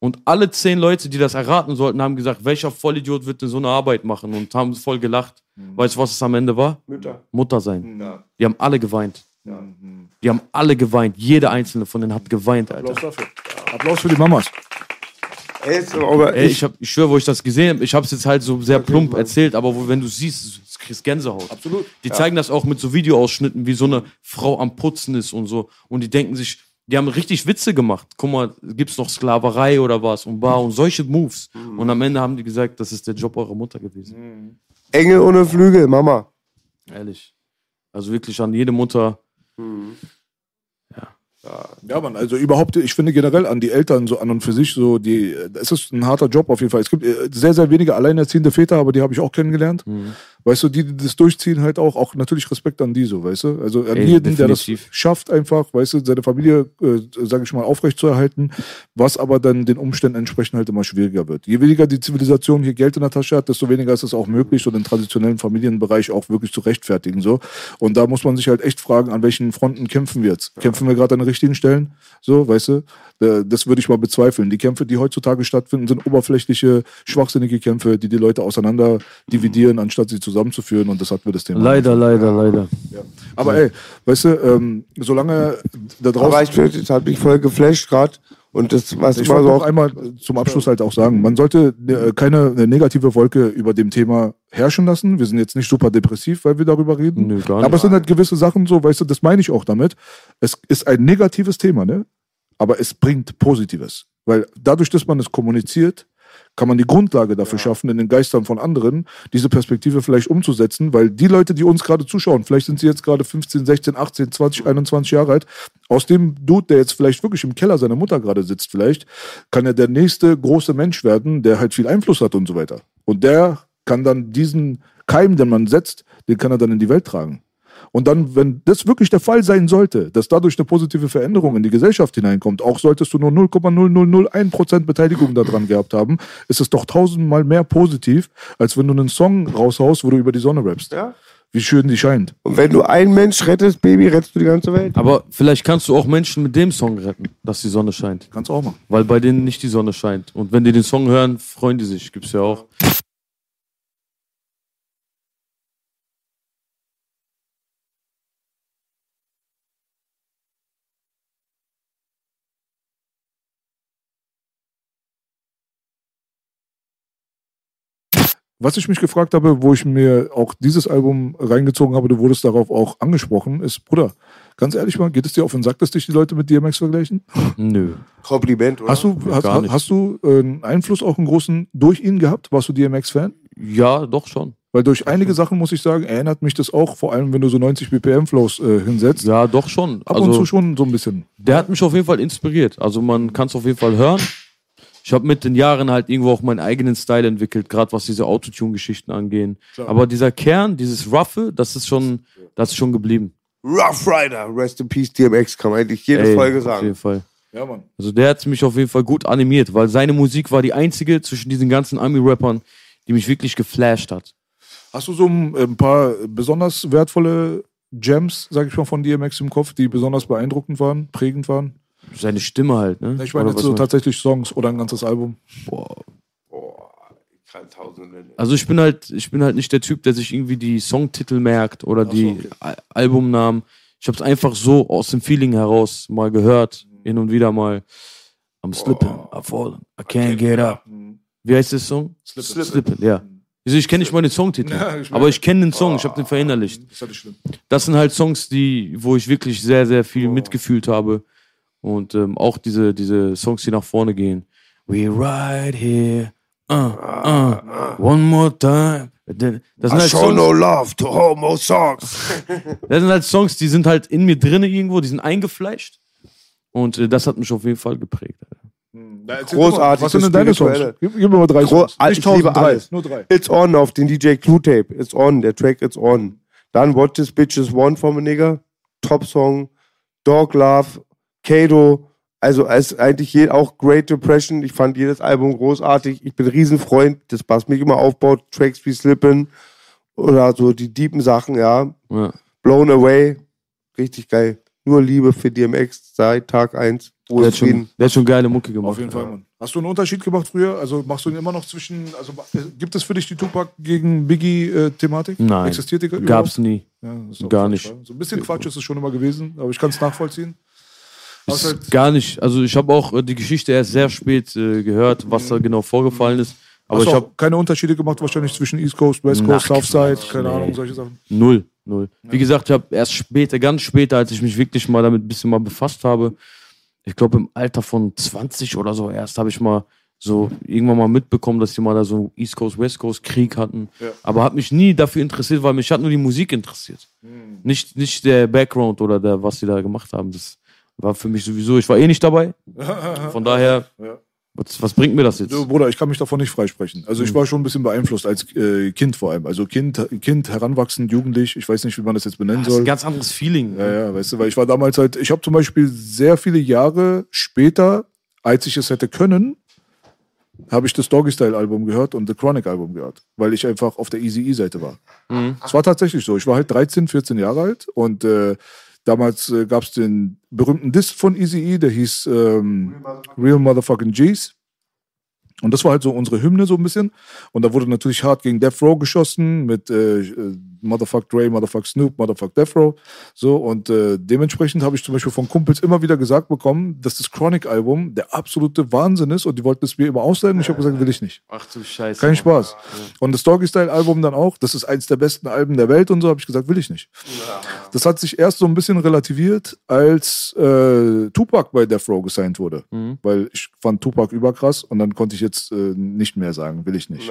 Und alle zehn Leute, die das erraten sollten, haben gesagt, welcher Vollidiot wird denn so eine Arbeit machen? Und haben voll gelacht. Weißt du, was es am Ende war? Mütter. Mutter sein. Ja. Die haben alle geweint. Die haben alle geweint. Jede einzelne von denen hat geweint, Alter. Applaus dafür. Applaus für die Mamas. Ey, ist aber Ey, ich, ich, hab, ich schwöre, wo ich das gesehen habe, ich habe es jetzt halt so sehr plump erzählt, aber wo, wenn du siehst, du kriegst Gänsehaut. Absolut. Die zeigen das auch mit so Videoausschnitten, wie so eine Frau am Putzen ist und so. Und die denken sich, die haben richtig Witze gemacht. Guck mal, gibt's noch Sklaverei oder was und bar und solche Moves. Und am Ende haben die gesagt, das ist der Job eurer Mutter gewesen. Engel ohne Flügel, Mama. Ehrlich. Also wirklich an jede Mutter. Ja, man, also überhaupt, ich finde generell an die Eltern so an und für sich so, die, es ist ein harter Job auf jeden Fall. Es gibt äh, sehr, sehr wenige alleinerziehende Väter, aber die habe ich auch kennengelernt. Weißt du, die, die das durchziehen halt auch, auch natürlich Respekt an die so, weißt du? Also an Ey, jeden, der das schafft einfach, weißt du, seine Familie, äh, sage ich mal, aufrechtzuerhalten, was aber dann den Umständen entsprechend halt immer schwieriger wird. Je weniger die Zivilisation hier Geld in der Tasche hat, desto weniger ist es auch möglich, so den traditionellen Familienbereich auch wirklich zu rechtfertigen, so. Und da muss man sich halt echt fragen, an welchen Fronten kämpfen wir jetzt? Kämpfen wir gerade an den richtigen Stellen? So, weißt du? Äh, Das würde ich mal bezweifeln. Die Kämpfe, die heutzutage stattfinden, sind oberflächliche, schwachsinnige Kämpfe, die die Leute auseinander dividieren, anstatt sie zusammenzuführen. Und das hatten wir das Thema. Leider, leider, leider. Aber ey, weißt du, ähm, solange da draußen. Aber ich das hat mich voll geflasht gerade. Und das, was ich wollte so auch einmal zum Abschluss halt auch sagen, man sollte äh, keine negative Wolke über dem Thema herrschen lassen. Wir sind jetzt nicht super depressiv, weil wir darüber reden. Nicht. Aber es sind halt gewisse Sachen so, weißt du, das meine ich auch damit. Es ist ein negatives Thema, ne? Aber es bringt Positives. Weil dadurch, dass man es kommuniziert, kann man die Grundlage dafür schaffen, in den Geistern von anderen diese Perspektive vielleicht umzusetzen, weil die Leute, die uns gerade zuschauen, vielleicht sind sie jetzt gerade 15, 16, 18, 20, 21 Jahre alt, aus dem Dude, der jetzt vielleicht wirklich im Keller seiner Mutter gerade sitzt, vielleicht, kann er der nächste große Mensch werden, der halt viel Einfluss hat und so weiter. Und der kann dann diesen Keim, den man setzt, den kann er dann in die Welt tragen. Und dann, wenn das wirklich der Fall sein sollte, dass dadurch eine positive Veränderung in die Gesellschaft hineinkommt, auch solltest du nur 0,0001% Beteiligung daran gehabt haben, ist es doch tausendmal mehr positiv, als wenn du einen Song raushaust, wo du über die Sonne rappst. Ja. Wie schön die scheint. Und wenn du einen Mensch rettest, Baby, rettest du die ganze Welt. Aber vielleicht kannst du auch Menschen mit dem Song retten, dass die Sonne scheint. Kannst du auch machen. Weil bei denen nicht die Sonne scheint. Und wenn die den Song hören, freuen die sich. Gibt's ja auch. Was ich mich gefragt habe, wo ich mir auch dieses Album reingezogen habe, du wurdest darauf auch angesprochen, ist, Bruder, ganz ehrlich mal, geht es dir auf den Sack, dass dich die Leute mit DMX vergleichen? Nö. Kompliment, oder? Hast du, hast, gar nicht. hast du äh, einen Einfluss auch einen großen durch ihn gehabt? Warst du DMX-Fan? Ja, doch schon. Weil durch einige Sachen, muss ich sagen, erinnert mich das auch, vor allem wenn du so 90 BPM-Flows äh, hinsetzt. Ja, doch schon. Ab und zu schon so ein bisschen. Der hat mich auf jeden Fall inspiriert. Also man kann es auf jeden Fall hören. Ich habe mit den Jahren halt irgendwo auch meinen eigenen Style entwickelt, gerade was diese Autotune-Geschichten angehen. Aber dieser Kern, dieses Roughe, das ist schon, das ist schon geblieben. Rough Rider, Rest in Peace, DMX, kann man eigentlich jede Ey, Folge Auf sagen. jeden Fall. Ja, Mann. Also der hat mich auf jeden Fall gut animiert, weil seine Musik war die einzige zwischen diesen ganzen Ami-Rappern, die mich wirklich geflasht hat. Hast du so ein, ein paar besonders wertvolle Gems, sag ich mal, von DMX im Kopf, die besonders beeindruckend waren, prägend waren? Seine Stimme halt, ne? Ich meine jetzt so tatsächlich Songs oder ein ganzes Album. Ich kann tausende. Also ich bin halt, ich bin halt nicht der Typ, der sich irgendwie die Songtitel merkt oder die Al- Albumnamen. Ich habe es einfach so aus dem Feeling heraus mal gehört, hin und wieder mal. I'm slipping, I fallen, I can't get up. Wie heißt der Song? Slippin'. Slipping, ja. Also ich kenne nicht mal den Songtitel, Ja, ich aber ich kenne den Song, ich habe den verinnerlicht. Das. Das sind halt Songs, die, wo ich wirklich sehr, sehr viel mitgefühlt habe. Und ähm, auch diese, diese Songs, die nach vorne gehen. We ride here, uh, uh, one more time. Das sind, I halt show no Songs, love to homo songs. das sind halt Songs, die sind halt in mir drinne irgendwo, die sind eingefleischt. Und äh, das hat mich auf jeden Fall geprägt. Erzähl Großartig, Was sind denn deine Songs? Gib, gib mir mal drei Gro Songs. ich Nicht tausend, liebe drei. alles. Nur drei. It's on auf den DJ Clue Tape. It's on, der Track It's on. Dann What This Bitch Is One from a Nigga. Top Song. Dog Love. Kato. Also ist eigentlich je, auch Great Depression. Ich fand jedes Album großartig. Ich bin Riesenfreund, das was mich immer aufbaut. Tracks wie Slippin' oder so die deepen Sachen, ja. Ja. Blown Away. Richtig geil. Nur Liebe für DMX seit Tag 1. Der, hat schon, der hat schon geile Mucke gemacht. Auf jeden Fall, Mann. Hast du einen Unterschied gemacht früher? Also machst du ihn immer noch zwischen, also äh, gibt es für dich die Tupac gegen Biggie-Thematik? Nein. Existiert die überhaupt? Gab's nie. Ja, Gar nicht. So ein bisschen Quatsch ist es schon immer gewesen, aber ich kann es nachvollziehen. Ist Gar nicht. Also ich habe auch äh, die Geschichte erst sehr spät äh, gehört, was da genau vorgefallen ist. Aber Hast ich habe keine Unterschiede gemacht wahrscheinlich zwischen East Coast, West Coast, Southside, Quatsch, keine nee. Ahnung, solche Sachen. null, null. Wie gesagt, ich habe erst später, ganz später, als ich mich wirklich mal damit ein bisschen mal befasst habe, ich glaube im Alter von 20 oder so erst, habe ich mal so irgendwann mal mitbekommen, dass die mal da so East Coast, West Coast Krieg hatten. Aber habe mich nie dafür interessiert, weil mich hat nur die Musik interessiert. Nicht, nicht der Background oder der, was die da gemacht haben. Das war für mich sowieso, ich war eh nicht dabei. Von daher, Ja. was, was bringt mir das jetzt? So, Bruder, ich kann mich davon nicht freisprechen. Also Hm. ich war schon ein bisschen beeinflusst als äh, Kind vor allem. Also Kind, Kind, heranwachsend, jugendlich. Ich weiß nicht, wie man das jetzt benennen Das ist soll. ein ganz anderes Feeling. Ja, ja, weißt du, weil ich war damals halt, ich habe zum Beispiel sehr viele Jahre später, als ich es hätte können, habe ich das Doggy Style Album gehört und The Chronic Album gehört, weil ich einfach auf der Easy E Seite war. Es war tatsächlich so. Ich war halt 13, 14 Jahre alt und äh, damals äh, gab es den berühmten Disc von Easy E, der hieß ähm, Real Motherfucking G's. Und das war halt so unsere Hymne so ein bisschen. Und da wurde natürlich hart gegen Death Row geschossen mit äh, äh, Motherfuck Dre, Motherfuck Snoop, Motherfuck Death Row. So, und äh, dementsprechend habe ich zum Beispiel von Kumpels immer wieder gesagt bekommen, dass das Chronic-Album der absolute Wahnsinn ist und die wollten es mir immer ausleihen und ich habe gesagt, will ich nicht. Ach du Scheiße. Kein Spaß. Und das Doggy Style Album dann auch, das ist eins der besten Alben der Welt und so, habe ich gesagt, will ich nicht. Das hat sich erst so ein bisschen relativiert, als äh, Tupac bei Death Row gesigned wurde. Weil ich fand Tupac überkrass und dann konnte ich jetzt äh, nicht mehr sagen, will ich nicht.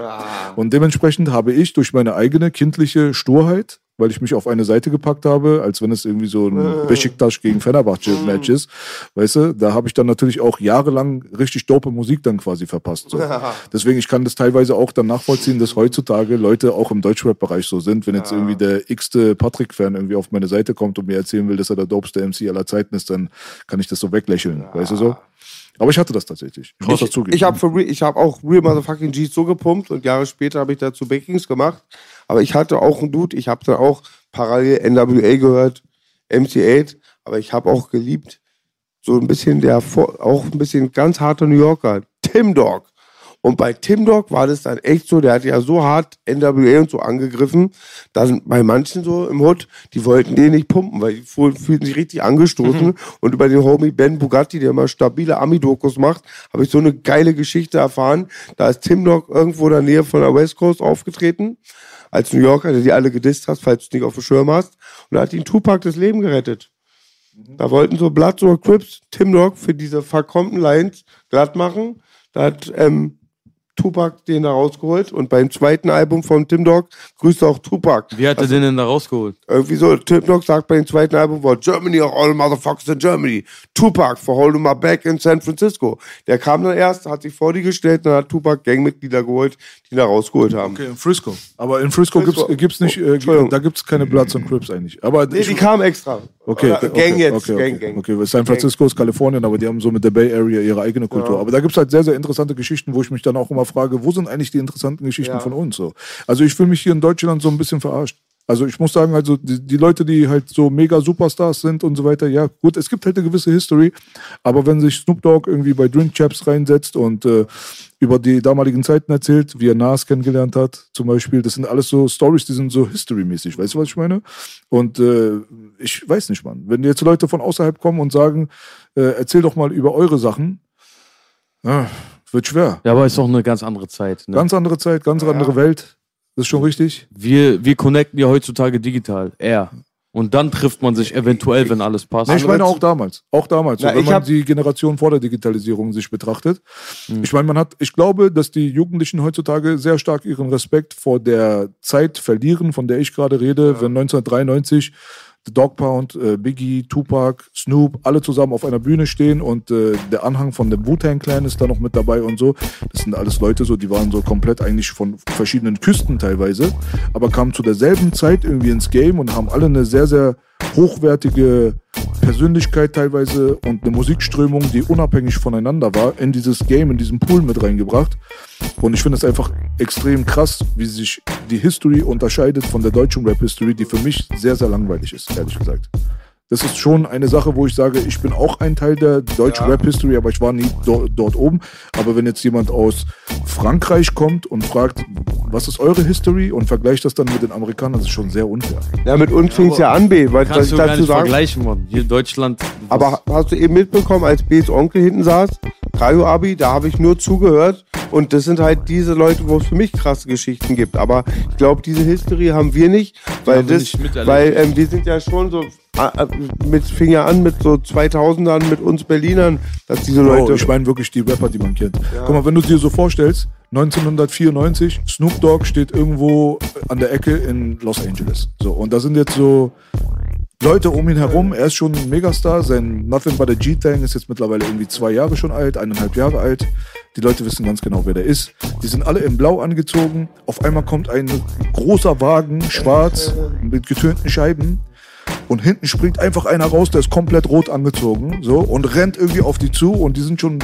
Und dementsprechend habe ich durch meine eigene kindliche Sturheit, weil ich mich auf eine Seite gepackt habe, als wenn es irgendwie so ein Besiktas gegen Fenerbahce Match ist, weißt du, da habe ich dann natürlich auch jahrelang richtig dope Musik dann quasi verpasst. So. Deswegen, ich kann das teilweise auch dann nachvollziehen, dass heutzutage Leute auch im Deutschrap-Bereich so sind, wenn jetzt irgendwie der x-te Patrick-Fan irgendwie auf meine Seite kommt und mir erzählen will, dass er der dopeste MC aller Zeiten ist, dann kann ich das so weglächeln, weißt du so? Aber ich hatte das tatsächlich. Ich muss das zugeben. Ich habe hab auch Real Motherfucking G's so gepumpt und Jahre später habe ich dazu Backings gemacht. Aber ich hatte auch einen Dude, ich habe dann auch parallel NWA gehört, MC8, aber ich habe auch geliebt, so ein bisschen der, auch ein bisschen ganz harter New Yorker, Tim Dog. Und bei Tim Dog war das dann echt so, der hat ja so hart NWA und so angegriffen, dass bei manchen so im Hood, die wollten den nicht pumpen, weil die fühl- fühlten sich richtig angestoßen. Mhm. Und über den Homie Ben Bugatti, der immer stabile Ami-Dokus macht, habe ich so eine geile Geschichte erfahren. Da ist Tim Dog irgendwo in der Nähe von der West Coast aufgetreten, als New Yorker, der die alle gedisst hast, falls du es nicht auf dem Schirm hast. Und da hat ihn Tupac das Leben gerettet. Da wollten so Bloods oder Crips Tim Dog für diese verkommten Lines glatt machen. Da hat ähm, Tupac den da rausgeholt und beim zweiten Album von Tim Dog grüßt auch Tupac. Wie hat er den denn da rausgeholt? Irgendwie so, Tim Dog sagt bei dem zweiten Album war Germany or all motherfuckers in Germany. Tupac for holding my back in San Francisco. Der kam dann erst, hat sich vor die gestellt, dann hat Tupac Gangmitglieder geholt, die da rausgeholt haben. Okay, in Frisco. Aber in Frisco, Frisco. gibt's gibt's nicht, äh, Entschuldigung. da gibt's keine Bloods und Crips eigentlich. Aber Nee, die kamen extra. Okay, okay, Gang okay, jetzt, okay, okay, Gang, Gang. Okay, weil San Francisco ist Kalifornien, aber die haben so mit der Bay Area ihre eigene Kultur. Aber da gibt's halt sehr, sehr interessante Geschichten, wo ich mich dann auch immer frage, wo sind eigentlich die interessanten Geschichten Ja. von uns? So. Also ich fühle mich hier in Deutschland so ein bisschen verarscht. Also ich muss sagen, also die, die Leute, die halt so mega Superstars sind und so weiter, ja gut, es gibt halt eine gewisse History, aber wenn sich Snoop Dogg irgendwie bei Drink Chaps reinsetzt und äh, über die damaligen Zeiten erzählt, wie er Nas kennengelernt hat, zum Beispiel, das sind alles so Stories, die sind so History-mäßig, weißt du, was ich meine? Und äh, ich weiß nicht, Mann, wenn jetzt Leute von außerhalb kommen und sagen, äh, erzähl doch mal über eure Sachen, ja, wird schwer. Ja, aber ist doch eine ganz andere Zeit. Ne? Ganz andere Zeit, ganz andere Welt, das ist schon richtig. wir, wir connecten ja heutzutage digital. Er. Und dann trifft man sich eventuell, wenn alles passt. Nee, ich meine auch damals. Auch damals. Na, so, wenn man die Generation vor der Digitalisierung sich betrachtet. Ich meine, man hat, ich glaube, dass die Jugendlichen heutzutage sehr stark ihren Respekt vor der Zeit verlieren, von der ich gerade rede, wenn 1993 The Dog Pound, äh, Biggie, Tupac, Snoop, alle zusammen auf einer Bühne stehen und äh, der Anhang von dem Wu-Tang Clan ist da noch mit dabei und so. Das sind alles Leute so, die waren so komplett eigentlich von verschiedenen Küsten teilweise, aber kamen zu derselben Zeit irgendwie ins Game und haben alle eine sehr, sehr hochwertige Persönlichkeit teilweise und eine Musikströmung, die unabhängig voneinander war, in dieses Game, in diesen Pool mit reingebracht. Und ich finde es einfach extrem krass, wie sich die History unterscheidet von der deutschen Rap-History, die für mich sehr, sehr langweilig ist, ehrlich gesagt. Das ist schon eine Sache, wo ich sage, ich bin auch ein Teil der deutschen Rap-History, aber ich war nie do dort oben. Aber wenn jetzt jemand aus Frankreich kommt und fragt, was ist eure History und vergleicht das dann mit den Amerikanern, das ist schon sehr unfair. Ja, mit uns fing es ja an, B, weil was Kannst ich du gar dazu nicht sagen. vergleichen, Mann. Hier in Deutschland. Aber hast du eben mitbekommen, als B's Onkel hinten saß, Kaio Abi, da habe ich nur zugehört. Und das sind halt diese Leute, wo es für mich krasse Geschichten gibt. Aber ich glaube, diese History haben wir nicht, weil das, nicht weil ähm, wir sind ja schon so, äh, mit, fing ja an mit so 2000ern mit uns Berlinern, dass diese Leute. ich meine wirklich die Rapper, die man kennt. Guck mal, wenn du dir so vorstellst, 1994, Snoop Dogg steht irgendwo an der Ecke in Los Angeles. So, und da sind jetzt so Leute um ihn herum. Er ist schon ein Megastar. Sein Nothing But a G-Thing ist jetzt mittlerweile irgendwie zwei Jahre schon alt, eineinhalb Jahre alt. Die Leute wissen ganz genau, wer der ist. Die sind alle in Blau angezogen. Auf einmal kommt ein großer Wagen, schwarz, mit getönten Scheiben. Und hinten springt einfach einer raus, der ist komplett rot angezogen, so, und rennt irgendwie auf die zu und die sind schon.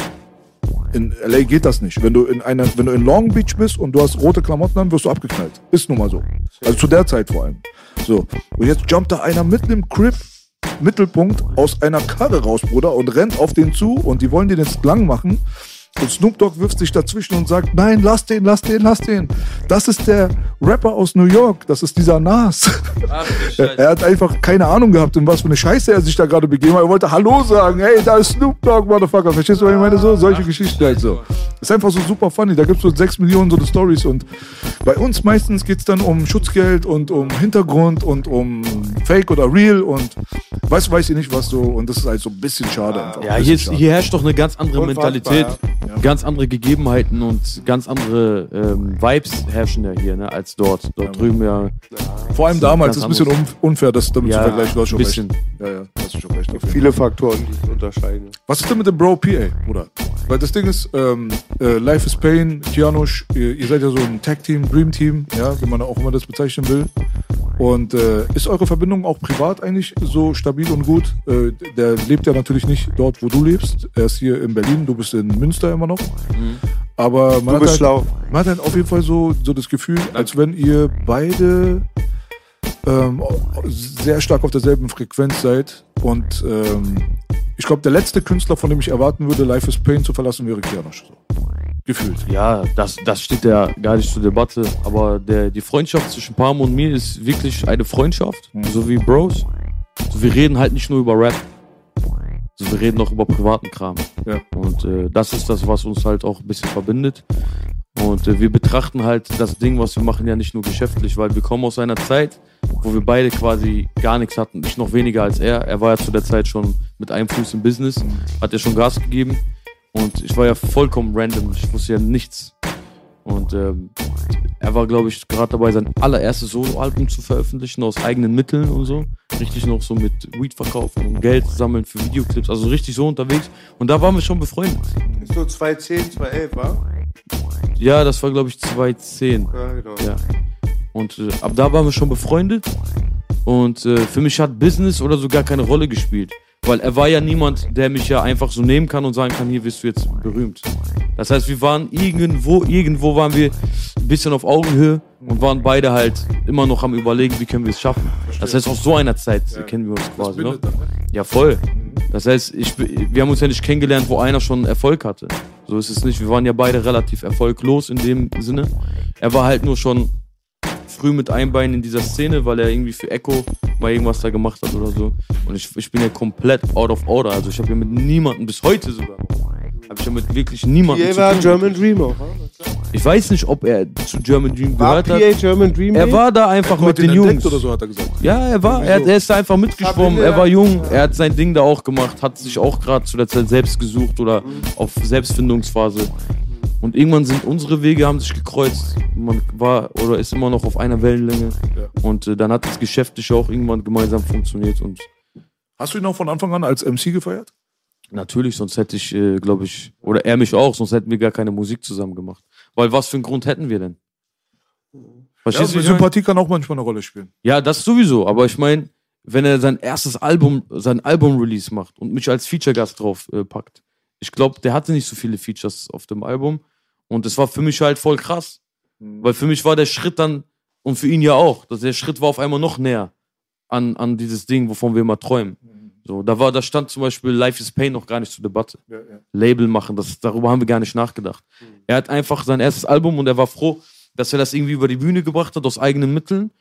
In LA geht das nicht. Wenn du in einer, wenn du in Long Beach bist und du hast rote Klamotten an, wirst du abgeknallt. Ist nun mal so. Also zu der Zeit vor allem. So. Und jetzt jumpt da einer mitten im Crib, Mittelpunkt, aus einer Karre raus, Bruder, und rennt auf den zu und die wollen den jetzt lang machen. Und Snoop Dogg wirft sich dazwischen und sagt, nein, lass den, lass den, lass den. Das ist der Rapper aus New York, das ist dieser Nas. Er hat einfach keine Ahnung gehabt, in was für eine Scheiße er sich da gerade begeben hat. Er wollte Hallo sagen. Hey, da ist Snoop Dogg, Motherfucker. Verstehst du, was ich meine? So, solche Geschichten halt so. Ist einfach so super funny. Da gibt es so sechs Millionen so Stories und bei uns meistens geht es dann um Schutzgeld und um Hintergrund und um Fake oder Real und weiß, weiß ich nicht was so. Und das ist halt so ein bisschen schade einfach. Ja, Ein hier, bisschen ist, schade. hier herrscht doch eine ganz andere Unfassbar, Mentalität, ganz andere Gegebenheiten und ganz andere ähm, Vibes herrschen ja hier, ne, als dort. Dort drüben ja. Vor allem damals ist ganz ein bisschen unf- unfair, das damit Ja, zu vergleichen. Du hast schon ein bisschen. recht. Ja, ja, hast du schon recht. auf jeden Fall. viele Faktoren, die es unterscheiden. Was ist denn mit dem Bro PA, Bruder? Weil das Ding ist, ähm, äh, Life is Pain, Kianosch, ihr, ihr seid ja so ein Tag-Team, Dream-Team, ja, wie man auch immer das bezeichnen will. Und äh, ist eure Verbindung auch privat eigentlich so stabil und gut? Äh, der lebt ja natürlich nicht dort, wo du lebst. Er ist hier in Berlin, du bist in Münster immer noch. Aber man hat, halt, man hat halt auf jeden Fall so, so das Gefühl, als wenn ihr beide ähm, sehr stark auf derselben Frequenz seid. Und ähm, ich glaube, der letzte Künstler, von dem ich erwarten würde, Life is Pain zu verlassen, wäre Kianosch. So. Gefühlt. Ja, das, das steht ja gar nicht zur Debatte. Aber der, die Freundschaft zwischen Palm und mir ist wirklich eine Freundschaft, so wie Bros. So, wir reden halt nicht nur über Rap. So, wir reden auch über privaten Kram. Ja. Und äh, das ist das, was uns halt auch ein bisschen verbindet. Und äh, wir betrachten halt das Ding, was wir machen, ja nicht nur geschäftlich, weil wir kommen aus einer Zeit, wo wir beide quasi gar nichts hatten. Ich noch weniger als er. Er war ja zu der Zeit schon mit einem Fuß im Business, hat ja schon Gas gegeben. Und ich war ja vollkommen random. Ich wusste ja nichts. Und ähm, er war, glaube ich, gerade dabei, sein allererstes Soloalbum zu veröffentlichen aus eigenen Mitteln und so. Richtig noch so mit Weed verkaufen und Geld sammeln für Videoclips. Also richtig so unterwegs. Und da waren wir schon befreundet. Ist so 2010, 2011, wa? Ja, das war, glaube ich, 2010. Ja, genau. Ja. Und äh, ab da waren wir schon befreundet. Und äh, für mich hat Business oder so gar keine Rolle gespielt. Weil er war ja niemand, der mich ja einfach so nehmen kann und sagen kann, hier wirst du jetzt berühmt. Das heißt, wir waren irgendwo, irgendwo waren wir ein bisschen auf Augenhöhe und waren beide halt immer noch am überlegen, wie können wir es schaffen. Das heißt, aus so einer Zeit kennen wir uns quasi. Ne? ne? Ja, voll. Das heißt, ich, wir haben uns ja nicht kennengelernt, wo einer schon Erfolg hatte. So ist es nicht. Wir waren ja beide relativ erfolglos in dem Sinne. Er war halt nur schon früh mit einem Bein in dieser Szene, weil er irgendwie für Echo mal irgendwas da gemacht hat oder so. Und ich, ich bin ja komplett out of order. Also ich habe ja mit niemandem, bis heute sogar, habe ich ja mit wirklich niemandem PA war tun. German Dreamer. wa? Ich weiß nicht, ob er zu German Dream War gehört PA hat. German Dream? Er war da einfach mit den Jungs. oder so, hat er gesagt. Ja, er war, er, er ist da einfach mitgeschwommen. Er war jung, er hat sein Ding da auch gemacht, hat sich auch gerade zu der Zeit selbst gesucht oder auf Selbstfindungsphase. Und irgendwann sind unsere Wege haben sich gekreuzt. Man war oder ist immer noch auf einer Wellenlänge. Ja. Und äh, dann hat das geschäftlich auch irgendwann gemeinsam funktioniert. Und Hast du ihn auch von Anfang an als MC gefeiert? natürlich, sonst hätte ich, äh, glaube ich, oder er mich auch, sonst hätten wir gar keine Musik zusammen gemacht. Weil was für einen Grund hätten wir denn? Ja, Verstehst du? ich meine? Sympathie kann auch manchmal eine Rolle spielen. Ja, das sowieso. Aber ich meine, wenn er sein erstes Album, sein Album-Release macht und mich als Feature-Gast drauf äh, packt, ich glaube, der hatte nicht so viele Features auf dem Album. Und das war für mich halt voll krass. Weil für mich war der Schritt dann, und für ihn ja auch, dass der Schritt war auf einmal noch näher an, an dieses Ding, wovon wir immer träumen. So, da war, da stand zum Beispiel Life is Pain noch gar nicht zur Debatte. Ja, ja. Label machen, das, darüber haben wir gar nicht nachgedacht. Er hat einfach sein erstes Album und er war froh, dass er das irgendwie über die Bühne gebracht hat, aus eigenen Mitteln.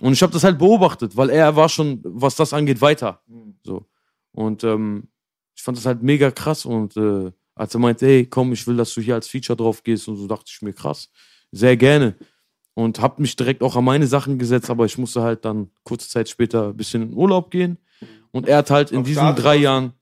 Und ich habe das halt beobachtet, weil er war schon, was das angeht, weiter. So. Und ähm, ich fand das halt mega krass. Und äh, als er meinte, hey, komm, ich will, dass du hier als Feature drauf gehst, und so dachte ich mir, krass, sehr gerne. Und habe mich direkt auch an meine Sachen gesetzt, aber ich musste halt dann kurze Zeit später ein bisschen in Urlaub gehen. Und er hat halt in Auf diesen Start drei. Jahren,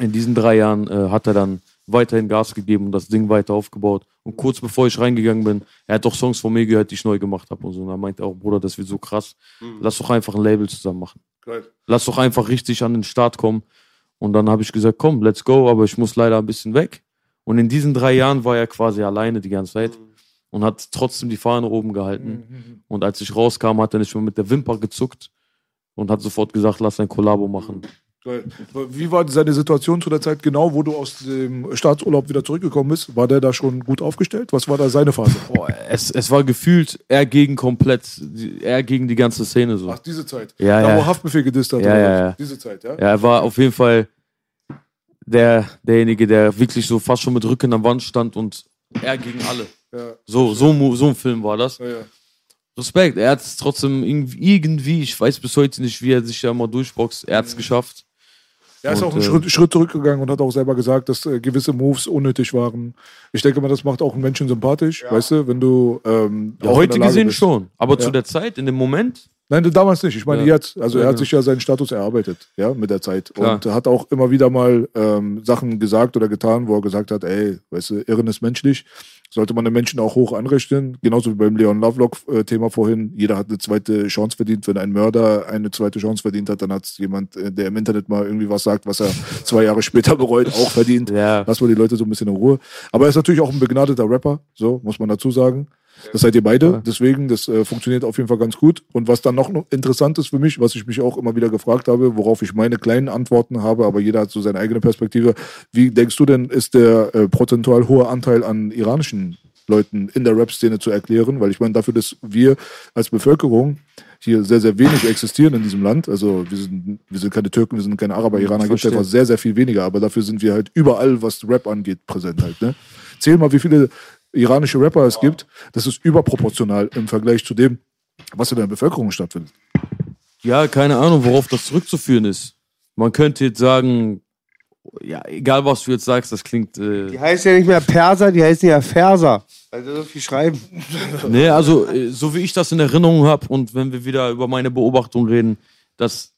in diesen drei Jahren äh, hat er dann weiterhin Gas gegeben und das Ding weiter aufgebaut. Und kurz bevor ich reingegangen bin, er hat doch Songs von mir gehört, die ich neu gemacht habe und so. Und er meinte auch, Bruder, das wird so krass. Lass doch einfach ein Label zusammen machen. Geil. Lass doch einfach richtig an den Start kommen. Und dann habe ich gesagt, komm, let's go, aber ich muss leider ein bisschen weg. Und in diesen drei Jahren war er quasi alleine die ganze Zeit und hat trotzdem die Fahne oben gehalten. Und als ich rauskam, hat er nicht mehr mit der Wimper gezuckt und hat sofort gesagt, lass ein Kollabo machen. Wie war seine Situation zu der Zeit genau, wo du aus dem Staatsurlaub wieder zurückgekommen bist? War der da schon gut aufgestellt? Was war da seine Phase? Boah, es, es war gefühlt er gegen komplett, er gegen die ganze Szene so. Ach, diese Zeit. Ja, da, ja. wo Haftbefehl gedisst hat. Ja, ja, ja. Diese Zeit, ja? Ja, er war auf jeden Fall der, derjenige, der wirklich so fast schon mit Rücken an der Wand stand und er gegen alle. Ja, So, so, so ein Film war das. ja, ja. Respekt, er hat es trotzdem irgendwie, irgendwie, ich weiß bis heute nicht, wie er sich da mal durchboxt, er hat es geschafft. Er ist Und, auch einen äh, Schritt, Schritt zurückgegangen und hat auch selber gesagt, dass äh, gewisse Moves unnötig waren. Ich denke mal, das macht auch einen Menschen sympathisch, weißt du, wenn du ähm, Ja, heute gesehen bist. schon, aber Ja. zu der Zeit, in dem Moment, Nein, damals nicht. Ich meine Ja. jetzt. Also Ja, er hat ja. sich ja seinen Status erarbeitet, ja, mit der Zeit. Klar. Und hat auch immer wieder mal ähm, Sachen gesagt oder getan, wo er gesagt hat, ey, weißt du, Irren ist menschlich. Sollte man den Menschen auch hoch anrechnen. Genauso wie beim Leon Lovelock-Thema vorhin. Jeder hat eine zweite Chance verdient. Wenn ein Mörder eine zweite Chance verdient hat, dann hat es jemand, äh, der im Internet mal irgendwie was sagt, was er zwei Jahre später bereut, auch verdient. Ja. Lass mal die Leute so ein bisschen in Ruhe. Aber er ist natürlich auch ein begnadeter Rapper, so muss man dazu sagen. Das seid ihr beide, deswegen, das äh, funktioniert auf jeden Fall ganz gut. Und was dann noch interessant ist für mich, was ich mich auch immer wieder gefragt habe, worauf ich meine kleinen Antworten habe, aber jeder hat so seine eigene Perspektive. Wie denkst du denn, ist der äh, prozentual hohe Anteil an iranischen Leuten in der Rap-Szene zu erklären? Weil ich meine, dafür, dass wir als Bevölkerung hier sehr, sehr wenig existieren in diesem Land. Also wir sind, wir sind keine Türken, wir sind keine Araber, Iraner gibt es einfach sehr, sehr viel weniger, aber dafür sind wir halt überall, was Rap angeht, präsent halt. Ne? Zähl mal, wie viele iranische Rapper es gibt. Das ist überproportional im Vergleich zu dem, was in der Bevölkerung stattfindet. Ja, keine Ahnung, worauf das zurückzuführen ist. Man könnte jetzt sagen, ja, egal was du jetzt sagst, das klingt. Äh, Die heißt ja nicht mehr Perser, die heißen ja Ferser. Weil sie so viel schreiben. Nee, also äh, so wie ich das in Erinnerung habe und wenn wir wieder über meine Beobachtung reden, dass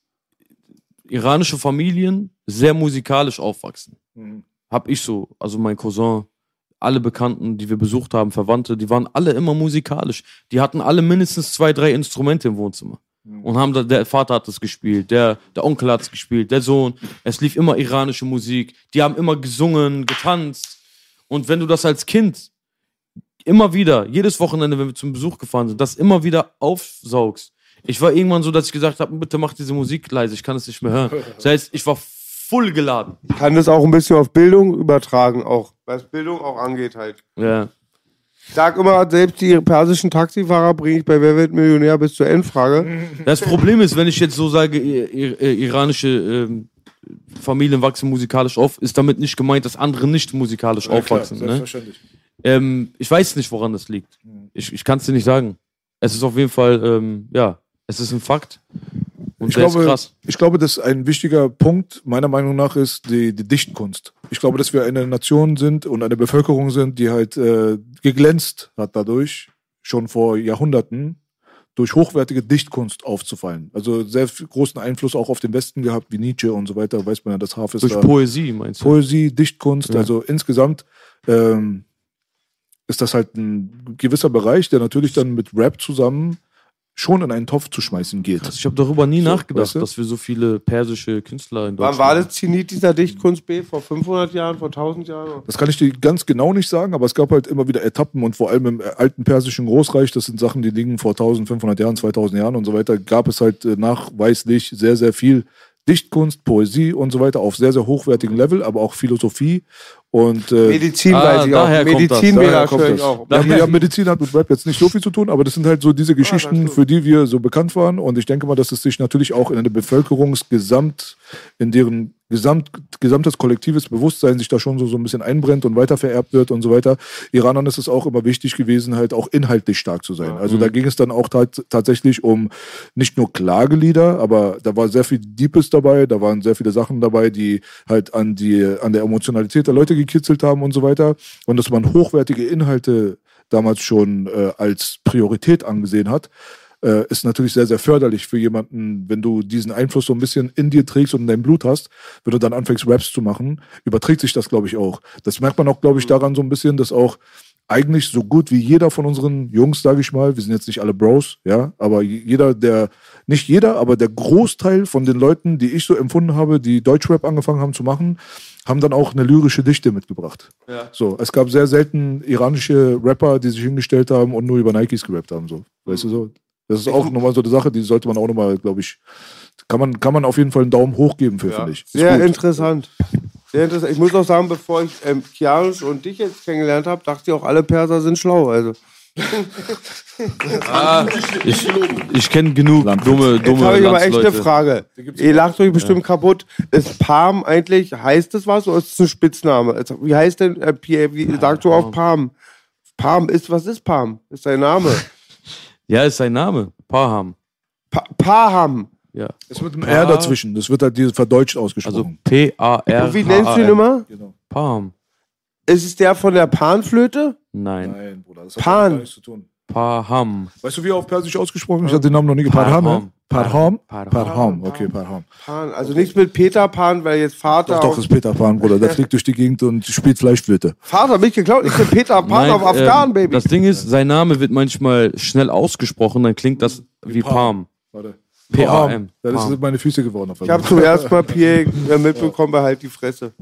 iranische Familien sehr musikalisch aufwachsen. Hab ich so, also mein Cousin, alle Bekannten, die wir besucht haben, Verwandte, die waren alle immer musikalisch. Die hatten alle mindestens zwei, drei Instrumente im Wohnzimmer. Und haben da, der Vater hat das gespielt, der, der Onkel hat es gespielt, der Sohn. Es lief immer iranische Musik. Die haben immer gesungen, getanzt. Und wenn du das als Kind immer wieder, jedes Wochenende, wenn wir zum Besuch gefahren sind, das immer wieder aufsaugst. Ich war irgendwann so, dass ich gesagt habe, bitte mach diese Musik leise, ich kann es nicht mehr hören. Das heißt, ich war voll geladen. Kann das auch ein bisschen auf Bildung übertragen, auch. Was Bildung auch angeht halt. Ja. Ich sag immer, selbst die persischen Taxifahrer bringe ich bei Wer wird Millionär bis zur Endfrage. Das Problem ist, wenn ich jetzt so sage, iranische ähm, Familien wachsen musikalisch auf, ist damit nicht gemeint, dass andere nicht musikalisch aufwachsen. ne? selbstverständlich. ähm, ich weiß nicht, woran das liegt. Ich, ich kann es dir nicht sagen. Es ist auf jeden Fall, ähm, ja, es ist ein Fakt. Und Ich glaube, ist krass. ich glaube, dass ein wichtiger Punkt meiner Meinung nach ist die, die Dichtkunst. Ich glaube, dass wir eine Nation sind und eine Bevölkerung sind, die halt äh, geglänzt hat dadurch, schon vor Jahrhunderten, durch hochwertige Dichtkunst aufzufallen. Also sehr großen Einfluss auch auf den Westen gehabt, wie Nietzsche und so weiter, weiß man ja, das Hafiz Durch da. Poesie, meinst du? Poesie, Dichtkunst, Ja. also insgesamt ähm, ist das halt ein gewisser Bereich, der natürlich dann mit Rap zusammen schon in einen Topf zu schmeißen geht. Krass, ich habe darüber nie So, nachgedacht, weißt du? dass wir so viele persische Künstler in Wann Deutschland war das Zenit dieser Dichtkunst B? Vor 500 Jahren, vor 1000 Jahren? Das kann ich dir ganz genau nicht sagen, aber es gab halt immer wieder Etappen und vor allem im alten persischen Großreich, das sind Sachen, die liegen vor 1500 Jahren, 2000 Jahren und so weiter, gab es halt äh, nachweislich sehr, sehr viel Dichtkunst, Poesie und so weiter auf sehr, sehr hochwertigem Level, aber auch Philosophie und äh, Medizin Ah, weiß ich auch. daher kommt das, Medizin wäre kommt höre ich das. auch. Ja, ja, Medizin hat mit Rap jetzt nicht so viel zu tun, aber das sind halt so diese Geschichten, das für die wir so bekannt waren. Und ich denke mal, dass es sich natürlich auch in eine Bevölkerungsgesamt, in deren Gesamt, gesamtes kollektives Bewusstsein sich da schon so, so ein bisschen einbrennt und weitervererbt wird und so weiter. Iranern ist es auch immer wichtig gewesen, halt auch inhaltlich stark zu sein. Also da ging es dann auch tat, tatsächlich um nicht nur Klagelieder, aber da war sehr viel Deepes dabei, da waren sehr viele Sachen dabei, die halt an die, an der Emotionalität der Leute gekitzelt haben und so weiter. Und dass man hochwertige Inhalte damals schon äh, als Priorität angesehen hat, äh, ist natürlich sehr, sehr förderlich für jemanden, wenn du diesen Einfluss so ein bisschen in dir trägst und in deinem Blut hast, wenn du dann anfängst, Raps zu machen, überträgt sich das, glaube ich, auch. Das merkt man auch, glaube ich, daran so ein bisschen, dass auch eigentlich so gut wie jeder von unseren Jungs, sage ich mal, wir sind jetzt nicht alle Bros, ja, aber jeder, der, nicht jeder, aber der Großteil von den Leuten, die ich so empfunden habe, die Deutschrap angefangen haben zu machen, haben dann auch eine lyrische Dichte mitgebracht. Ja. So, es gab sehr selten iranische Rapper, die sich hingestellt haben und nur über Nikes gerappt haben, so. Weißt du so? Das ist auch nochmal so eine Sache, die sollte man auch nochmal, glaube ich, kann man, kann man auf jeden Fall einen Daumen hoch geben für, finde ich. Ist Sehr gut. interessant. Sehr interessant. Ich muss auch sagen, bevor ich ähm, Kianisch und dich jetzt kennengelernt habe, dachte ich auch, alle Perser sind schlau. Also. Ah, ich ich kenne genug dumme, Jetzt dumme habe ich aber echt eine. Frage. Ihr lacht euch bestimmt kaputt. Ist Palm eigentlich, heißt es was oder ist es ein Spitzname? Jetzt, Wie heißt denn, äh, Pierre, wie sagst du auf Palm? Palm ist, was ist Palm? Ist sein Name. Ja, ist sein Name. Paham. Pa Paham. Ja. Es wird ein R dazwischen. Das wird halt verdeutscht Also ausgesprochen. P-A-R. Und wie nennst du ihn immer? genau. Paham. Ist es der von der Panflöte? Nein. Nein, Bruder, das hat Pan. gar nichts zu tun. Paham. Weißt du, wie er auf Persisch ausgesprochen ist? Ich hatte den Namen noch nie gehört. Parham. Parham? Parham. Parham. Okay, Parham. Pan. Also nichts mit Peter Pan, weil jetzt Vater. Doch, doch, auf- ist Peter Pan, Bruder. Der fliegt durch die Gegend und spielt Fleischflöte. Vater, mich geklaut. Ich bin Peter Pan Nein, auf Afghan, ähm, Baby. Das Ding ist, sein Name wird manchmal schnell ausgesprochen, dann klingt das wie Palm. Warte. P-A-M. Ja, das sind meine Füße geworden. Auf Ich habe zum ersten Mal Pierre mitbekommen, behalt die Fresse.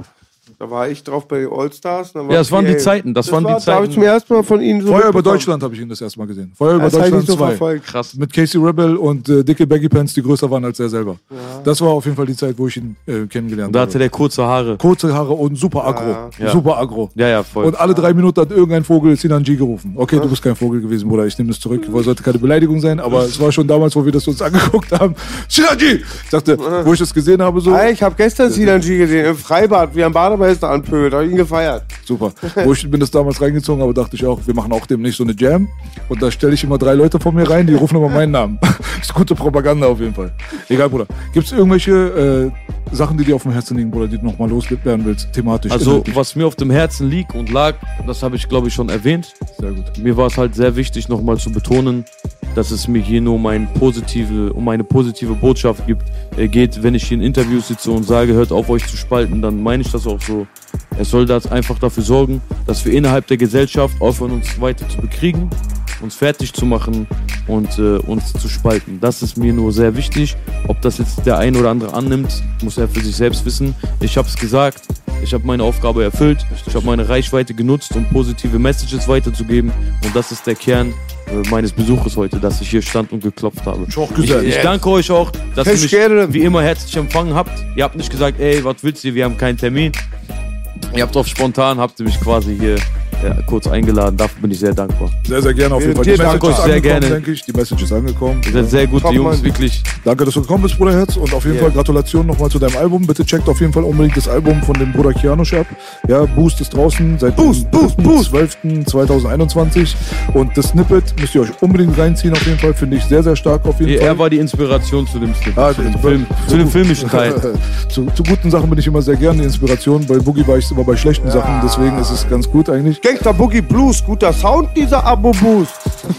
Da war ich drauf bei den Allstars. war Ja, das waren die. Zeiten, das waren die Da habe ich Zeiten. zum ersten Mal von ihnen so. Feuer über. Deutschland habe ich ihn das erste Mal gesehen. Feuer über Das habe Deutschland so 2. verfolgt. Krass. Mit Casey Rebel und äh, dicke Baggy Pants, die größer waren als er selber. Das war auf jeden Fall die Zeit, wo ich ihn äh, kennengelernt Und da hatte habe. der kurze Haare. Kurze Haare und super aggro. Ja. Super aggro. Ja, ja, voll. Und alle drei Minuten hat irgendein Vogel Sinanji gerufen. Okay, du bist kein Vogel gewesen, Bruder. Ich nehme das zurück. Weil sollte keine Beleidigung sein, aber es war schon damals, wo wir das uns angeguckt haben. Sinanji! Ich dachte, wo ich das gesehen habe, so. Ich habe gestern Sinanji gesehen im Freibad, wie am Bademeister anpöbelt. Da habe ich ihn gefeiert. Super. Wo ich bin das damals reingezogen, aber dachte ich auch, wir machen auch demnächst so eine Jam. Und da stelle ich immer drei Leute vor mir rein, die rufen immer meinen Namen. ist gute Propaganda auf jeden Fall. Egal, Bruder. Gibt es irgendwelche äh, Sachen, die dir auf dem Herzen liegen, Bruder, die du nochmal loswerden willst, thematisch? Also, inhaltlich? was mir auf dem Herzen liegt und lag, das habe ich, glaube ich, schon erwähnt. Sehr gut. Mir war es halt sehr wichtig, nochmal zu betonen, dass es mir hier nur um, ein positive, um eine positive Botschaft gibt, äh, geht. Wenn ich hier in Interviews sitze und sage, hört auf, euch zu spalten, dann meine ich das auch so. Es soll das einfach dafür sorgen, dass wir innerhalb der Gesellschaft aufhören, uns weiter zu bekriegen, uns fertig zu machen und äh, uns zu spalten. Das ist mir nur sehr wichtig. Ob das jetzt der ein oder andere annimmt, muss er für sich selbst wissen. Ich habe es gesagt, ich habe meine Aufgabe erfüllt, ich habe meine Reichweite genutzt, um positive Messages weiterzugeben und das ist der Kern äh, meines Besuches heute, dass ich hier stand und geklopft habe. Ich, ich danke euch auch, dass ihr mich wie immer herzlich empfangen habt. Ihr habt nicht gesagt, ey, was willst du, wir haben keinen Termin. Ihr habt auf spontan, habt ihr mich quasi hier ja, kurz eingeladen. Dafür bin ich sehr dankbar. Sehr, sehr gerne auf jeden Fall. Die danke Message ist euch sehr gerne. denke ich. Die Message ist angekommen. Ihr seid sehr gute Top, Jungs, wirklich. Danke, dass du gekommen bist, Bruderherz. Und auf jeden Yeah. Fall Gratulation nochmal zu deinem Album. Bitte checkt auf jeden Fall unbedingt das Album von dem Bruder Kianosch ab. Ja, Boost ist draußen seit Boost, dem Boost, Boost. 12.2021. Und das Snippet müsst ihr euch unbedingt reinziehen auf jeden Fall. Finde ich sehr, sehr stark auf jeden Fall. Er war die Inspiration zu dem, Snippet, Ah, zu dem, Film, zu dem filmischen Teil. zu, zu guten Sachen bin ich immer sehr gerne die Inspiration. Bei Boogie war ich immer bei schlechten Sachen, deswegen ist es ganz gut eigentlich. Gangster Boogie Blues, guter Sound, dieser Abo-Boost.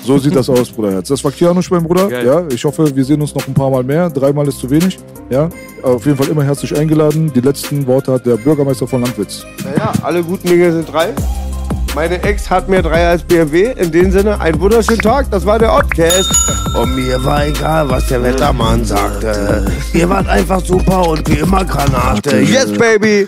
So sieht das aus, Bruderherz. Das war Kianosch, mein Bruder. Geil. Ja, ich hoffe, wir sehen uns noch ein paar Mal mehr. Dreimal ist zu wenig. Ja, auf jeden Fall immer herzlich eingeladen. Die letzten Worte hat der Bürgermeister von Landwitz. Naja, alle guten Dinge sind drei. Meine Ex hat mir drei als BMW. In dem Sinne, einen wunderschönen Tag. Das war der Oddcast. Und mir war egal, was der Wettermann sagte. Ihr wart einfach super und wie immer Granate. Yes, baby.